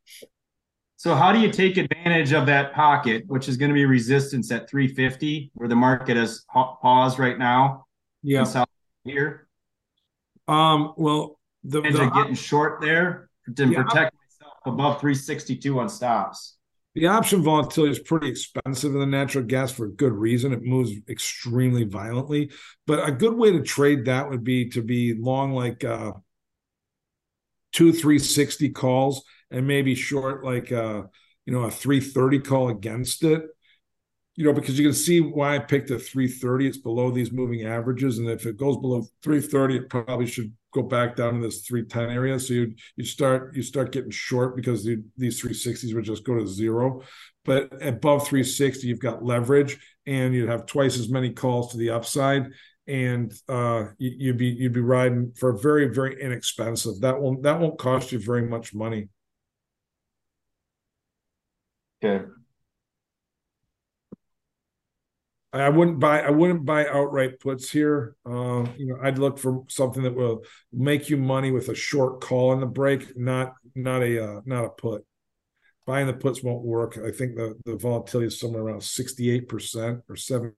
So how do you take advantage of that pocket, which is going to be resistance at 350, where the market has paused right now? Yeah. Here. Um. Well, the, the getting short there to yeah, protect myself above 362 on stops. The option volatility is pretty expensive in the natural gas for a good reason. It moves extremely violently. But a good way to trade that would be to be long like uh, two 360 calls and maybe short like uh, you know a 330 call against it. You know, because you can see why I picked a 330. It's below these moving averages. And if it goes below 330, it probably should go back down to this 310 area. So you you start you start getting short because the, these 360s would just go to zero. But above 360, you've got leverage and you'd have twice as many calls to the upside. And uh, you, would be you'd be riding for very very inexpensive. That won't that won't cost you very much money. Okay. I wouldn't buy I wouldn't buy outright puts here. Uh, you know, I'd look for something that will make you money with a short call in the break, not not a uh, not a put. Buying the puts won't work. I think the, the volatility is somewhere around 68% or 70%.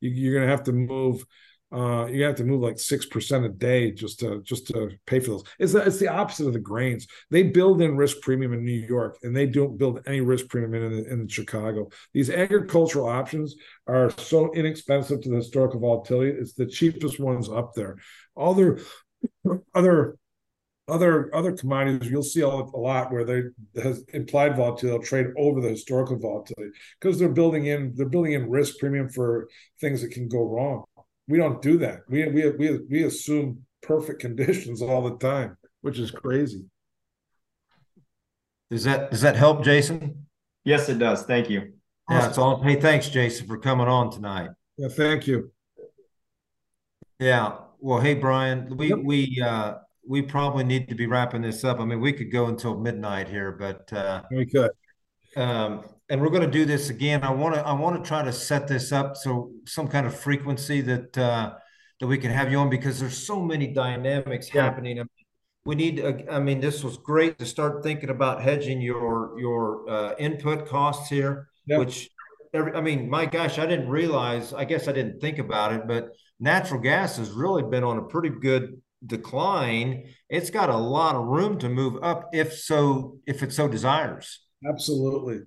You, you're going to have to move uh, you have to move like six percent a day just to just to pay for those. It's the, it's the opposite of the grains. They build in risk premium in New York, and they don't build any risk premium in in Chicago. These agricultural options are so inexpensive to the historical volatility. It's the cheapest ones up there. Other other other other commodities you'll see a, lot where they has implied volatility they'll trade over the historical volatility because they're building in they're building in risk premium for things that can go wrong we don't do that. We we we we assume perfect conditions all the time, which is crazy. Does that does that help, Jason? Yes, it does. Thank you. Yeah, that's all. Hey, thanks, Jason, for coming on tonight. Yeah, thank you. Yeah. Well, hey, Brian, we yep. we uh we probably need to be wrapping this up. I mean, we could go until midnight here, but uh we could. um, and we're going to do this again. I want to I want to try to set this up so some kind of frequency that uh, that we can have you on because there's so many dynamics yeah. happening. we need. Uh, I mean, this was great to start thinking about hedging your your uh, input costs here, yeah. which every, I mean, my gosh, I didn't realize. I guess I didn't think about it, but natural gas has really been on a pretty good decline. It's got a lot of room to move up if so if it so desires. Absolutely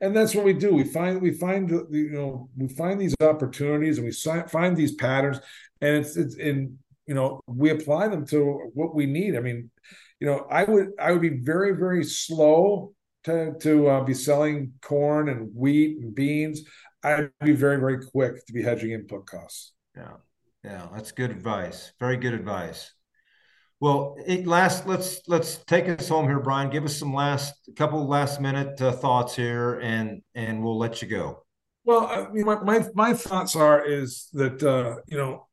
and that's what we do. We find we find you know we find these opportunities and we find these patterns, and it's it's in you know we apply them to what we need. I mean, you know, I would I would be very very slow to to uh, be selling corn and wheat and beans. I'd be very very quick to be hedging input costs. Yeah, yeah, that's good advice. Very good advice. Well, last let's let's take us home here, Brian. Give us some last couple last minute uh, thoughts here, and and we'll let you go. Well, I mean, my, my my thoughts are is that uh, you know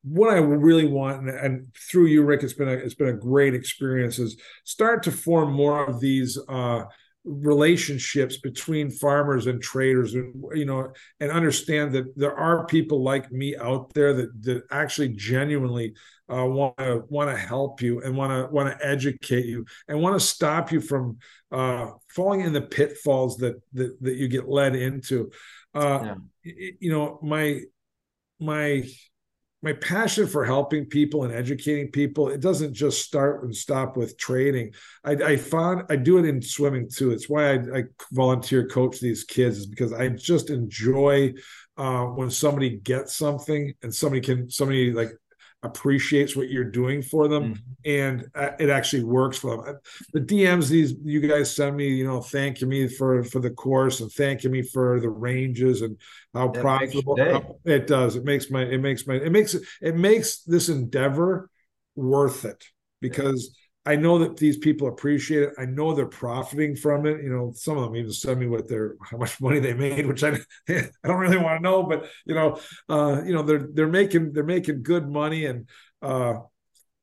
what I really want, and, and, through you, Rick, it's been a it's been a great experience. Is start to form more of these uh, relationships between farmers and traders and you know and understand that there are people like me out there that that actually genuinely want to want to help you and want to want to educate you and want to stop you from uh, falling in the pitfalls that that, that you get led into uh, yeah. you know my my my passion for helping people and educating people it doesn't just start and stop with trading i, I found i do it in swimming too. It's why I, I volunteer coach these kids is because i just enjoy uh, when somebody gets something and somebody can somebody like appreciates what you're doing for them mm-hmm. and uh, it actually works for them. The dms these you guys send me you know thanking me for for the course and thanking me for the ranges and how that profitable it does. It makes my it makes my it makes it it makes this endeavor worth it because I know that these people appreciate it. I know they're profiting from it. You know, some of them even send me what their how much money they made, which I I don't really want to know, but you know, uh, you know, they're they're making they're making good money, and uh,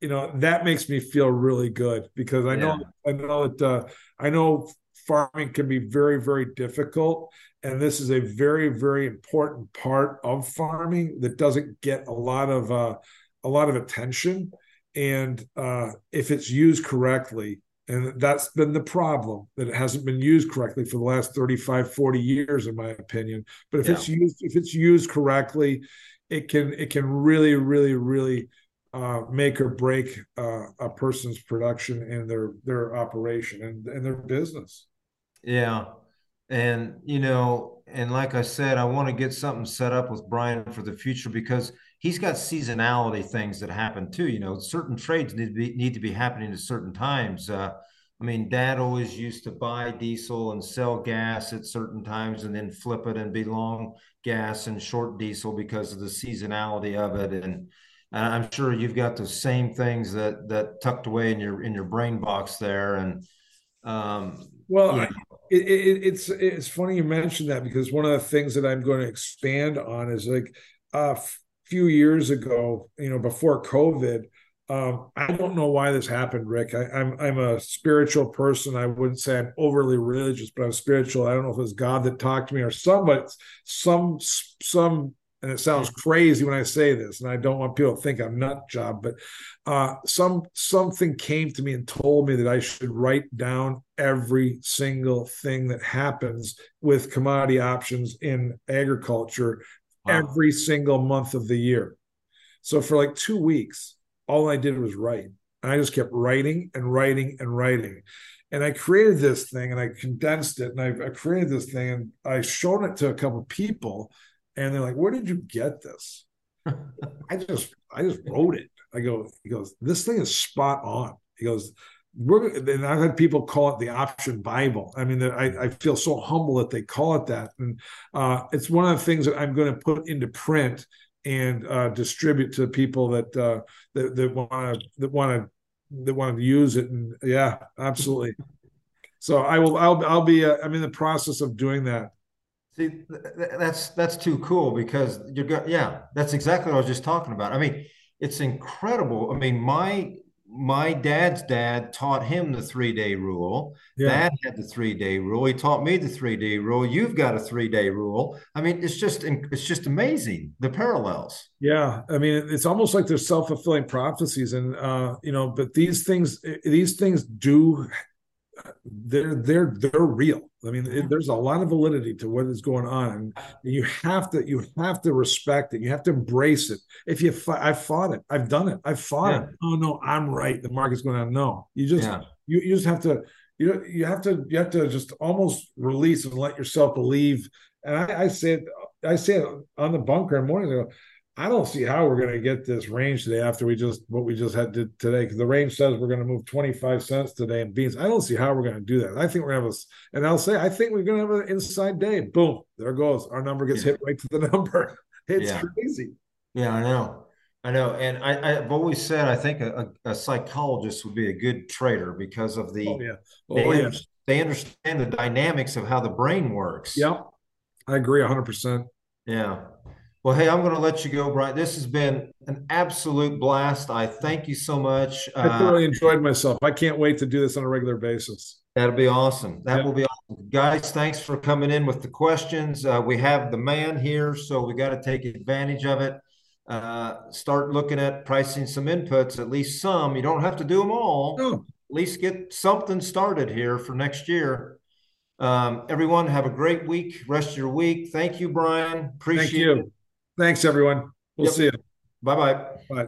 you know that makes me feel really good because I know yeah. I know that uh, I know farming can be very very difficult, and this is a very very important part of farming that doesn't get a lot of uh, a lot of attention and uh, if it's used correctly and that's been the problem that it hasn't been used correctly for the last 35 40 years in my opinion. But if yeah. it's used if it's used correctly it can it can really really really uh, make or break uh, a person's production and their their operation and, and their business. Yeah. And you know and like i said i want to get something set up with brian for the future because he's got seasonality things that happen too. You know, certain trades need to be need to be happening at certain times. Uh, I mean, Dad always used to buy diesel and sell gas at certain times, and then flip it and be long gas and short diesel because of the seasonality of it. And I'm sure you've got the same things that that tucked away in your in your brain box there. And um, well, yeah. it, it, it's it's funny you mentioned that because one of the things that I'm going to expand on is like uh, few years ago, you know, before COVID. Um, I don't know why this happened, Rick. I, am I'm, I'm a spiritual person. I wouldn't say I'm overly religious, but I'm spiritual. I don't know if it was God that talked to me or somebody, some some. And it sounds crazy when I say this, and I don't want people to think I'm nut job, but uh, some something came to me and told me that I should write down every single thing that happens with commodity options in agriculture wow. every single month of the year. So for like two weeks, all I did was write. And I just kept writing and writing and writing. And I created this thing and I condensed it and I, I created this thing and I showed it to a couple people and they're like, where did you get this? I just I just wrote it. I go, he goes, this thing is spot on. He goes, we're and I've had people call it the option Bible. I mean, I, I feel so humble that they call it that, and uh, it's one of the things that I'm going to put into print and uh, distribute to people that uh, that want to that want to that want to use it. And yeah, absolutely. So I will. I'll. I'll be. Uh, I'm in the process of doing that. See, that's that's too cool because you're. Yeah, that's exactly what I was just talking about. I mean, it's incredible. I mean, my my dad's dad taught him the three day rule. Yeah. Dad had the three day rule. He taught me the three day rule. You've got a three day rule. I mean, it's just it's just amazing the parallels. Yeah, I mean, it's almost like they're self fulfilling prophecies, and uh, you know, but these things these things do they're they're they're real. I mean, it, there's a lot of validity to what is going on, and you have to you have to respect it. You have to embrace it. If you, I've fought it, I've done it, I've fought yeah. it. Oh no, I'm right. The market's going on. No, you just yeah. you you just have to you know you have to you have to just almost release and let yourself believe. And I, I say it, I say it on the bunker in morning. Ago, I don't see how we're going to get this range today after we just what we just had to today because the range says we're going to move 25 cents today in beans. I don't see how we're going to do that. I think we're going to have a, and I'll say, I think we're going to have an inside day. Boom, there goes. Our number gets yeah. hit right to the number. It's yeah. crazy. Yeah, I know. I know. And I, have always said, I think a, a, psychologist would be a good trader because of the, oh, yeah. Oh, they, yeah. they understand the dynamics of how the brain works. Yep. I agree 100%. Yeah. Well, hey, I'm going to let you go, Brian. This has been an absolute blast. I thank you so much. I thoroughly uh, enjoyed myself. I can't wait to do this on a regular basis. That'll be awesome. That yeah. will be awesome. Guys, thanks for coming in with the questions. Uh, we have the man here, so we got to take advantage of it. Uh, start looking at pricing some inputs, at least some. You don't have to do them all. No. At least get something started here for next year. Um, everyone, have a great week, rest of your week. Thank you, Brian. Appreciate Thank you. it. Thanks, everyone. We'll yep. see you. Bye-bye. Bye.